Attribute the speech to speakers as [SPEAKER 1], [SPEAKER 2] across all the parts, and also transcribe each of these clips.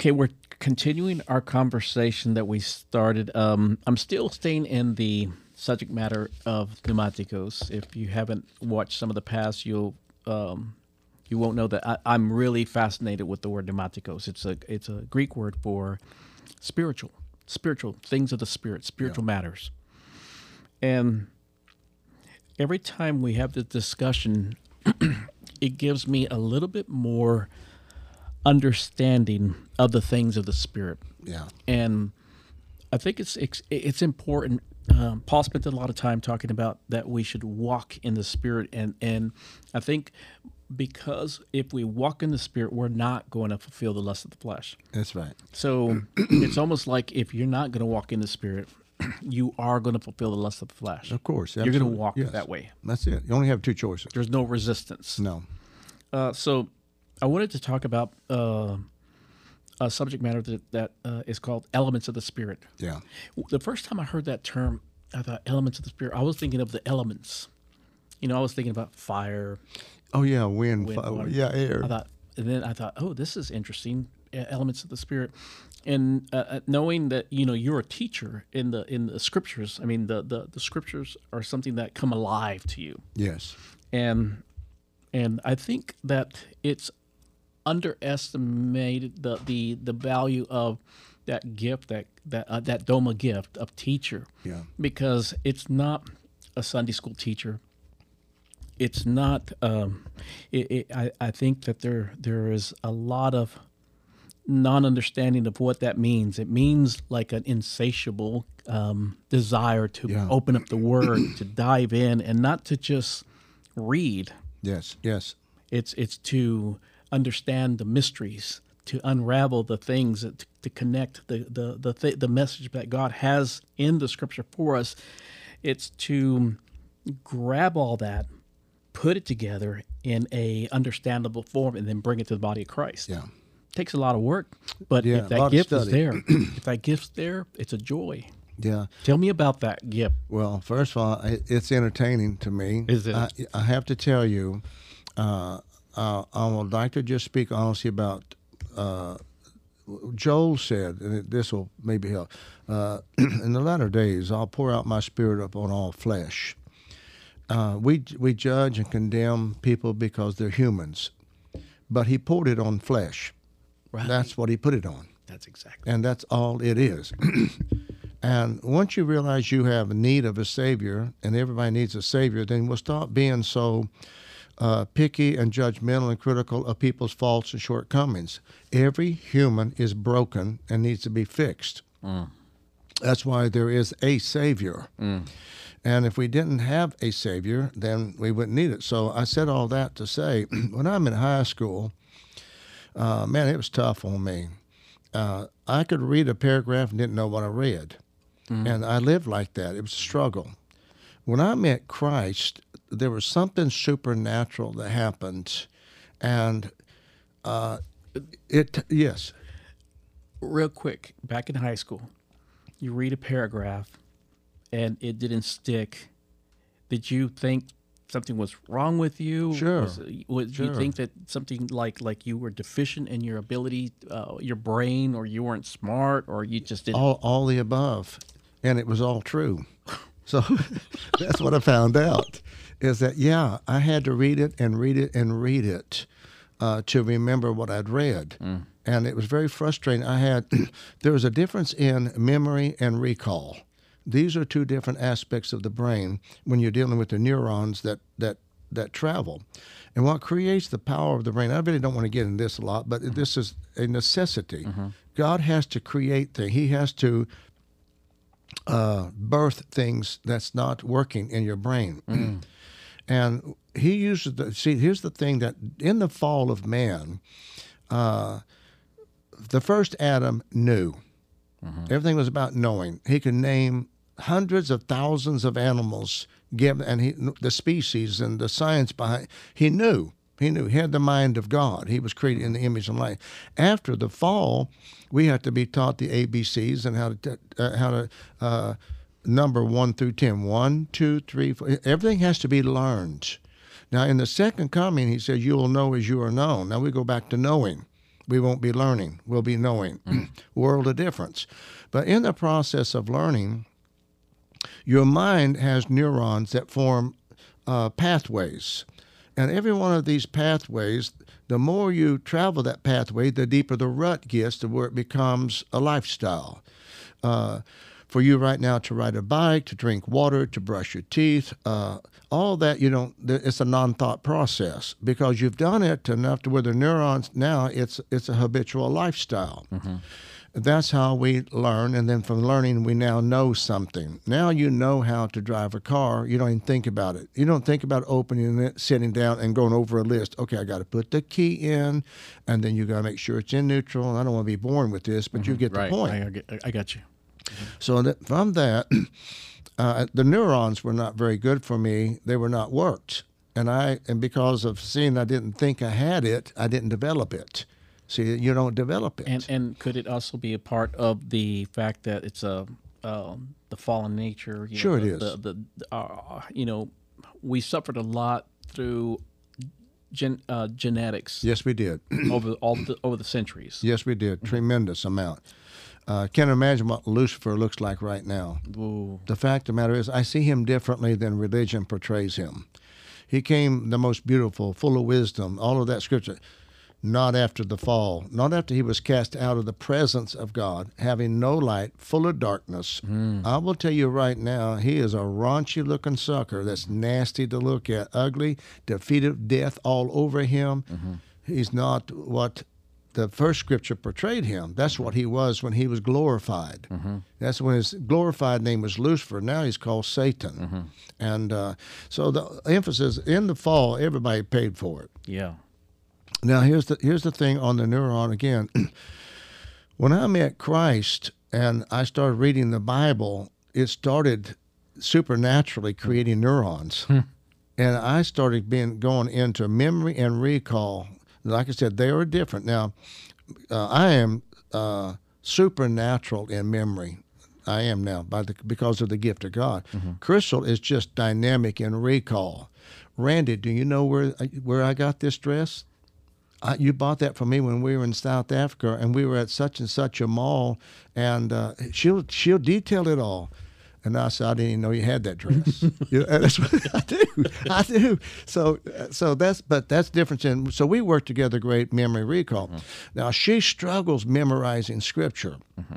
[SPEAKER 1] Okay, we're continuing our conversation that we started. Um, I'm still staying in the subject matter of pneumaticos. If you haven't watched some of the past, you'll um, you won't know that I, I'm really fascinated with the word pneumaticos. It's a it's a Greek word for spiritual, spiritual things of the spirit, spiritual matters. And every time we have this discussion, it gives me a little bit more understanding of the things of the spirit.
[SPEAKER 2] Yeah.
[SPEAKER 1] And I think it's it's, it's important. Um, Paul spent a lot of time talking about that we should walk in the spirit, and and I think because if we walk in the spirit, we're not going to fulfill the lust of the flesh.
[SPEAKER 2] That's right.
[SPEAKER 1] So it's almost like if you're not going to walk in the spirit, you are going to fulfill the lust of the flesh.
[SPEAKER 2] Of course.
[SPEAKER 1] you're going to walk
[SPEAKER 2] Yes.
[SPEAKER 1] that way.
[SPEAKER 2] That's it. You only have two choices.
[SPEAKER 1] There's no resistance.
[SPEAKER 2] No.
[SPEAKER 1] Uh, so I wanted to talk about uh, a subject matter that, that uh, is called elements of the spirit.
[SPEAKER 2] Yeah.
[SPEAKER 1] The first time I heard that term, I thought elements of the spirit. I was thinking of the elements. You know, I was thinking about fire.
[SPEAKER 2] Oh yeah, wind,
[SPEAKER 1] Wind,
[SPEAKER 2] fi-
[SPEAKER 1] water.
[SPEAKER 2] yeah, air.
[SPEAKER 1] I thought, and then I thought, oh, this is interesting. Elements of the spirit, and uh, uh, knowing that you know you're a teacher in the in the scriptures. I mean, the the, the scriptures are something that come alive to you.
[SPEAKER 2] yes.
[SPEAKER 1] and and I think that it's underestimated the the the value of that gift that that uh, that doma gift of teacher
[SPEAKER 2] Yeah.
[SPEAKER 1] because it's not a Sunday school teacher. It's not. Um, it, it, I I think that there there is a lot of non-understanding of what that means. It means like an insatiable um, desire to
[SPEAKER 2] Yeah.
[SPEAKER 1] open up the Word, to dive in, and not to just read.
[SPEAKER 2] Yes. Yes.
[SPEAKER 1] It's it's to understand the mysteries, to unravel the things, to, to connect the the the, th- the message that God has in the Scripture for us. It's to grab all that, put it together in a understandable form, and then bring it to the body of Christ.
[SPEAKER 2] Yeah.
[SPEAKER 1] takes a lot of work, but
[SPEAKER 2] Yeah,
[SPEAKER 1] if that gift is there, if that gift's there, it's a joy.
[SPEAKER 2] Yeah.
[SPEAKER 1] Tell me about that gift.
[SPEAKER 2] Well, first of all, it's entertaining to me.
[SPEAKER 1] Is it?
[SPEAKER 2] I, I have to tell you, uh, uh, I would like to just speak honestly about. Uh, Joel said, and this will maybe help. Uh, in the latter days, I'll pour out my spirit upon all flesh. Uh, we we judge and condemn people because they're humans, but he poured it on flesh.
[SPEAKER 1] Right.
[SPEAKER 2] That's what he put it on
[SPEAKER 1] That's exactly.
[SPEAKER 2] and that's all it is. and once you realize you have a need of a savior, and everybody needs a savior, then we'll stop being so uh, picky and judgmental and critical of people's faults and shortcomings. Every human is broken and needs to be fixed. That's why there is a savior. And if we didn't have a savior, then we wouldn't need it. So I said all that to say, when I'm in high school, uh, man, it was tough on me uh, I could read a paragraph and didn't know what I read. And I lived like that. It was a struggle. When I met Christ, there was something supernatural that happened. And uh, it, yes,
[SPEAKER 1] real quick, back in high school, you read a paragraph and it didn't stick. Did you think something was wrong with you?
[SPEAKER 2] Sure.
[SPEAKER 1] Was, was you think that something like like you were deficient in your ability, uh, your brain, or you weren't smart, or you just didn't?
[SPEAKER 2] all, all the above. And it was all true. So that's what I found out is that, yeah, I had to read it and read it and read it uh, to remember what I'd read. And it was very frustrating. I had, there was a difference in memory and recall. These are two different aspects of the brain when you're dealing with the neurons that, that, that travel. And what creates the power of the brain, I really don't want to get into this a lot, but this is a necessity. God has to create things. He has to uh, birth things that's not working in your brain. And he uses the see. Here's the thing that in the fall of man, uh, the first Adam knew. Everything was about knowing. He could name hundreds of thousands of animals, give and he the species and the science behind. He knew. He knew. He had the mind of God. He was created in the image and light. After the fall, we have to be taught the ABCs and how to uh, how to uh, number one through ten. One, two, three, four. Everything has to be learned. Now, in the second coming, he says, "You will know as you are known." Now we go back to knowing. we won't be learning. We'll be knowing. World of difference. But in the process of learning, your mind has neurons that form uh, pathways. And every one of these pathways, the more you travel that pathway, the deeper the rut gets to where it becomes a lifestyle. Uh, for you right now to ride a bike, to drink water, to brush your teeth, uh, all that you don't. It's a non-thought process because you've done it enough to where the neurons now it's it's a habitual lifestyle. Mm-hmm. That's how we learn, and then from learning, we now know something. Now you know how to drive a car. You don't even think about it. You don't think about opening it, sitting down, and going over a list. Okay, I got to put the key in, and then you got to make sure it's in neutral. I don't want to be boring with this, but mm-hmm. you get
[SPEAKER 1] right.
[SPEAKER 2] the point.
[SPEAKER 1] I, I, I got you.
[SPEAKER 2] So that from that, uh, the neurons were not very good for me. They were not worked, and I and because of seeing I didn't think I had it, I didn't develop it. See, you don't develop it.
[SPEAKER 1] And and could it also be a part of the fact that it's a um, the fallen nature?
[SPEAKER 2] sure,
[SPEAKER 1] know,
[SPEAKER 2] the, it is.
[SPEAKER 1] The, the, the uh, you know, we suffered a lot through gen, uh, genetics.
[SPEAKER 2] Yes, we did.
[SPEAKER 1] over all the over the centuries.
[SPEAKER 2] Yes, we did. Tremendous amount. Uh, can't imagine what Lucifer looks like right now.
[SPEAKER 1] Ooh.
[SPEAKER 2] The fact of the matter is, I see him differently than religion portrays him. He came the most beautiful, full of wisdom, all of that scripture not after the fall, not after he was cast out of the presence of God, having no light, full of darkness. Mm. I will tell you right now, he is a raunchy looking sucker that's nasty to look at, ugly, defeated death all over him. Mm-hmm. He's not what the first scripture portrayed him. That's what he was when he was glorified. Mm-hmm. That's when his glorified name was Lucifer. Now he's called Satan. Mm-hmm. And uh, so the emphasis in the fall, everybody paid for it.
[SPEAKER 1] Yeah.
[SPEAKER 2] Now here's the here's the thing on the neuron again. when I met Christ and I started reading the Bible, it started supernaturally creating neurons. Hmm. And I started being going into memory and recall. Like I said, they are different. Now, uh, I am uh, supernatural in memory. I am now by the because of the gift of God. Mm-hmm. Crystal is just dynamic in recall. Randy, do you know where where I got this dress? I, you bought that for me when we were in South Africa, and we were at such and such a mall, and uh, she'll she'll detail it all. And I said, I didn't even know you had that dress. you know, that's what I do. I do. So, so that's but that's different. In, so we work together great memory recall. Mm-hmm. Now she struggles memorizing scripture. Mm-hmm.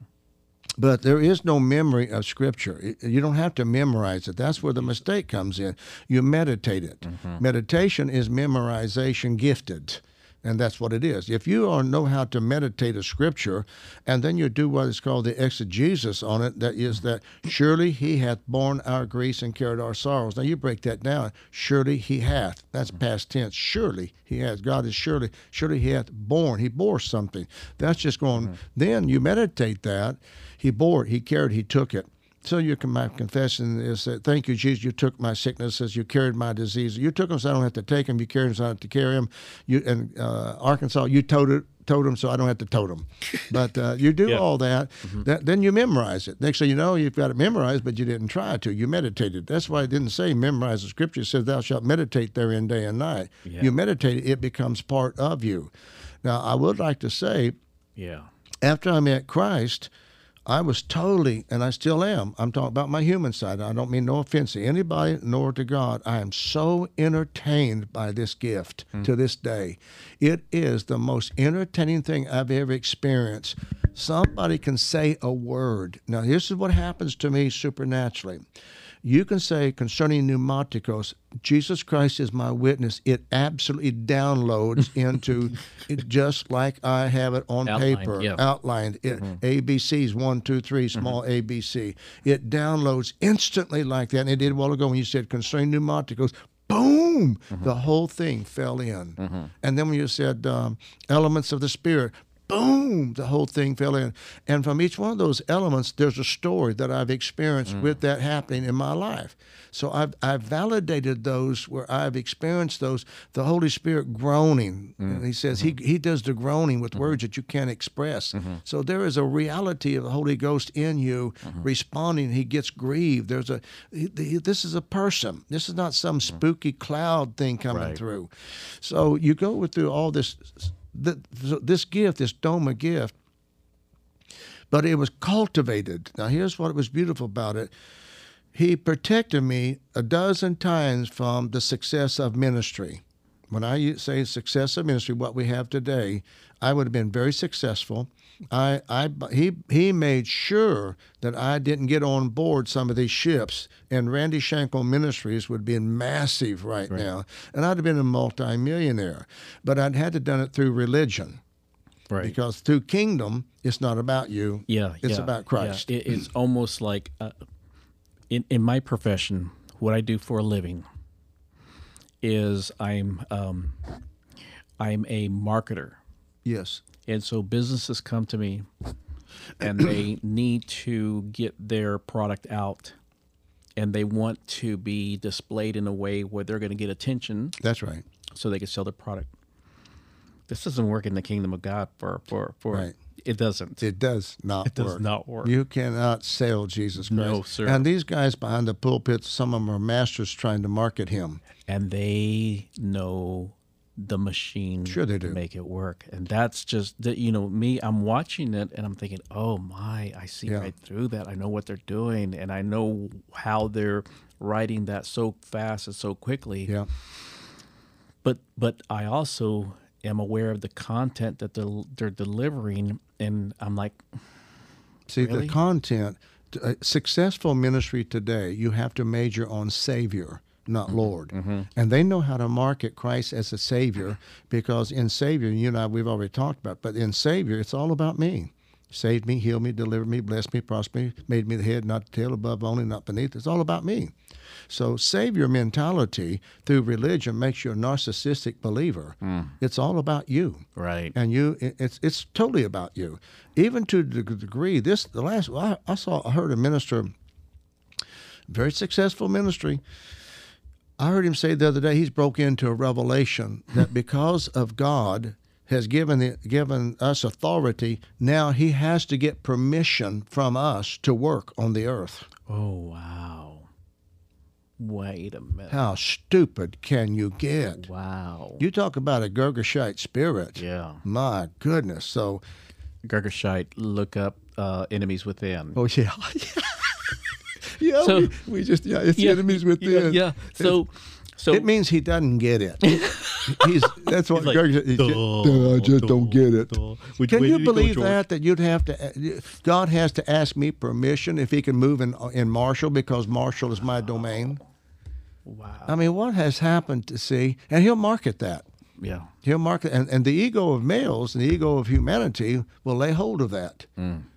[SPEAKER 2] But there is no memory of Scripture. You don't have to memorize it. That's where the mistake comes in. You meditate it. Mm-hmm. Meditation is memorization gifted. And that's what it is. If you know how to meditate a scripture and then you do what is called the exegesis on it, that is that surely he hath borne our griefs and carried our sorrows. Now you break that down. Surely he hath. That's past tense. Surely he has. God is surely, surely he hath borne. He bore something. That's just going. Mm-hmm. Then you meditate that. He bore it, he carried, he took it. So you can, my confession is that thank you, Jesus. You took my sicknesses. You carried my disease. You took them so I don't have to take them. You carried them so I don't have to carry them. You and uh, Arkansas, you told it, told them so I don't have to tote them. But uh, you do yeah. all that, mm-hmm. that, then you memorize it. Next thing you know, you've got it memorized, but you didn't try to. You meditated. That's why it didn't say memorize the scripture. It says thou shalt meditate therein day and night. Yeah. You meditate, it becomes part of you. Now, I would like to say,
[SPEAKER 1] yeah,
[SPEAKER 2] after I met Christ I was totally, and I still am. I'm talking about my human side. I don't mean no offense to anybody nor to God. I am so entertained by this gift mm. to this day. It is the most entertaining thing I've ever experienced. Somebody can say a word. Now, this is what happens to me supernaturally you can say concerning pneumaticos, Jesus Christ is my witness. It absolutely downloads into it just like I have it on outlined, paper, yeah. outlined. It, mm-hmm. ABCs, one, two, three, mm-hmm. small mm-hmm. ABC. It downloads instantly like that. And it did a while ago when you said concerning pneumaticos, boom, mm-hmm. the whole thing fell in. Mm-hmm. And then when you said um, elements of the Spirit, boom, the whole thing fell in. And from each one of those elements, there's a story that I've experienced mm. with that happening in my life. So I've, I've validated those where I've experienced those, the Holy Spirit groaning. Mm. And he says mm-hmm. he, he does the groaning with mm-hmm. words that you can't express. Mm-hmm. So there is a reality of the Holy Ghost in you mm-hmm. responding. He gets grieved. There's a, he, he, this is a person. This is not some mm-hmm. spooky cloud thing coming right. through. So you go through all this th- this gift, this Doma gift, but it was cultivated. Now, here's what was beautiful about it. He protected me a dozen times from the success of ministry. When I say success of ministry, what we have today, I would have been very successful. I, I, he, he made sure that I didn't get on board some of these ships, and Randy Shankle Ministries would be massive right, right. now, and I'd have been a multimillionaire. But I'd had to done it through religion.
[SPEAKER 1] Right.
[SPEAKER 2] Because through kingdom, it's not about you.
[SPEAKER 1] Yeah.
[SPEAKER 2] It's
[SPEAKER 1] yeah,
[SPEAKER 2] about Christ.
[SPEAKER 1] Yeah. It, it's almost like uh, in, in my profession, what I do for a living is I'm um, I'm a marketer.
[SPEAKER 2] Yes.
[SPEAKER 1] And so businesses come to me and they need to get their product out and they want to be displayed in a way where they're going to get attention.
[SPEAKER 2] That's right.
[SPEAKER 1] So they can sell their product. This doesn't work in the kingdom of God for for for
[SPEAKER 2] right.
[SPEAKER 1] it doesn't.
[SPEAKER 2] It does not
[SPEAKER 1] it does
[SPEAKER 2] work.
[SPEAKER 1] not work.
[SPEAKER 2] You cannot sell Jesus Christ.
[SPEAKER 1] No, sir.
[SPEAKER 2] And these guys behind the pulpit, some of them are masters trying to market him.
[SPEAKER 1] And they know the machine
[SPEAKER 2] sure they
[SPEAKER 1] to
[SPEAKER 2] do.
[SPEAKER 1] make it work. And that's just that you know, me, I'm watching it and I'm thinking, Oh my, I see
[SPEAKER 2] Yeah.
[SPEAKER 1] right through that. I know what they're doing and I know how they're writing that so fast and so quickly.
[SPEAKER 2] Yeah.
[SPEAKER 1] But but I also am aware of the content that they're, they're delivering and I'm like
[SPEAKER 2] See,
[SPEAKER 1] Really?
[SPEAKER 2] the content, uh, successful ministry today, you have to major on Savior, not
[SPEAKER 1] Mm-hmm.
[SPEAKER 2] Lord. And they know how to market Christ as a Savior because in Savior, you and I, we've already talked about, but in Savior, it's all about me. Saved me, healed me, delivered me, blessed me, prospered me, made me the head, not the tail, above only, not beneath. It's all about me. So, Savior mentality through religion makes you a narcissistic believer. It's all about you
[SPEAKER 1] right.
[SPEAKER 2] and you it's it's totally about you even to the degree this the last I, I saw I heard a minister very successful ministry I heard him say the other day he's broke into a revelation that because of God has given the, given us authority now he has to get permission from us to work on the earth
[SPEAKER 1] Oh wow. Wait a minute.
[SPEAKER 2] how stupid can you get
[SPEAKER 1] Wow.
[SPEAKER 2] you talk about a Girgashite spirit
[SPEAKER 1] yeah.
[SPEAKER 2] my goodness so
[SPEAKER 1] Girgashite, look up uh, enemies within.
[SPEAKER 2] Oh yeah, yeah.
[SPEAKER 1] So-
[SPEAKER 2] we, we just yeah, it's
[SPEAKER 1] yeah,
[SPEAKER 2] enemies within.
[SPEAKER 1] Yeah. So, so
[SPEAKER 2] It means he doesn't get it. He's that's what
[SPEAKER 1] like,
[SPEAKER 2] Greg said. He's just,
[SPEAKER 1] "Duh,
[SPEAKER 2] "Duh, I just don't get it.
[SPEAKER 1] Which
[SPEAKER 2] Can you
[SPEAKER 1] did he go,
[SPEAKER 2] believe that? That you'd have to, uh, God has to ask me permission if He can move in uh, in Marshall because Marshall is my domain.
[SPEAKER 1] wow.
[SPEAKER 2] I mean, what has happened to see? And He'll market that.
[SPEAKER 1] yeah.
[SPEAKER 2] He'll market, and, and the ego of males and the ego of humanity will lay hold of that.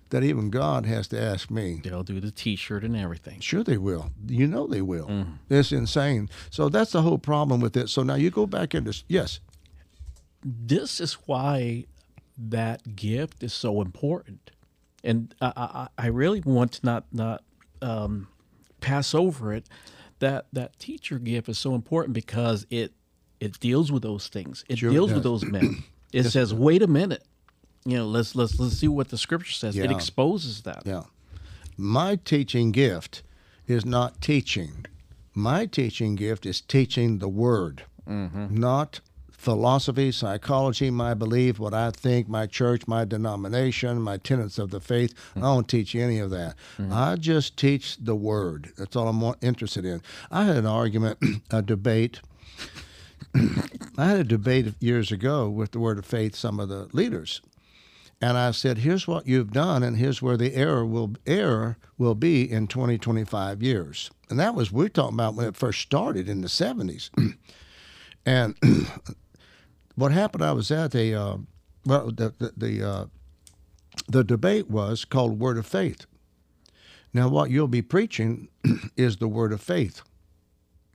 [SPEAKER 2] That even God has to ask me.
[SPEAKER 1] They'll do the T-shirt and everything.
[SPEAKER 2] Sure, they will. You know they will. It's insane. So that's the whole problem with it. So now you go back into yes,
[SPEAKER 1] This is why that gift is so important, and I, I, I really want to not not um, pass over it. That that teacher gift is so important because it it deals with those things. It
[SPEAKER 2] Sure it
[SPEAKER 1] deals with those men. It says, "Wait a minute." You know, let's let's let's see what the scripture says. It exposes that.
[SPEAKER 2] yeah. My teaching gift is not teaching. My teaching gift is teaching the word, mm-hmm. not philosophy, psychology, my belief, what I think, my church, my denomination, my tenets of the faith. Mm. I don't teach any of that. Mm-hmm. I just teach the word. That's all I'm interested in. I had an argument, a debate I had a debate years ago with the Word of Faith, some of the leaders, and I said, "Here's what you've done, and here's where the error will error will be in 20, 25 years." And that was we're talking about when it first started in the 70s. and what happened? I was at a uh, well, the the the, uh, the debate was called Word of Faith. Now, what you'll be preaching is the Word of Faith.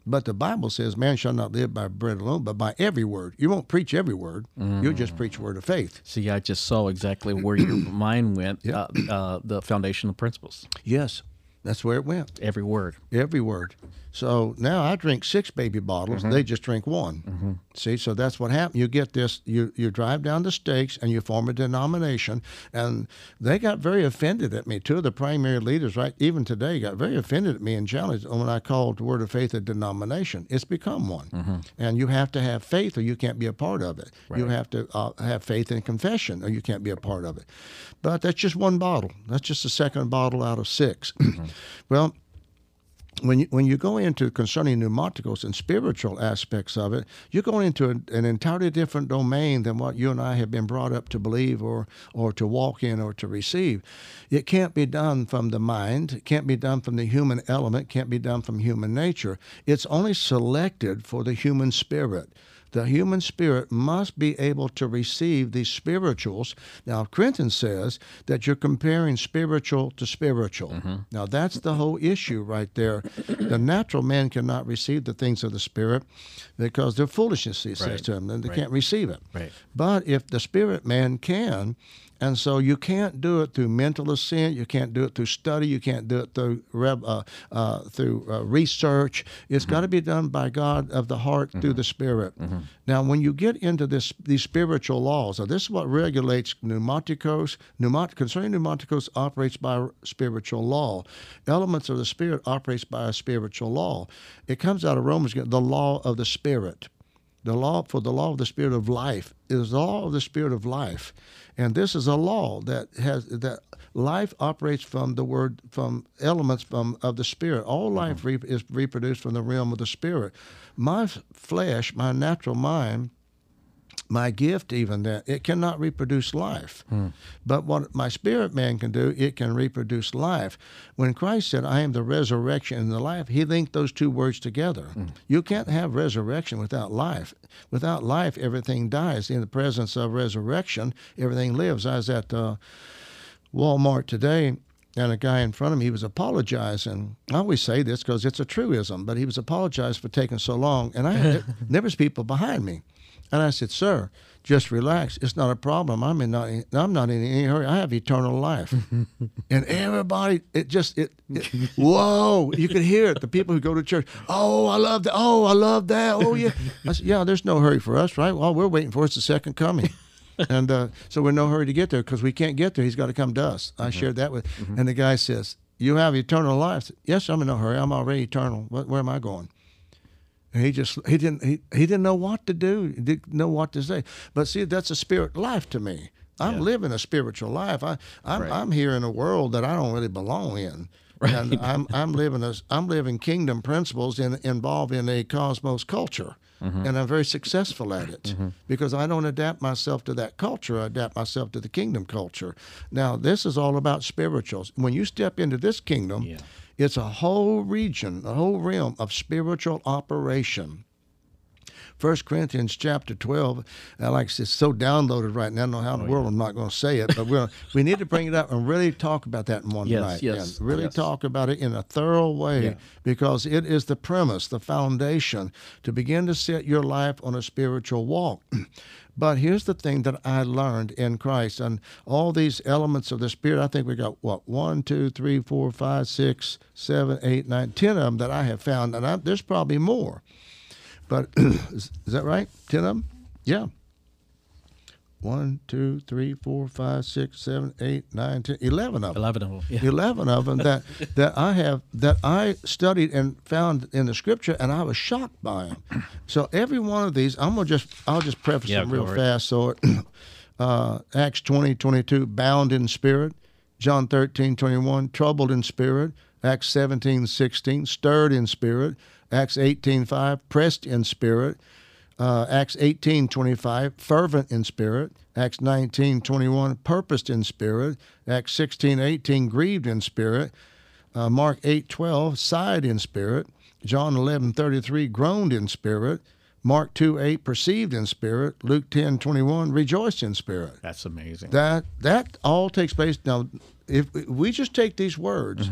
[SPEAKER 2] But the Bible says, "Man shall not live by bread alone, but by every word." You won't preach every word; you'll just preach word of faith.
[SPEAKER 1] See, I just saw exactly where your mind went.
[SPEAKER 2] Yeah.
[SPEAKER 1] Uh, uh, the foundational principles,
[SPEAKER 2] Yes, that's where it went.
[SPEAKER 1] every word.
[SPEAKER 2] Every word. So now I drink six baby bottles. Mm-hmm. They just drink one. Mm-hmm. See, so that's what happened. You get this. You you drive down the stakes and you form a denomination, and they got very offended at me. Two of the primary leaders, right, even today, got very offended at me and challenged when I called Word of Faith a denomination. It's become one, mm-hmm. and you have to have faith or you can't be a part of it. You have to uh, have faith in confession or you can't be a part of it. But that's just one bottle. That's just the second bottle out of 6 well when you, when you go into concerning pneumaticals and spiritual aspects of it, you're going into an, entirely different domain than what you and I have been brought up to believe or or to walk in or to receive. It can't be done from the mind. It can't be done from the human element. Can't be done from human nature. It's only selected for the human spirit. The human spirit must be able to receive these spirituals. Now, Clinton says that you're comparing spiritual to spiritual. Mm-hmm. Now, that's the whole issue right there. the natural man cannot receive the things of the spirit because they're foolishness, he says
[SPEAKER 1] Right.
[SPEAKER 2] to him, and they
[SPEAKER 1] Right.
[SPEAKER 2] can't receive it.
[SPEAKER 1] Right.
[SPEAKER 2] But if the spirit man can, and so you can't do it through mental assent, you can't do it through study, you can't do it through uh, uh, through uh, research. It's got to be done by God of the heart through the Spirit. Now, when you get into this these spiritual laws, now this is what regulates pneumaticos. Pneumat- concerning pneumaticos operates by spiritual law. Elements of the Spirit operates by a spiritual law. It comes out of Romans, the law of the Spirit. The law for the law of the spirit of life is the law of the spirit of life, and this is a law that has that life operates from the word from elements from of the spirit. All mm-hmm. life re- is reproduced from the realm of the spirit. My f- flesh, my natural mind, my gift even that it cannot reproduce life. But what my spirit man can do it can reproduce life. When christ said i am the resurrection and the life he linked those two words together. You can't have resurrection without life. Without life everything dies. In the presence of resurrection everything lives. I was at uh, walmart today and a guy in front of me, he was apologizing. I always say this because it's a truism, but he was apologizing for taking so long. And I, there was people behind me, and I said, "Sir, just relax. It's not a problem. I'm in not. I'm not in any hurry. I have eternal life." and everybody, it just it, it. Whoa! You could hear it. The people who go to church. Oh, I love that. Oh, I love that. Oh yeah. I said, "Yeah, there's no hurry for us, right? Well, we're waiting for it's the second coming." and uh, so we're in no hurry to get there because we can't get there. He's got to come to us. I shared that with, and the guy says, "You have eternal life." Said, yes, I'm in no hurry. I'm already eternal. What, where am I going? And he just he didn't he, he didn't know what to do. He didn't know what to say. But see, that's a spirit life to me. I'm
[SPEAKER 1] Yeah.
[SPEAKER 2] living a spiritual life. I I'm,
[SPEAKER 1] Right.
[SPEAKER 2] I'm here in a world that I don't really belong in. And I'm I'm living a I'm living kingdom principles in, involved in a cosmos culture. Mm-hmm. And I'm very successful at it mm-hmm. because I don't adapt myself to that culture. I adapt myself to the kingdom culture. Now, this is all about spirituals. When you step into this kingdom,
[SPEAKER 1] Yeah.
[SPEAKER 2] It's a whole region, a whole realm of spiritual operation. First Corinthians chapter twelve, I like it's so downloaded right now. I don't know how in the oh, world I'm not going to say it, but we're, we need to bring it up and really talk about that in one
[SPEAKER 1] Yes,
[SPEAKER 2] night.
[SPEAKER 1] yes,
[SPEAKER 2] and really
[SPEAKER 1] yes.
[SPEAKER 2] talk about it in a thorough way
[SPEAKER 1] Yeah.
[SPEAKER 2] because it is the premise, the foundation to begin to set your life on a spiritual walk. But here's the thing that I learned in Christ and all these elements of the Spirit. I think we got what one, two, three, four, five, six, seven, eight, nine, ten of them that I have found, and I, there's probably more. But is, is that right? Ten of them? Yeah. One, two, three, four, five, six, seven, eight, nine, ten, eleven of them.
[SPEAKER 1] Eleven of them. Yeah.
[SPEAKER 2] 11 of them that, that I have that I studied and found in the scripture and I was shocked by them. So every one of these I'm going to just I'll just preface
[SPEAKER 1] Yeah,
[SPEAKER 2] them real fast so uh, Acts 20 22 bound in spirit, John 13 21 troubled in spirit, Acts 17 16 stirred in spirit, Acts 18 5 pressed in spirit, uh, Acts 18, 25, fervent in spirit. Acts 19, 21, purposed in spirit. Acts 16, 18, grieved in spirit. Uh, Mark 8, 12, sighed in spirit. John 11, 33, groaned in spirit. Mark 2, 8, perceived in spirit. Luke 10, 21, rejoiced in spirit.
[SPEAKER 1] That's amazing.
[SPEAKER 2] That that all takes place now. If we just take these words,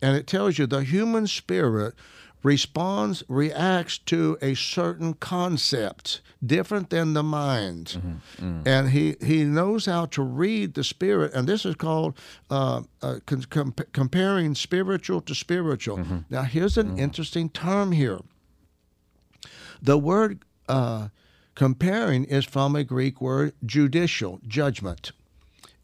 [SPEAKER 2] and it tells you the human spirit responds, reacts to a certain concept different than the mind. And he, he knows how to read the spirit. And this is called uh, uh, com- com- comparing spiritual to spiritual. Now, here's an interesting term here. The word uh, comparing is from a Greek word judicial, judgment.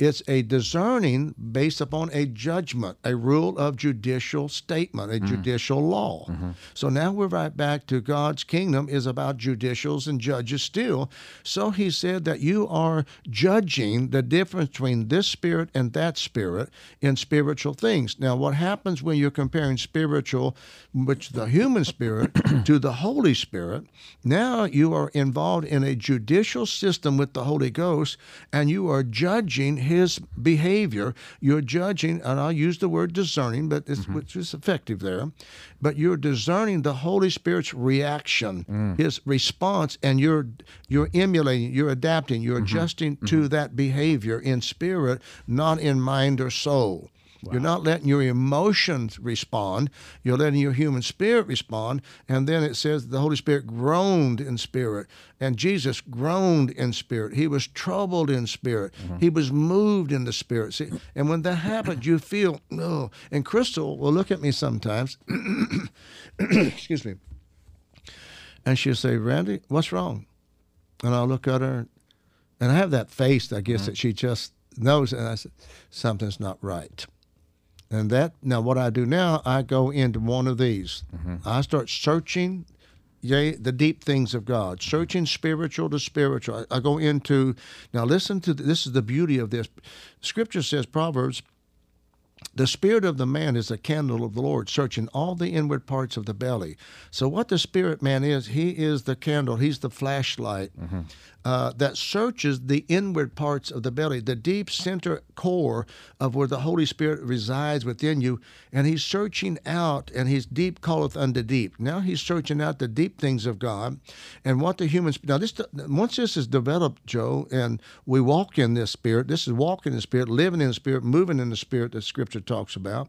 [SPEAKER 2] It's a discerning based upon a judgment, a rule of judicial statement, a mm-hmm. judicial law. Mm-hmm. So now we're right back to God's kingdom is about judicials and judges still. So he said that you are judging the difference between this spirit and that spirit in spiritual things. Now, what happens when you're comparing spiritual, which the human spirit, to the Holy Spirit? Now you are involved in a judicial system with the Holy Ghost, and you are judging his behavior. You're judging, and I'll use the word discerning, but it's, mm-hmm. which is effective there. But you're discerning the Holy Spirit's reaction, mm. his response, and you're you're emulating, you're adapting, you're mm-hmm. adjusting to mm-hmm. that behavior in spirit, not in mind or soul. You're not letting your emotions respond. You're letting your human spirit respond. And then it says the Holy Spirit groaned in spirit. And Jesus groaned in spirit. He was troubled in spirit. Mm-hmm. He was moved in the spirit. See, and when that happens, you feel, oh. And Crystal will look at me sometimes. excuse me. And she'll say, Randy, what's wrong? And I'll look at her, and I have that face, I guess, mm-hmm. that she just knows. And I said, something's not right. And that now, what I do now, I go into one of these. Mm-hmm. I start searching, yea, the deep things of God, searching spiritual to spiritual. I, I go into now. Listen to this is the beauty of this. Scripture says Proverbs. The spirit of the man is a candle of the Lord, searching all the inward parts of the belly. So, what the spirit man is, he is the candle, he's the flashlight mm-hmm. Uh, that searches the inward parts of the belly, the deep center core of where the Holy Spirit resides within you. And he's searching out, and he's deep calleth unto deep. Now he's searching out the deep things of God and what the humans. Now, this once this is developed, Joe, and we walk in this spirit, this is walking in the spirit, living in the spirit, moving in the spirit that Scripture talks about.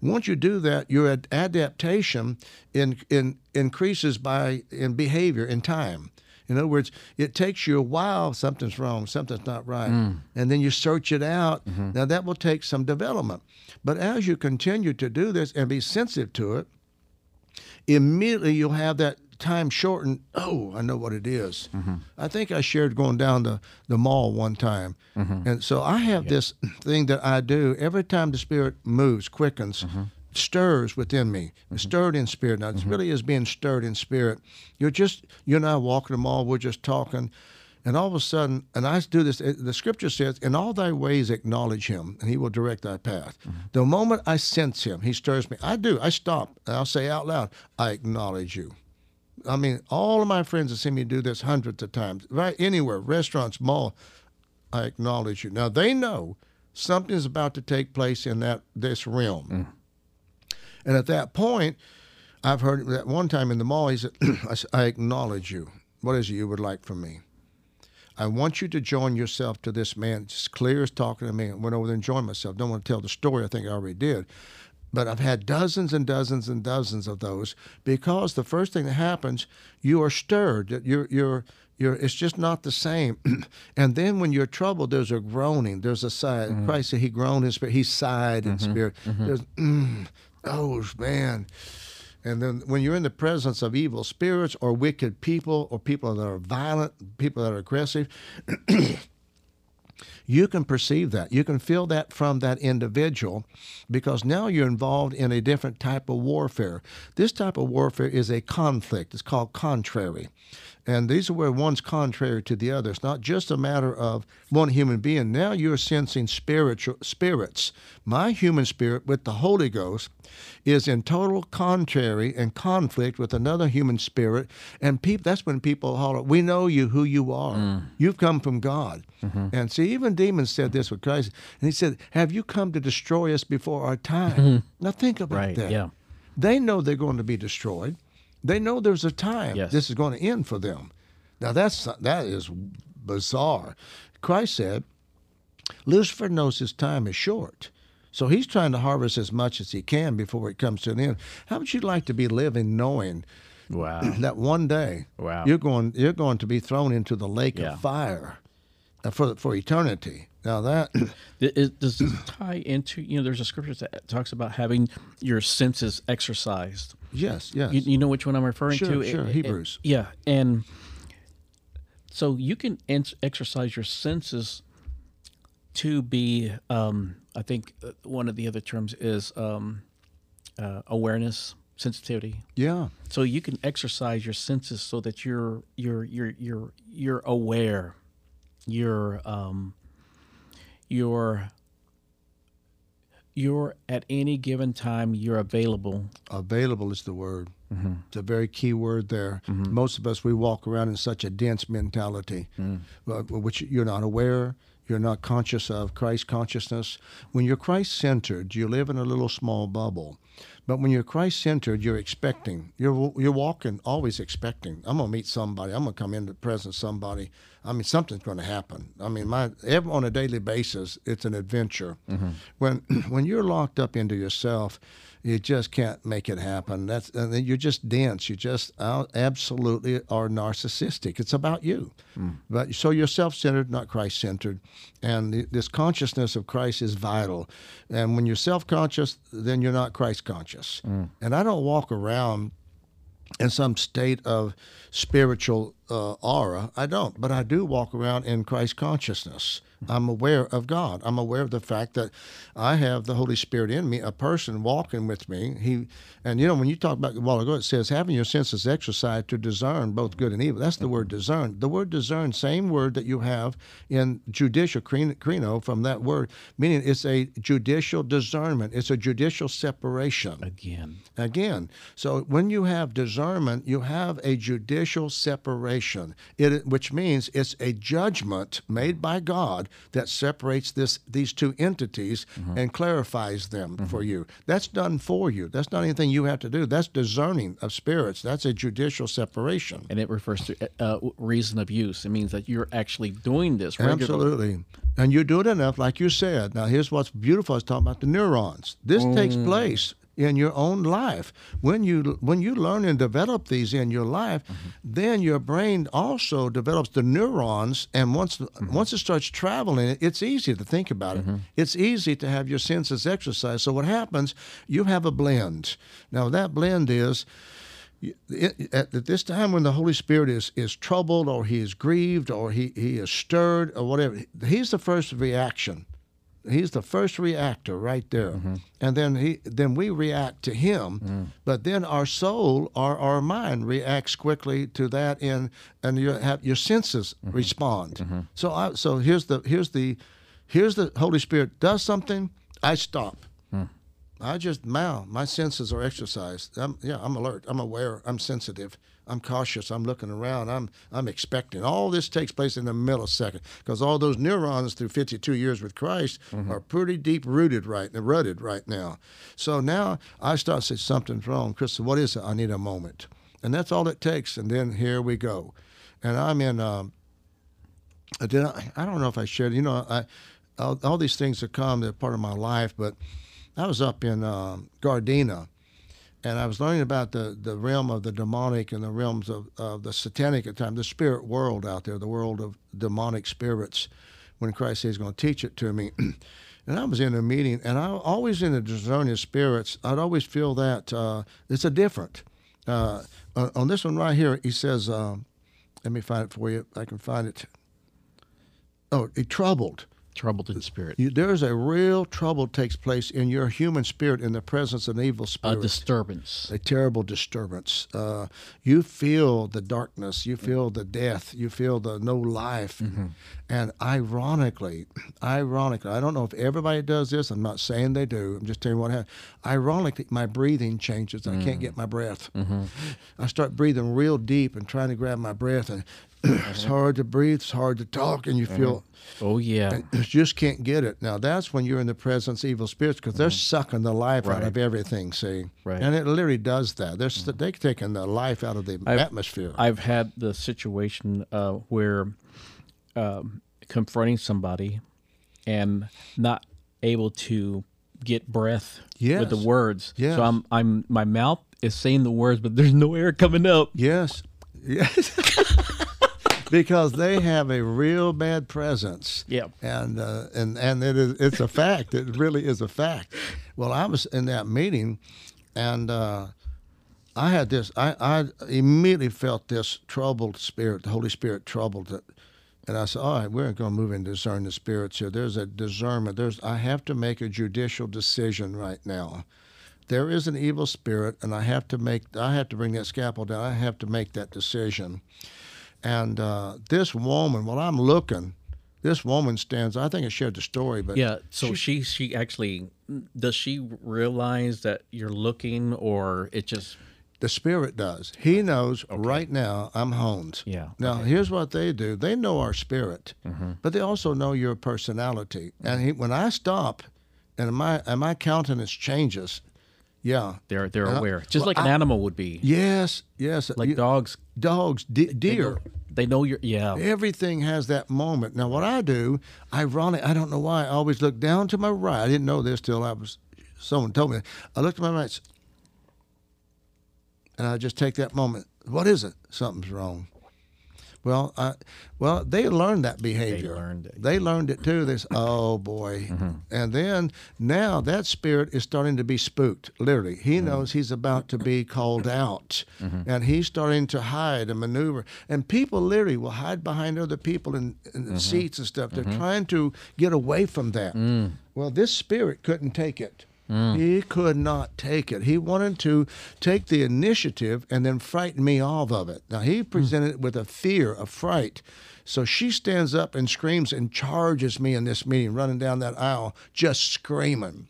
[SPEAKER 2] Once you do that, your adaptation in, in, increases by in behavior in time. In other words, it takes you a while, something's wrong, something's not right. Mm. And then you search it out. Mm-hmm. Now, that will take some development. But as you continue to do this and be sensitive to it, immediately you'll have that time shortened. Oh, I know what it is. Mm-hmm. I think I shared going down the, the mall one time. Mm-hmm. And so I have this thing that I do every time the Spirit moves, quickens, stirs within me, mm-hmm. stirred in spirit. Now, it mm-hmm. really is being stirred in spirit. You're just, you and I walking the mall, we're just talking. And all of a sudden, and I do this, the scripture says, In all thy ways acknowledge him, and he will direct thy path. Mm-hmm. The moment I sense him, he stirs me. I do. I stop, and I'll say out loud, I acknowledge you. I mean, all of my friends have seen me do this hundreds of times, right anywhere, restaurants, mall. I acknowledge you. Now they know something is about to take place in that this realm, mm. And at that point, I've heard that one time in the mall. He said, I, acknowledge you. What is it you would like from me?" I want you to join yourself to this man. Just clear as talking to me. I went over there and joined myself. Don't want to tell the story. I think I already did. But I've had dozens and dozens and dozens of those because the first thing that happens, you are stirred. You're, you're, you're, it's just not the same. and then when you're troubled, there's a groaning. There's a sigh. Mm-hmm. Christ said he groaned in spirit. He sighed in mm-hmm. spirit. Mm-hmm. There's, mm, oh, man. And then when you're in the presence of evil spirits or wicked people or people that are violent, people that are aggressive, you can perceive that. You can feel that from that individual because now you're involved in a different type of warfare. This type of warfare is a conflict. It's called contrary. And these are where one's contrary to the other. It's not just a matter of one human being. Now you're sensing spiritual spirits. My human spirit with the Holy Ghost is in total contrary and conflict with another human spirit. And people that's when people holler, We know you who you are. Mm. You've come from God. Mm-hmm. And see, even demons said this with Christ. And he said, Have you come to destroy us before our time? Mm-hmm. Now think about
[SPEAKER 1] Right,
[SPEAKER 2] that.
[SPEAKER 1] yeah.
[SPEAKER 2] They know they're going to be destroyed. They know there's a time
[SPEAKER 1] Yes.
[SPEAKER 2] this is going to end for them. Now that's that is bizarre. Christ said, Lucifer knows his time is short. So he's trying to harvest as much as he can before it comes to an end. How would you like to be living knowing
[SPEAKER 1] Wow.
[SPEAKER 2] that one day
[SPEAKER 1] Wow.
[SPEAKER 2] you're going you're going to be thrown into the lake
[SPEAKER 1] Yeah.
[SPEAKER 2] of fire uh, for for eternity? Now that
[SPEAKER 1] Th- does this tie into you know? There's a scripture that talks about having your senses exercised.
[SPEAKER 2] Yes, yes.
[SPEAKER 1] You, you know which one I'm referring
[SPEAKER 2] Sure,
[SPEAKER 1] to?
[SPEAKER 2] sure,
[SPEAKER 1] It- it-
[SPEAKER 2] Hebrews.
[SPEAKER 1] yeah, and so you can en- exercise your senses to be. Um, I think uh, one of the other terms is um, uh, awareness, sensitivity.
[SPEAKER 2] yeah.
[SPEAKER 1] So you can exercise your senses so that you're you're you're you're you're aware. You're um you're you're at any given time you're available.
[SPEAKER 2] Available is the word. Mm-hmm. It's a very key word there. Mm-hmm. Most of us, we walk around in such a dense mentality, mm. uh, which you're not aware, you're not conscious of Christ consciousness. When you're Christ centered, you live in a little small bubble. But when you're Christ centered, you're expecting. You're you're walking always expecting. I'm gonna meet somebody. I'm gonna come into the presence of somebody. I mean, something's going to happen. I mean, my every, on a daily basis, it's an adventure. Mm-hmm. When when you're locked up into yourself, you just can't make it happen. That's and then you're just dense. You just out, absolutely are narcissistic. It's about you. Hmm. But so you're self-centered, not Christ-centered, and th- this consciousness of Christ is vital. And when you're self-conscious, then you're not Christ-conscious. Hmm. And I don't walk around in some state of spiritual uh, aura. I don't, but I do walk around in Christ consciousness. I'm aware of God. I'm aware of the fact that I have the Holy Spirit in me, a person walking with me. He, and you know, when you talk about a while ago, it says having your senses exercised to discern both good and evil. That's the word discern. The word discern, same word that you have in judicial krino from that word, meaning it's a judicial discernment. It's a judicial separation
[SPEAKER 1] Again,
[SPEAKER 2] again. So when you have discernment, you have a judicial separation, it, which means it's a judgment made by God that separates this these two entities mm-hmm. and clarifies them mm-hmm. for you. That's done for you. That's not anything you have to do. That's discerning of spirits. That's a judicial separation.
[SPEAKER 1] and it refers to uh, uh reason of use. It means that you're actually doing this regularly.
[SPEAKER 2] Absolutely. And you do it enough, like you said. Now, here's what's beautiful. I was talking about the neurons. This takes mm. place in your own life. When you when you learn and develop these in your life, mm-hmm. then your brain also develops the neurons. And once mm-hmm. once it starts traveling, it's easy to think about it. Mm-hmm. It's easy to have your senses exercised. So what happens? You have a blend. Now that blend is it, at this time when the Holy Spirit is, is troubled or he is grieved or he, he is stirred or whatever, he's the first reaction. He's the first reactor right there. Mm-hmm. And then he then we react to him, mm. but then our soul or our mind reacts quickly to that and and you have your senses mm-hmm. respond. Mm-hmm. So I, so here's the here's the here's the Holy Spirit does something, I stop. Hmm. I just now my senses are exercised. I'm, yeah, I'm alert. I'm aware. I'm sensitive. I'm cautious. I'm looking around. I'm I'm expecting. All this takes place in a millisecond because all those neurons through 52 years with Christ are pretty deep rooted right rooted right now. So now I start to say something's wrong. Crystal, what is it? I need a moment, and that's all it takes. And then here we go, and I'm in. Um, I did I, I don't know if I shared. You know, I all, all these things have come. They're part of my life, but I was up in um, Gardena, and I was learning about the, the realm of the demonic and the realms of, of the satanic at the time, the spirit world out there, the world of demonic spirits, when Christ he's going to teach it to me. and I was in a meeting, and I always in the discerning spirits, I'd always feel that uh, it's a different. Uh, on this one right here, he says, um, let me find it for you. I can find it. Oh, he troubled.
[SPEAKER 1] Troubled in spirit.
[SPEAKER 2] You, there's a real trouble takes place in your human spirit in the presence of an evil spirit.
[SPEAKER 1] A disturbance.
[SPEAKER 2] a terrible disturbance. Uh, you feel the darkness. You mm-hmm. feel the death. You feel the no life. Mm-hmm. And ironically, ironically, I don't know if everybody does this. I'm not saying they do. I'm just telling you what happened. Ironically, my breathing changes. I can't mm. get my breath. Mm-hmm. I start breathing real deep and trying to grab my breath, and it's hard to breathe. It's hard to talk, and you feel
[SPEAKER 1] Oh yeah.
[SPEAKER 2] you just can't get it. Now that's when you're in the presence of evil spirits because they're sucking the life out
[SPEAKER 1] Mm-hmm.
[SPEAKER 2] Of everything. See,
[SPEAKER 1] Right.
[SPEAKER 2] and it literally does that. They're s they're taking the life out of the
[SPEAKER 1] I've-
[SPEAKER 2] atmosphere.
[SPEAKER 1] I've had the situation uh, where um, confronting somebody and not able to get breath with the words.
[SPEAKER 2] Yes.
[SPEAKER 1] So I'm I'm my mouth is saying the words, but there's no air coming up.
[SPEAKER 2] Yes. Yes. because they have a real bad presence.
[SPEAKER 1] Yeah.
[SPEAKER 2] And uh, and and it is it's a fact. It really is a fact. Well, I was in that meeting, and uh, I had this. I I immediately felt this troubled spirit. The Holy Spirit troubled it. And I said, "All right, we're going to move and discern the spirits here. There's a discernment. There's I have to make a judicial decision right now there is an evil spirit and i have to make i have to bring that scalpel down i have to make that decision and uh, this woman while i'm looking this woman stands i think i shared the story but
[SPEAKER 1] Yeah. So she she actually does she realize that you're looking, or it just
[SPEAKER 2] the spirit does. He knows right now i'm honed
[SPEAKER 1] Yeah,
[SPEAKER 2] now here's what they do. They know our spirit but they also know your personality. And he, when i stop and my and my countenance changes yeah
[SPEAKER 1] they're they're
[SPEAKER 2] Uh,
[SPEAKER 1] aware, just
[SPEAKER 2] well,
[SPEAKER 1] like an
[SPEAKER 2] I-
[SPEAKER 1] animal would be.
[SPEAKER 2] yes yes
[SPEAKER 1] Like
[SPEAKER 2] You-
[SPEAKER 1] dogs,
[SPEAKER 2] dogs de- deer
[SPEAKER 1] they know you're. Yeah.
[SPEAKER 2] Everything has that moment. Now, what I do, ironic, I don't know why, I always look down to my right. I didn't know this till I was, someone told me. I looked to my right, and I just take that moment. What is it? Something's wrong. Well, I, well, they learned that behavior.
[SPEAKER 1] They learned it.
[SPEAKER 2] They learned it too. This, "Oh boy!" Mm-hmm. And then now that spirit is starting to be spooked. Literally, he mm-hmm. knows he's about to be called out, mm-hmm. and he's starting to hide and maneuver. And people literally will hide behind other people in, in the seats and stuff. They're trying to get away from that. Mm. Well, this spirit couldn't take it. Mm. He could not take it. He wanted to take the initiative and then frighten me off of it. Now, he mm. presented it with a fear, a fright. So she stands up and screams and charges me in this meeting, running down that aisle, just screaming.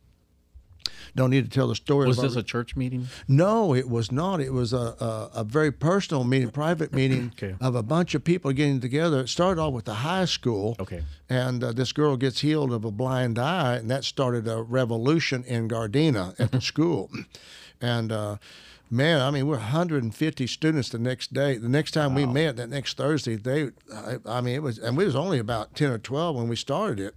[SPEAKER 2] Don't need to tell the story.
[SPEAKER 1] Was this a church meeting?
[SPEAKER 2] no, it was not. It was a, a, a very personal meeting, private meeting
[SPEAKER 1] Okay.
[SPEAKER 2] of a bunch of people getting together. It started off with the high school.
[SPEAKER 1] Okay.
[SPEAKER 2] And uh, this girl gets healed of a blind eye, and that started a revolution in Gardena at the school. And uh, man, I mean, we're 150 students the next day. The next time we met, that next Thursday, they, I, I mean, it was, and we was only about 10 or 12 when we started it.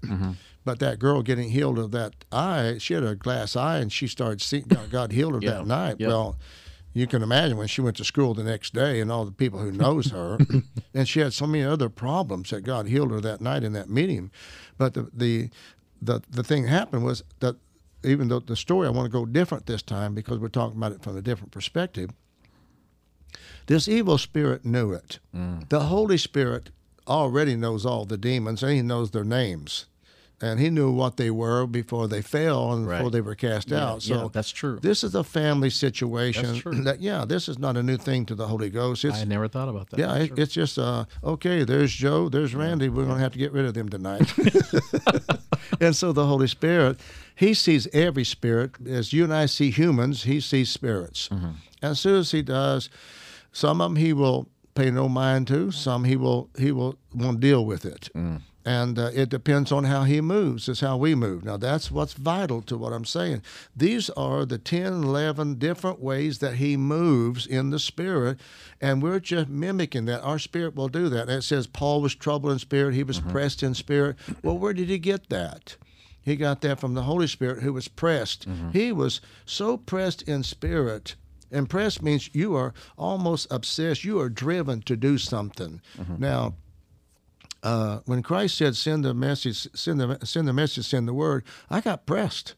[SPEAKER 2] But that girl getting healed of that eye, she had a glass eye, and she started seeing God, God healed her
[SPEAKER 1] Yeah.
[SPEAKER 2] that night. Well, you can imagine when she went to school the next day and all the people who knows her and she had so many other problems that god healed her that night in that meeting. But the the the, the thing happened was that even though the story i want to go different this time because we're talking about it from a different perspective this evil spirit knew it. Mm. The holy spirit already knows all the demons and he knows their names and he knew what they were before they fell and before they were cast out so
[SPEAKER 1] yeah, that's true.
[SPEAKER 2] this is a family situation.
[SPEAKER 1] That's true.
[SPEAKER 2] That yeah, this is not a new thing to the Holy Ghost. It's
[SPEAKER 1] I never thought about that.
[SPEAKER 2] yeah, it, it's just uh, okay. There's Joe. There's Randy. We're gonna have to get rid of them tonight. and so the Holy Spirit, He sees every spirit as you and I see humans. He sees spirits.
[SPEAKER 1] Mm-hmm.
[SPEAKER 2] And as soon as He does, some of them He will pay no mind to. Some He will He will won't deal with it.
[SPEAKER 1] Mm.
[SPEAKER 2] And uh, it depends on how he moves, is how we move. Now, that's what's vital to what I'm saying. These are the 10, 11 different ways that he moves in the spirit, and we're just mimicking that. Our spirit will do that. And it says Paul was troubled in spirit, he was mm-hmm. pressed in spirit. Well, where did he get that? He got that from the Holy Spirit who was pressed. Mm-hmm. He was so pressed in spirit. And pressed means you are almost obsessed. You are driven to do something. Mm-hmm. Now, uh, when Christ said, "Send the message, send the send the message, send the word," I got pressed.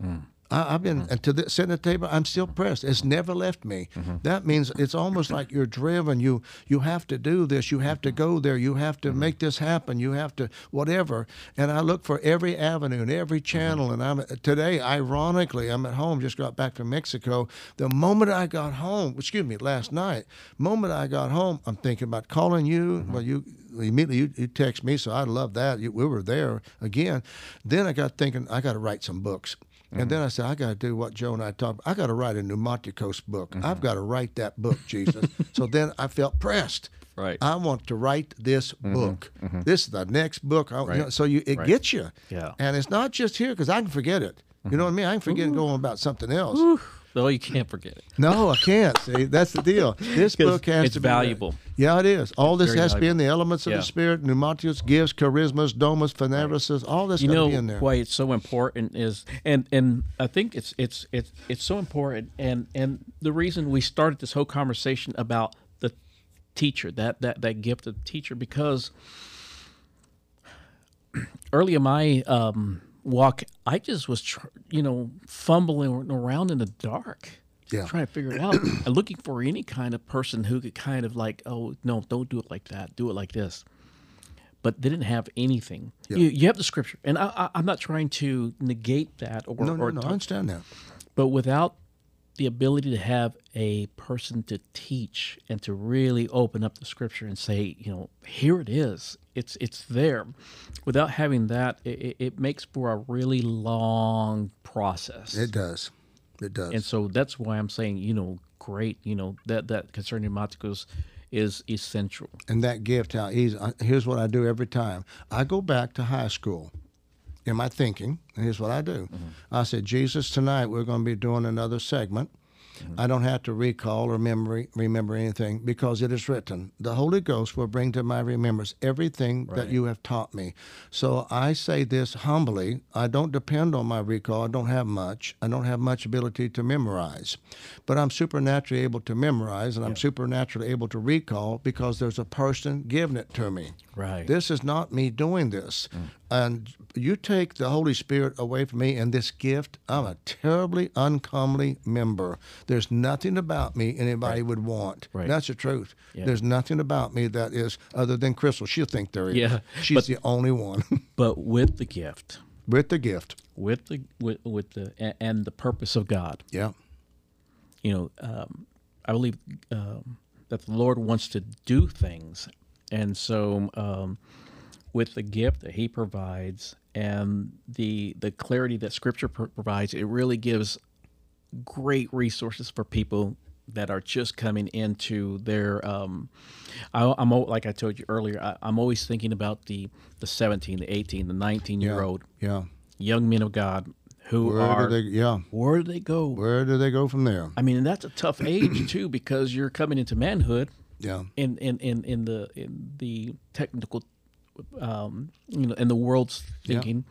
[SPEAKER 2] I, I've been and to the, sitting at the table. I'm still pressed. It's never left me. Mm-hmm. That means it's almost like you're driven. You you have to do this. You have to mm-hmm. go there. You have to make this happen. You have to whatever. And I look for every avenue and every channel. And I'm today, ironically, I'm at home. Just got back from Mexico. The moment I got home, excuse me, last night, moment I got home, I'm thinking about calling you. Well, you immediately you, you text me, so I love that. You, we were there again. Then I got thinking I got to write some books. And mm-hmm. then I said, I got to do what Joe and I talked. I got to write a Pneumaticos book. Mm-hmm. I've got to write that book, Jesus. so then I felt pressed.
[SPEAKER 1] Right.
[SPEAKER 2] I want to write this mm-hmm. book. This is the next book. I, you know,
[SPEAKER 1] Right.
[SPEAKER 2] so you it
[SPEAKER 1] Right.
[SPEAKER 2] gets you.
[SPEAKER 1] Yeah.
[SPEAKER 2] And it's not just here because I can forget it. You know what I mean? I can forget and go on about something else.
[SPEAKER 1] No, you can't forget it.
[SPEAKER 2] No, I can't. See, that's the deal. This book has
[SPEAKER 1] it's
[SPEAKER 2] to be read.
[SPEAKER 1] valuable.
[SPEAKER 2] Yeah, it is. All this
[SPEAKER 1] very
[SPEAKER 2] has to be in the elements of
[SPEAKER 1] Yeah.
[SPEAKER 2] the spirit, pneumatics, gifts, charismas, domus, phanerosis. All this
[SPEAKER 1] you know
[SPEAKER 2] be in there.
[SPEAKER 1] why it's so important is and and I think it's it's it's it's so important and and the reason we started this whole conversation about the teacher that that that gift of teacher because early in my um, walk I just was tr- you know fumbling around in the dark
[SPEAKER 2] Yeah.
[SPEAKER 1] trying to figure it out and looking for any kind of person who could kind of like oh no don't do it like that do it like this but they didn't have anything. You, you have the scripture, and I, I, I'm not trying to negate that or,
[SPEAKER 2] No, no,
[SPEAKER 1] or
[SPEAKER 2] no. I understand that.
[SPEAKER 1] but without the ability to have a person to teach and to really open up the scripture and say, you know, here it is, it's it's there. Without having that, it, it- makes for a really long process.
[SPEAKER 2] It does. It does.
[SPEAKER 1] and so that's why I'm saying, you know, great, you know, that that concerning Maticos is essential.
[SPEAKER 2] and that gift how easy I- uh, here's what i do every time i go back to high school in my thinking and here's what i do mm-hmm. i said jesus tonight we're going to be doing another segment mm-hmm. I don't have to recall or memory, remember anything because it is written. The Holy Ghost will bring to my remembrance everything that you have taught me. So I say this humbly. I don't depend on my recall. I don't have much. I don't have much ability to memorize. But I'm supernaturally able to memorize and I'm supernaturally able to recall because there's a person giving it to me.
[SPEAKER 1] Right.
[SPEAKER 2] This is not me doing this. Mm. And you take the Holy Spirit away from me and this gift, I'm a terribly uncomely member. There's nothing about me anybody would want.
[SPEAKER 1] Right.
[SPEAKER 2] That's the truth.
[SPEAKER 1] Yeah.
[SPEAKER 2] There's nothing about me that is other than Crystal. She'll think there is.
[SPEAKER 1] Yeah,
[SPEAKER 2] She's
[SPEAKER 1] but-
[SPEAKER 2] the only one
[SPEAKER 1] But with the gift,
[SPEAKER 2] with the gift.
[SPEAKER 1] with the with, with the and the purpose of God,
[SPEAKER 2] Yeah.
[SPEAKER 1] you know, um, I believe um, that the Lord wants to do things, and so um, with the gift that He provides and the the clarity that Scripture pro- provides, it really gives great resources for people that are just coming into their. Um, I, I'm like I told you earlier. I, I'm always thinking about the the 17, the 18, the 19 year old
[SPEAKER 2] Yeah.
[SPEAKER 1] young men of God who
[SPEAKER 2] Where
[SPEAKER 1] are
[SPEAKER 2] do they yeah.
[SPEAKER 1] where do they go?
[SPEAKER 2] Where do they go from there?
[SPEAKER 1] I mean, and that's a tough age too because you're coming into manhood
[SPEAKER 2] Yeah.
[SPEAKER 1] in in in, in the in the technical, um, you know, in the world's thinking,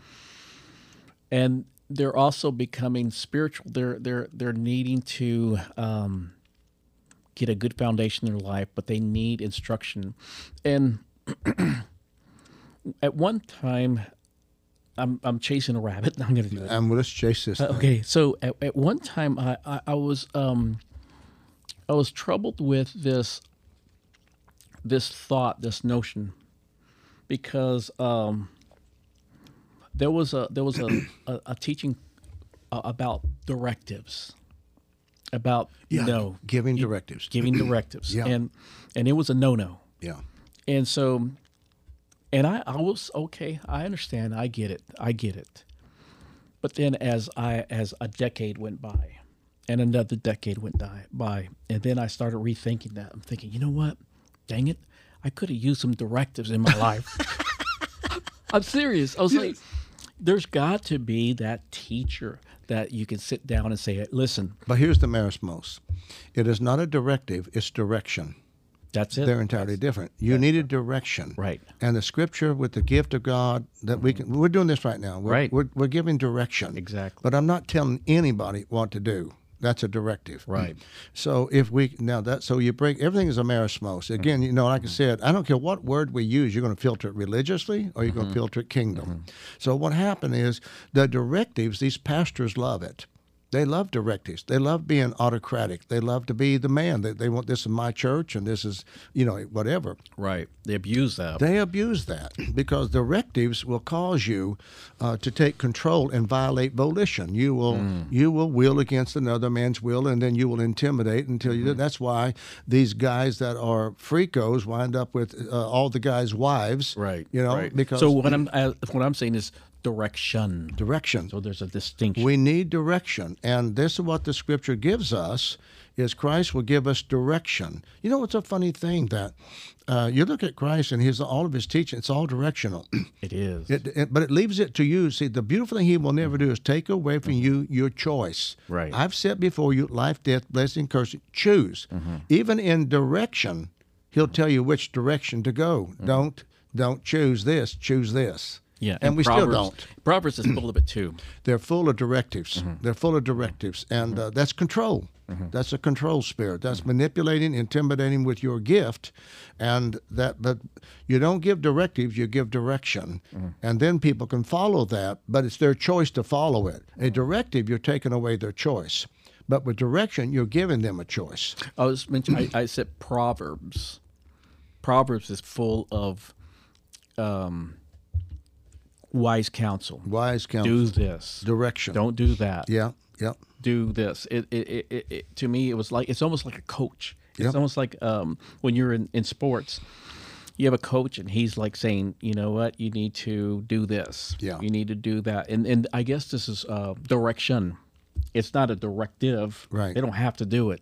[SPEAKER 1] and they're also becoming spiritual. They're they're they're needing to um, get a good foundation in their life, but they need instruction, and at one time. I'm, I'm chasing a rabbit. I'm going to do it.
[SPEAKER 2] And let's chase this.
[SPEAKER 1] Uh, okay, so at, at one time I, I, I was um I was troubled with this this thought, this notion, because um there was a there was a, a, a teaching uh, about directives, about
[SPEAKER 2] Yeah.
[SPEAKER 1] no
[SPEAKER 2] Giving directives.
[SPEAKER 1] giving directives,
[SPEAKER 2] Yeah.
[SPEAKER 1] and and it was a no no.
[SPEAKER 2] Yeah.
[SPEAKER 1] And so, and I, I was okay. I understand. I get it. I get it. But then, as I as a decade went by, and another decade went by, and then I started rethinking that. I'm thinking, you know what? Dang it! I could have used some directives in my life. I'm serious. I was like, there's got to be that teacher that you can sit down and say, listen,
[SPEAKER 2] But here's the merismos. It is not a directive, it's direction.
[SPEAKER 1] that's it.
[SPEAKER 2] They're entirely different. You need a direction.
[SPEAKER 1] Right.
[SPEAKER 2] And the scripture with the gift of God that we can, we're doing this right now. We're,
[SPEAKER 1] Right.
[SPEAKER 2] We're, we're giving direction.
[SPEAKER 1] Exactly.
[SPEAKER 2] But I'm not telling anybody what to do. That's a directive.
[SPEAKER 1] Right. Mm.
[SPEAKER 2] So if we, now that, so you break, everything is a merismos. Mm-hmm. Again, you know, like I mm-hmm. said, I don't care what word we use, you're going to filter it religiously or you're going to mm-hmm. filter it kingdom. So what happened is the directives, these pastors love it. They love directives. They love being autocratic. They love to be the man. They, they want this is my church and this is, you know, whatever.
[SPEAKER 1] right. They abuse that.
[SPEAKER 2] They abuse that because directives will cause you uh, to take control and violate volition. You will you will will against another man's will, and then you will intimidate until you. That's why these guys that are freakos wind up with uh, all the guys' wives.
[SPEAKER 1] Right.
[SPEAKER 2] You know
[SPEAKER 1] right.
[SPEAKER 2] because
[SPEAKER 1] so what I'm I, what I'm saying is direction.
[SPEAKER 2] Direction.
[SPEAKER 1] So there's a distinction.
[SPEAKER 2] We need direction, and this is what the Scripture gives us: is Christ will give us direction. You know, it's a funny thing that uh, you look at Christ and his all of his teaching; it's all directional.
[SPEAKER 1] it is.
[SPEAKER 2] It, it, but it leaves it to you. See, the beautiful thing he will never do is take away from you your choice.
[SPEAKER 1] Right.
[SPEAKER 2] I've said before you life, death, blessing, curse. Choose. Even in direction, he'll tell you which direction to go. Don't don't choose this. Choose this.
[SPEAKER 1] Yeah,
[SPEAKER 2] And, we
[SPEAKER 1] Proverbs,
[SPEAKER 2] still don't.
[SPEAKER 1] Proverbs is full of it too.
[SPEAKER 2] They're full of directives. Mm-hmm. They're full of directives, and mm-hmm. uh, that's control. Mm-hmm. That's a control spirit. That's manipulating, intimidating with your gift, and that. But you don't give directives; you give direction, and then people can follow that. But it's their choice to follow it. A directive, you're taking away their choice. But with direction, you're giving them a choice.
[SPEAKER 1] I was mentioning. I, I said Proverbs. Proverbs is full of um, wise counsel.
[SPEAKER 2] Wise counsel,
[SPEAKER 1] Do this.
[SPEAKER 2] direction.
[SPEAKER 1] Don't do that.
[SPEAKER 2] Yeah, yeah.
[SPEAKER 1] do this. It, it, it, it, to me, it was like it's almost like a coach. It's
[SPEAKER 2] Yep.
[SPEAKER 1] almost like um, when you're in, in sports, you have a coach and he's like saying, you know what, you need to do this.
[SPEAKER 2] Yeah.
[SPEAKER 1] You need to do that. And and I guess this is uh, direction. It's not a directive.
[SPEAKER 2] Right.
[SPEAKER 1] They don't have to do it.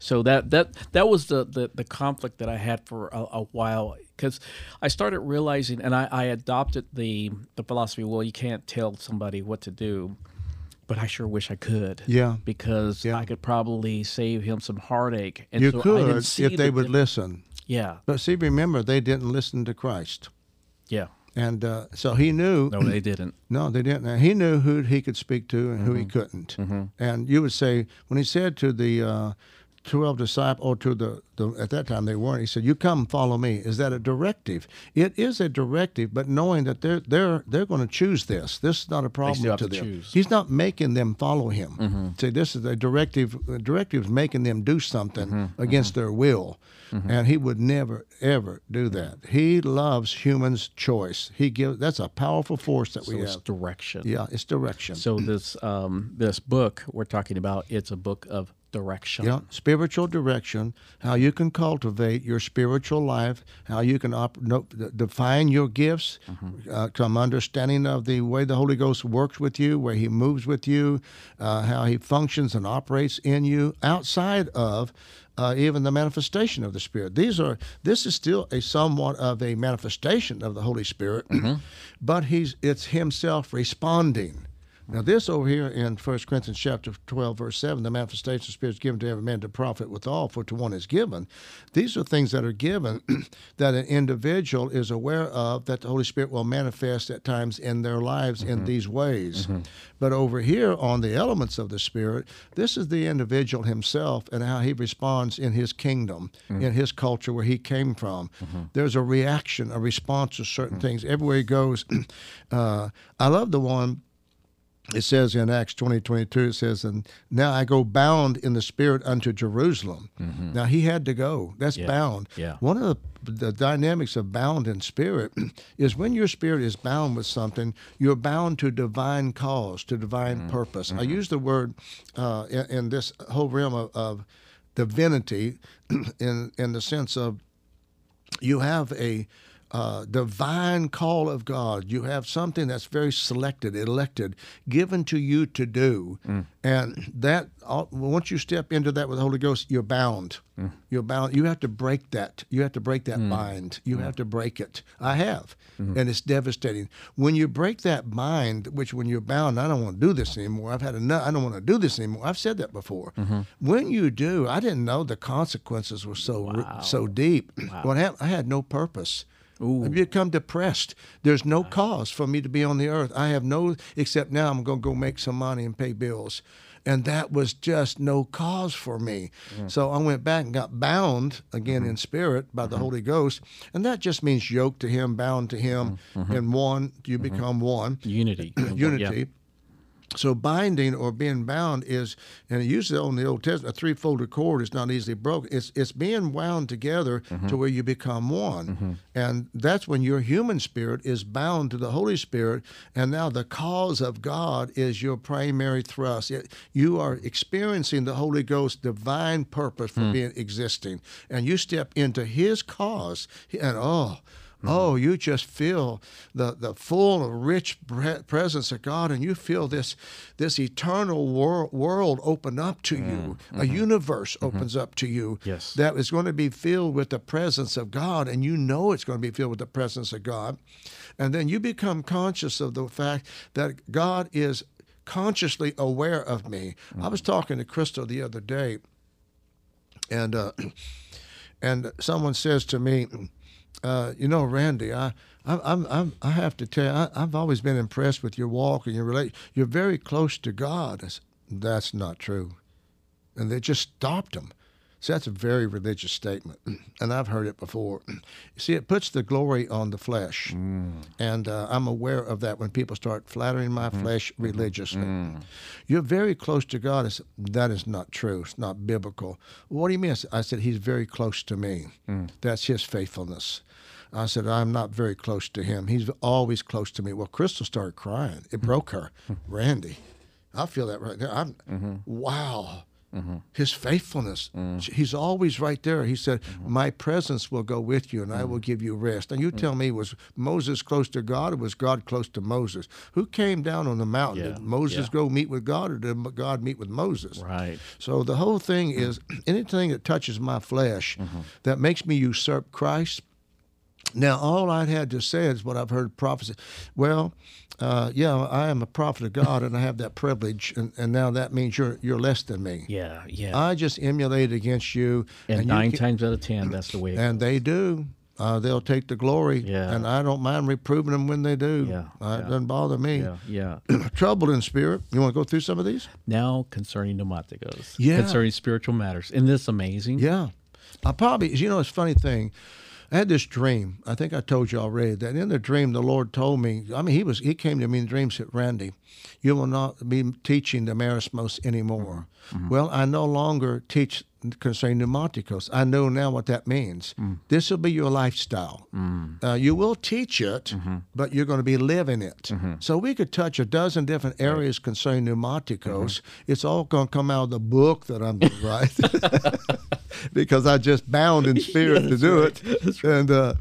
[SPEAKER 1] So that that that was the the, the conflict that I had for a, a while because I started realizing, and I, I adopted the the philosophy. Well, you can't tell somebody what to do, but I sure wish I could.
[SPEAKER 2] Yeah.
[SPEAKER 1] because
[SPEAKER 2] Yeah.
[SPEAKER 1] I could probably save him some heartache. And
[SPEAKER 2] You
[SPEAKER 1] so I
[SPEAKER 2] could
[SPEAKER 1] didn't see
[SPEAKER 2] if they
[SPEAKER 1] the
[SPEAKER 2] would listen.
[SPEAKER 1] Yeah,
[SPEAKER 2] But see, remember, they didn't listen to Christ.
[SPEAKER 1] yeah.
[SPEAKER 2] And uh, so he knew
[SPEAKER 1] No, they didn't.
[SPEAKER 2] No, they didn't. He knew who he could speak to and who he couldn't. And you would say when he said to the uh, twelve disciples, or to the, the at that time they weren't. He said, "You come, follow me." Is that a directive? It is a directive, but knowing that they're they're they're going to choose this. This is not a problem to
[SPEAKER 1] to
[SPEAKER 2] them.
[SPEAKER 1] choose.
[SPEAKER 2] He's not making them follow him. Mm-hmm. See, this is a directive. A directive is making them do something mm-hmm. Mm-hmm. against their will. And he would never ever do that. He loves humans' choice. He gives. That's a powerful force that
[SPEAKER 1] So
[SPEAKER 2] we
[SPEAKER 1] it's
[SPEAKER 2] have.
[SPEAKER 1] direction.
[SPEAKER 2] Yeah, it's direction.
[SPEAKER 1] So this um this book we're talking about, it's a book of direction.
[SPEAKER 2] yeah, spiritual direction, how you can cultivate your spiritual life, how you can op- no, define your gifts, uh, some understanding of the way the Holy Ghost works with you, where He moves with you, uh, how He functions and operates in you outside of. Uh, even the manifestation of the Spirit. These are. This is still a somewhat of a manifestation of the Holy Spirit, but he's. It's Himself responding. Now, this over here in 1 Corinthians chapter 12, verse 7, the manifestation of the Spirit is given to every man to profit withal, for to one is given. These are things that are given that an individual is aware of that the Holy Spirit will manifest at times in their lives in mm-hmm. these ways. Mm-hmm. But over here on the elements of the Spirit, this is the individual himself and how he responds in his kingdom, mm-hmm. in his culture where he came from. There's a reaction, a response to certain things. Everywhere he goes, uh, I love the one it says in Acts 20, 22, it says, And now I go bound in the Spirit unto Jerusalem. Mm-hmm. Now he had to go. That's
[SPEAKER 1] Yeah.
[SPEAKER 2] bound.
[SPEAKER 1] Yeah.
[SPEAKER 2] One of the, the dynamics of bound in spirit is when your spirit is bound with something, you're bound to divine cause, to divine mm-hmm. purpose. I mm-hmm. use the word uh, in, in this whole realm of, of divinity in, in the sense of you have a uh, divine call of God. You have something that's very selected, elected, given to you to do, mm. and that once you step into that with the Holy Ghost, you're bound. Mm. You're bound. You have to break that. You have to break that mm. bind. You have to break it. I have, mm-hmm. and it's devastating when you break that bind. Which when you're bound, I don't want to do this anymore. I've had enough. I don't want to do this anymore. I've said that before. Mm-hmm. When you do, I didn't know the consequences were so so deep. What happened? I had no purpose. I become depressed. There's no cause for me to be on the earth. I have no, except now I'm going to go make some money and pay bills. And that was just no cause for me. Mm. So I went back and got bound again mm-hmm. in spirit by the mm-hmm. Holy Ghost. And that just means yoked to Him, bound to Him, mm-hmm. and one, you become one
[SPEAKER 1] Unity.
[SPEAKER 2] unity. So binding or being bound is, and it on the Old Testament, a three-folded cord is not easily broken. It's it's being wound together mm-hmm. to where you become one, mm-hmm. and that's when your human spirit is bound to the Holy Spirit, and now the cause of God is your primary thrust. It, you are experiencing the Holy Ghost's divine purpose for hmm. being existing, and you step into His cause, and oh. Mm-hmm. Oh, you just feel the the full, rich presence of God, and you feel this this eternal wor- world open up to you. Mm-hmm. A mm-hmm. universe opens up to you.
[SPEAKER 1] Yes.
[SPEAKER 2] that is going to be filled with the presence of God, and you know it's going to be filled with the presence of God. And then you become conscious of the fact that God is consciously aware of me. I was talking to Crystal the other day, and uh, and someone says to me, uh, "You know, Randy, I." I, I'm, I'm, I have to tell you, I, I've always been impressed with your walk and your relate. You're very close to God. Said, That's not true, and they just stopped him. So that's a very religious statement, and I've heard it before. See, it puts the glory on the flesh, mm. and uh, I'm aware of that when people start flattering my mm-hmm. flesh mm-hmm. religiously. Mm. You're very close to God. I said, that is not true. It's not biblical. What do you mean? I said, I said He's very close to me. Mm. That's His faithfulness. I said, I'm not very close to Him. He's always close to me. Well, Crystal started crying. It hmm. broke her. Hmm. Randy, I feel that right there. I'm, mm-hmm. wow. Mm-hmm. His faithfulness. Mm. He's always right there. He said, mm-hmm. My presence will go with you and I mm. will give you rest. And you mm. tell me, was Moses close to God or was God close to Moses? Who came down on the mountain?
[SPEAKER 1] Yeah,
[SPEAKER 2] Did Moses
[SPEAKER 1] yeah.
[SPEAKER 2] go meet with God or did God meet with Moses?
[SPEAKER 1] Right.
[SPEAKER 2] So the whole thing is anything that touches my flesh that makes me usurp Christ. Now, all I had to say is what I've heard prophets. Well, uh, yeah, I am a prophet of God, and I have that privilege, and, and now that means you're you're less than me.
[SPEAKER 1] Yeah. Yeah.
[SPEAKER 2] I just emulate against you,
[SPEAKER 1] and
[SPEAKER 2] you
[SPEAKER 1] nine
[SPEAKER 2] can-
[SPEAKER 1] times out of ten, that's the way. It
[SPEAKER 2] and they do. Uh, they'll take the glory,
[SPEAKER 1] Yeah.
[SPEAKER 2] and I don't mind reproving them when they do.
[SPEAKER 1] Yeah,
[SPEAKER 2] Uh, It doesn't bother me.
[SPEAKER 1] yeah. Yeah.
[SPEAKER 2] Troubled in spirit. You want to go through some of these?
[SPEAKER 1] now concerning pneumaticos.
[SPEAKER 2] Yeah.
[SPEAKER 1] Concerning spiritual matters. Isn't this amazing?
[SPEAKER 2] Yeah. I probably, you know, it's a funny thing. I had this dream. I think I told you already that in the dream, the Lord told me, I mean, he was, he came to me in dreams, said, Randy, you will not be teaching the Merismos anymore. Mm-hmm. Mm-hmm. Well, I no longer teach concerning pneumaticos. I know now what that means. Mm. This will be your lifestyle. Mm. Uh, you will teach it, mm-hmm. but you're going to be living it. So we could touch a dozen different areas concerning pneumaticos. It's all going to come out of the book that I'm going to write because I just bound in spirit to do it. And uh,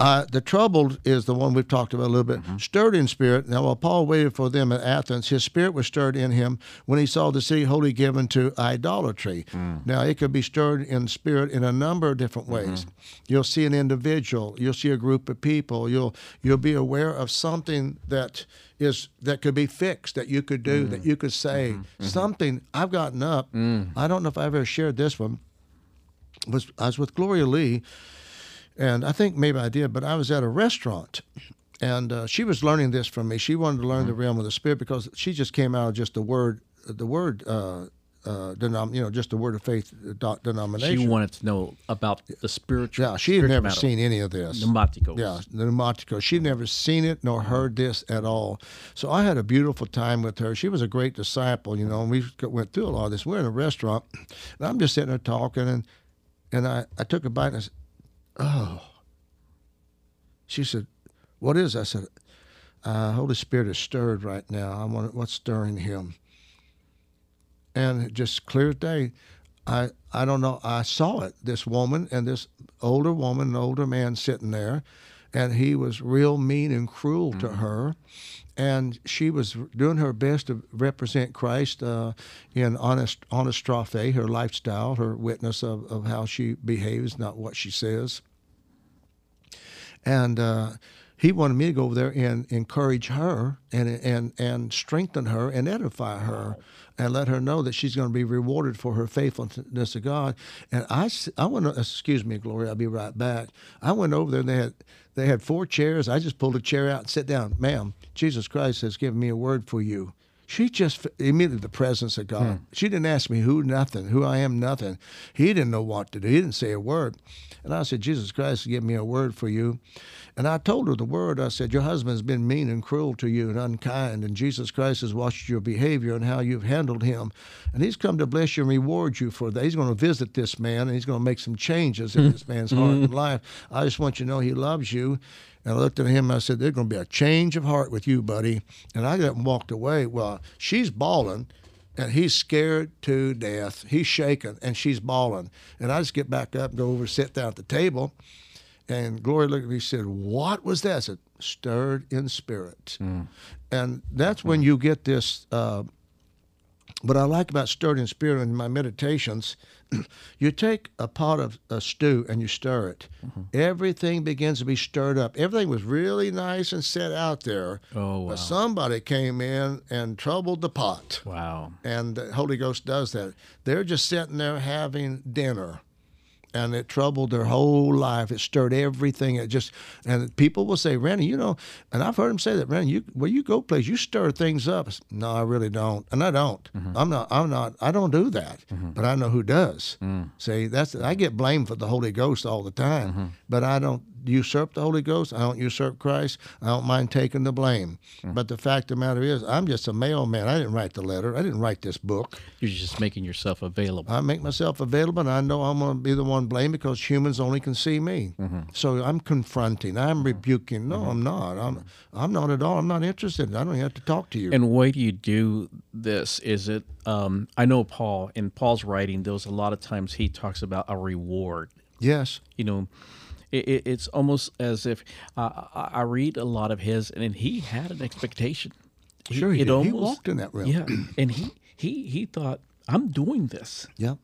[SPEAKER 2] uh, the troubled is the one we've talked about a little bit. Mm-hmm. Stirred in spirit. Now, while Paul waited for them at Athens, his spirit was stirred in him when he saw the city wholly given to idolatry. Mm. Now, it could be stirred in spirit in a number of different mm-hmm. ways. You'll see an individual. You'll see a group of people. You'll you'll be aware of something that is that could be fixed that you could do mm. that you could say mm-hmm. something. I've gotten up. Mm. I don't know if I've ever shared this one was I was with Gloria Lee, and I think maybe I did, but I was at a restaurant, and uh, she was learning this from me. She wanted to learn the realm of the spirit because she just came out of just the word, the word, uh, uh, denom- you know, just the word of faith uh, do-
[SPEAKER 1] She wanted to know about the spiritual.
[SPEAKER 2] yeah, she had never
[SPEAKER 1] matter.
[SPEAKER 2] seen any of this.
[SPEAKER 1] pneumaticos.
[SPEAKER 2] Yeah, the pneumatico. She'd never seen it nor heard this at all. So I had a beautiful time with her. She was a great disciple, you know, and we went through a lot of this. We're in a restaurant, and I'm just sitting there talking, and and I, I took a bite and I said, Oh. She said, What is? I said, uh, Holy Spirit is stirred right now. I want what's stirring him. And just clear as day. I I don't know. I saw it. This woman and this older woman, an older man sitting there, and he was real mean and cruel to her, and she was doing her best to represent Christ uh, in honest anastrophe, her lifestyle, her witness of, of how she behaves, not what she says. And uh, he wanted me to go over there and encourage her and and and strengthen her and edify her and let her know that she's going to be rewarded for her faithfulness to God. And I, I went, excuse me, Gloria, I'll be right back. I went over there and they had, they had four chairs. I just pulled a chair out and sat down. Ma'am, Jesus Christ has given me a word for you. She just immediately the presence of God. Hmm. She didn't ask me who, nothing, who I am, nothing. He didn't know what to do. He didn't say a word. And I said, Jesus Christ give me a word for you. And I told her the word. I said, Your husband's been mean and cruel to you and unkind, and Jesus Christ has watched your behavior and how you've handled him. And he's come to bless you and reward you for that. He's going to visit this man and he's going to make some changes in hmm. this man's heart and hmm. life. I just want you to know he loves you. And I looked at him and I said, There's going to be a change of heart with you, buddy. And I got up and walked away. Well, she's bawling and he's scared to death. He's shaking and she's bawling. And I just get back up and go over, sit down at the table. And Gloria looked at me and said, What was that? I said, Stirred in spirit. And that's when you get this. Uh, what I like about stirred in spirit in my meditations, you take a pot of a stew and you stir it. Mm-hmm. Everything begins to be stirred up. Everything was really nice and set out there.
[SPEAKER 1] Oh, wow.
[SPEAKER 2] But somebody came in and troubled the pot.
[SPEAKER 1] Wow.
[SPEAKER 2] And the Holy Ghost does that. They're just sitting there having dinner. And it troubled their whole life. It stirred everything. It just and people will say, Randy, you know, and I've heard them say that, Randy, you where you go place, you stir things up. No, I really don't, and I don't. Mm-hmm. I'm not. I'm not. I don't do that. Mm-hmm. But I know who does. Mm. See, that's I get blamed for the Holy Ghost all the time, mm-hmm. but I don't usurp the Holy Ghost. I don't usurp Christ. I don't mind taking the blame. Mm. But the fact of the matter is, I'm just a mailman. I didn't write the letter. I didn't write this book.
[SPEAKER 1] You're just making yourself available.
[SPEAKER 2] I make myself available, and I know I'm going to be the one blamed because humans only can see me. Mm-hmm. So I'm confronting. I'm mm-hmm. rebuking. No, mm-hmm. I'm not. I'm. I'm not at all. I'm not interested. I don't have to talk to you.
[SPEAKER 1] And why do you do this? Is it? Um, I know Paul in Paul's writing. There's a lot of times he talks about a reward.
[SPEAKER 2] yes.
[SPEAKER 1] You know, it, it, it's almost as if uh, I I read a lot of his, and he had an expectation.
[SPEAKER 2] Sure, he did. He walked in that realm.
[SPEAKER 1] Yeah, and he he he thought, I'm doing this.
[SPEAKER 2] Yeah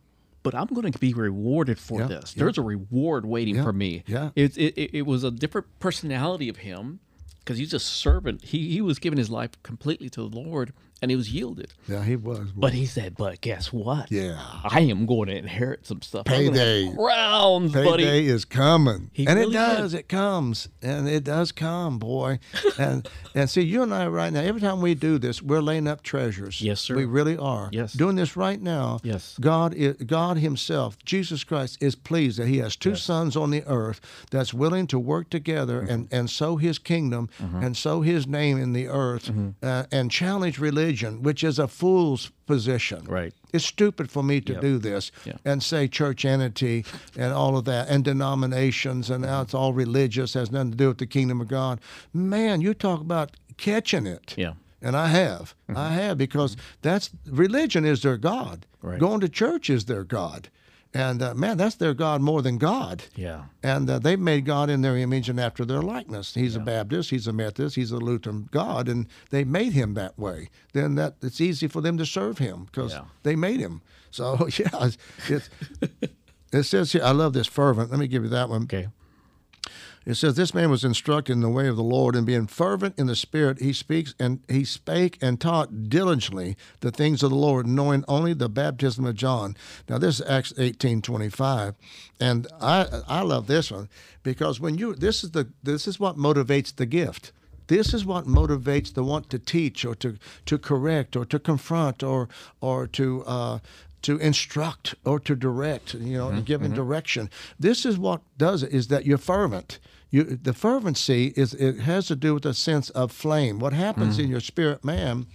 [SPEAKER 1] but I'm going to be rewarded for
[SPEAKER 2] Yeah,
[SPEAKER 1] this.
[SPEAKER 2] yeah.
[SPEAKER 1] There's a reward waiting
[SPEAKER 2] Yeah,
[SPEAKER 1] for me.
[SPEAKER 2] yeah.
[SPEAKER 1] It, it, it, it was a different personality of him because he's a servant. He, he was giving his life completely to the Lord and he was yielded.
[SPEAKER 2] Yeah, he was.
[SPEAKER 1] But he said, but guess what?
[SPEAKER 2] Yeah.
[SPEAKER 1] I am going to inherit some stuff.
[SPEAKER 2] Payday.
[SPEAKER 1] Crowns,
[SPEAKER 2] Payday
[SPEAKER 1] buddy.
[SPEAKER 2] is coming,
[SPEAKER 1] He
[SPEAKER 2] and
[SPEAKER 1] really
[SPEAKER 2] it does. It comes, and it does come, boy. and and see, you and I right now. Every time we do this, we're laying up treasures.
[SPEAKER 1] Yes, sir.
[SPEAKER 2] We really are.
[SPEAKER 1] Yes.
[SPEAKER 2] Doing this right now.
[SPEAKER 1] Yes.
[SPEAKER 2] God, is, God Himself, Jesus Christ, is pleased that He has two sons on the earth that's willing to work together
[SPEAKER 1] Mm-hmm.
[SPEAKER 2] and and sow His kingdom and sow His name in the earth
[SPEAKER 1] Mm-hmm.
[SPEAKER 2] uh, and challenge religion, which is a fool's position.
[SPEAKER 1] Right.
[SPEAKER 2] It's stupid for me to
[SPEAKER 1] Yep.
[SPEAKER 2] do this
[SPEAKER 1] Yeah.
[SPEAKER 2] and say church entity and all of that and denominations and now it's all religious has nothing to do with the kingdom of God. Man, you talk about catching it.
[SPEAKER 1] Yeah.
[SPEAKER 2] And I have. I mm-hmm. have because that's religion is their God.
[SPEAKER 1] Right.
[SPEAKER 2] Going to church is their God. And uh, man, that's their God more than God.
[SPEAKER 1] Yeah.
[SPEAKER 2] And uh, they've made God in their image and after their likeness. He's a Baptist, he's a Methodist, he's a Lutheran God, and they made him that way. Then that it's easy for them to serve him because
[SPEAKER 1] Yeah.
[SPEAKER 2] they made him. So yeah, it's it says here. I love this fervent. Let me give you that one.
[SPEAKER 1] Okay.
[SPEAKER 2] It says this man was instructed in the way of the Lord, and being fervent in the spirit, he speaks and he spake and taught diligently the things of the Lord, knowing only the baptism of John. Now this is Acts eighteen twenty five, and I I love this one because when you this is the this is what motivates the gift. This is what motivates the want to teach or to to correct or to confront or or to uh, to instruct or to direct, you know, giving direction. This is what does it is that you're fervent. You, the fervency is it has to do with a sense of flame. What happens in hmm. your spirit, man?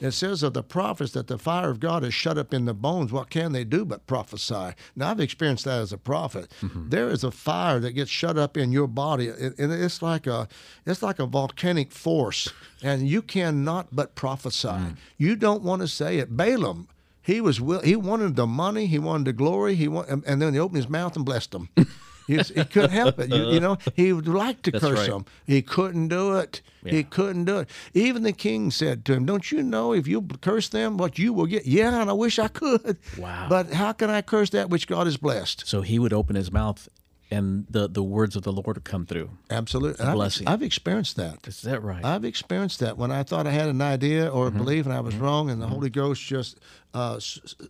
[SPEAKER 2] It says of the prophets that the fire of God is shut up in the bones. What can they do but prophesy? Now I've experienced that as a prophet. Mm-hmm. There is a fire that gets shut up in your body, and it's like a it's like a volcanic force, and you cannot but prophesy. Hmm. You don't want to say it. Balaam he was will he wanted the money, he wanted the glory, he want, and then he opened his mouth and blessed them. he, he couldn't help it. You, you uh-huh. know, he would like to
[SPEAKER 1] That's
[SPEAKER 2] curse
[SPEAKER 1] right.
[SPEAKER 2] them. He couldn't do it. He couldn't do it. Even the king said to him, "Don't you know if you curse them, what you will get?" Yeah, and I wish I could.
[SPEAKER 1] Wow.
[SPEAKER 2] But how can I curse that which God has blessed?
[SPEAKER 1] So he would open his mouth and the, the words of the Lord would come through.
[SPEAKER 2] Absolutely. And I've-
[SPEAKER 1] blessing.
[SPEAKER 2] I've experienced that.
[SPEAKER 1] Is that right?
[SPEAKER 2] I've experienced that when I thought I had an idea or a
[SPEAKER 1] Mm-hmm.
[SPEAKER 2] belief and I was mm-hmm. wrong, and the mm-hmm. Holy Ghost just uh,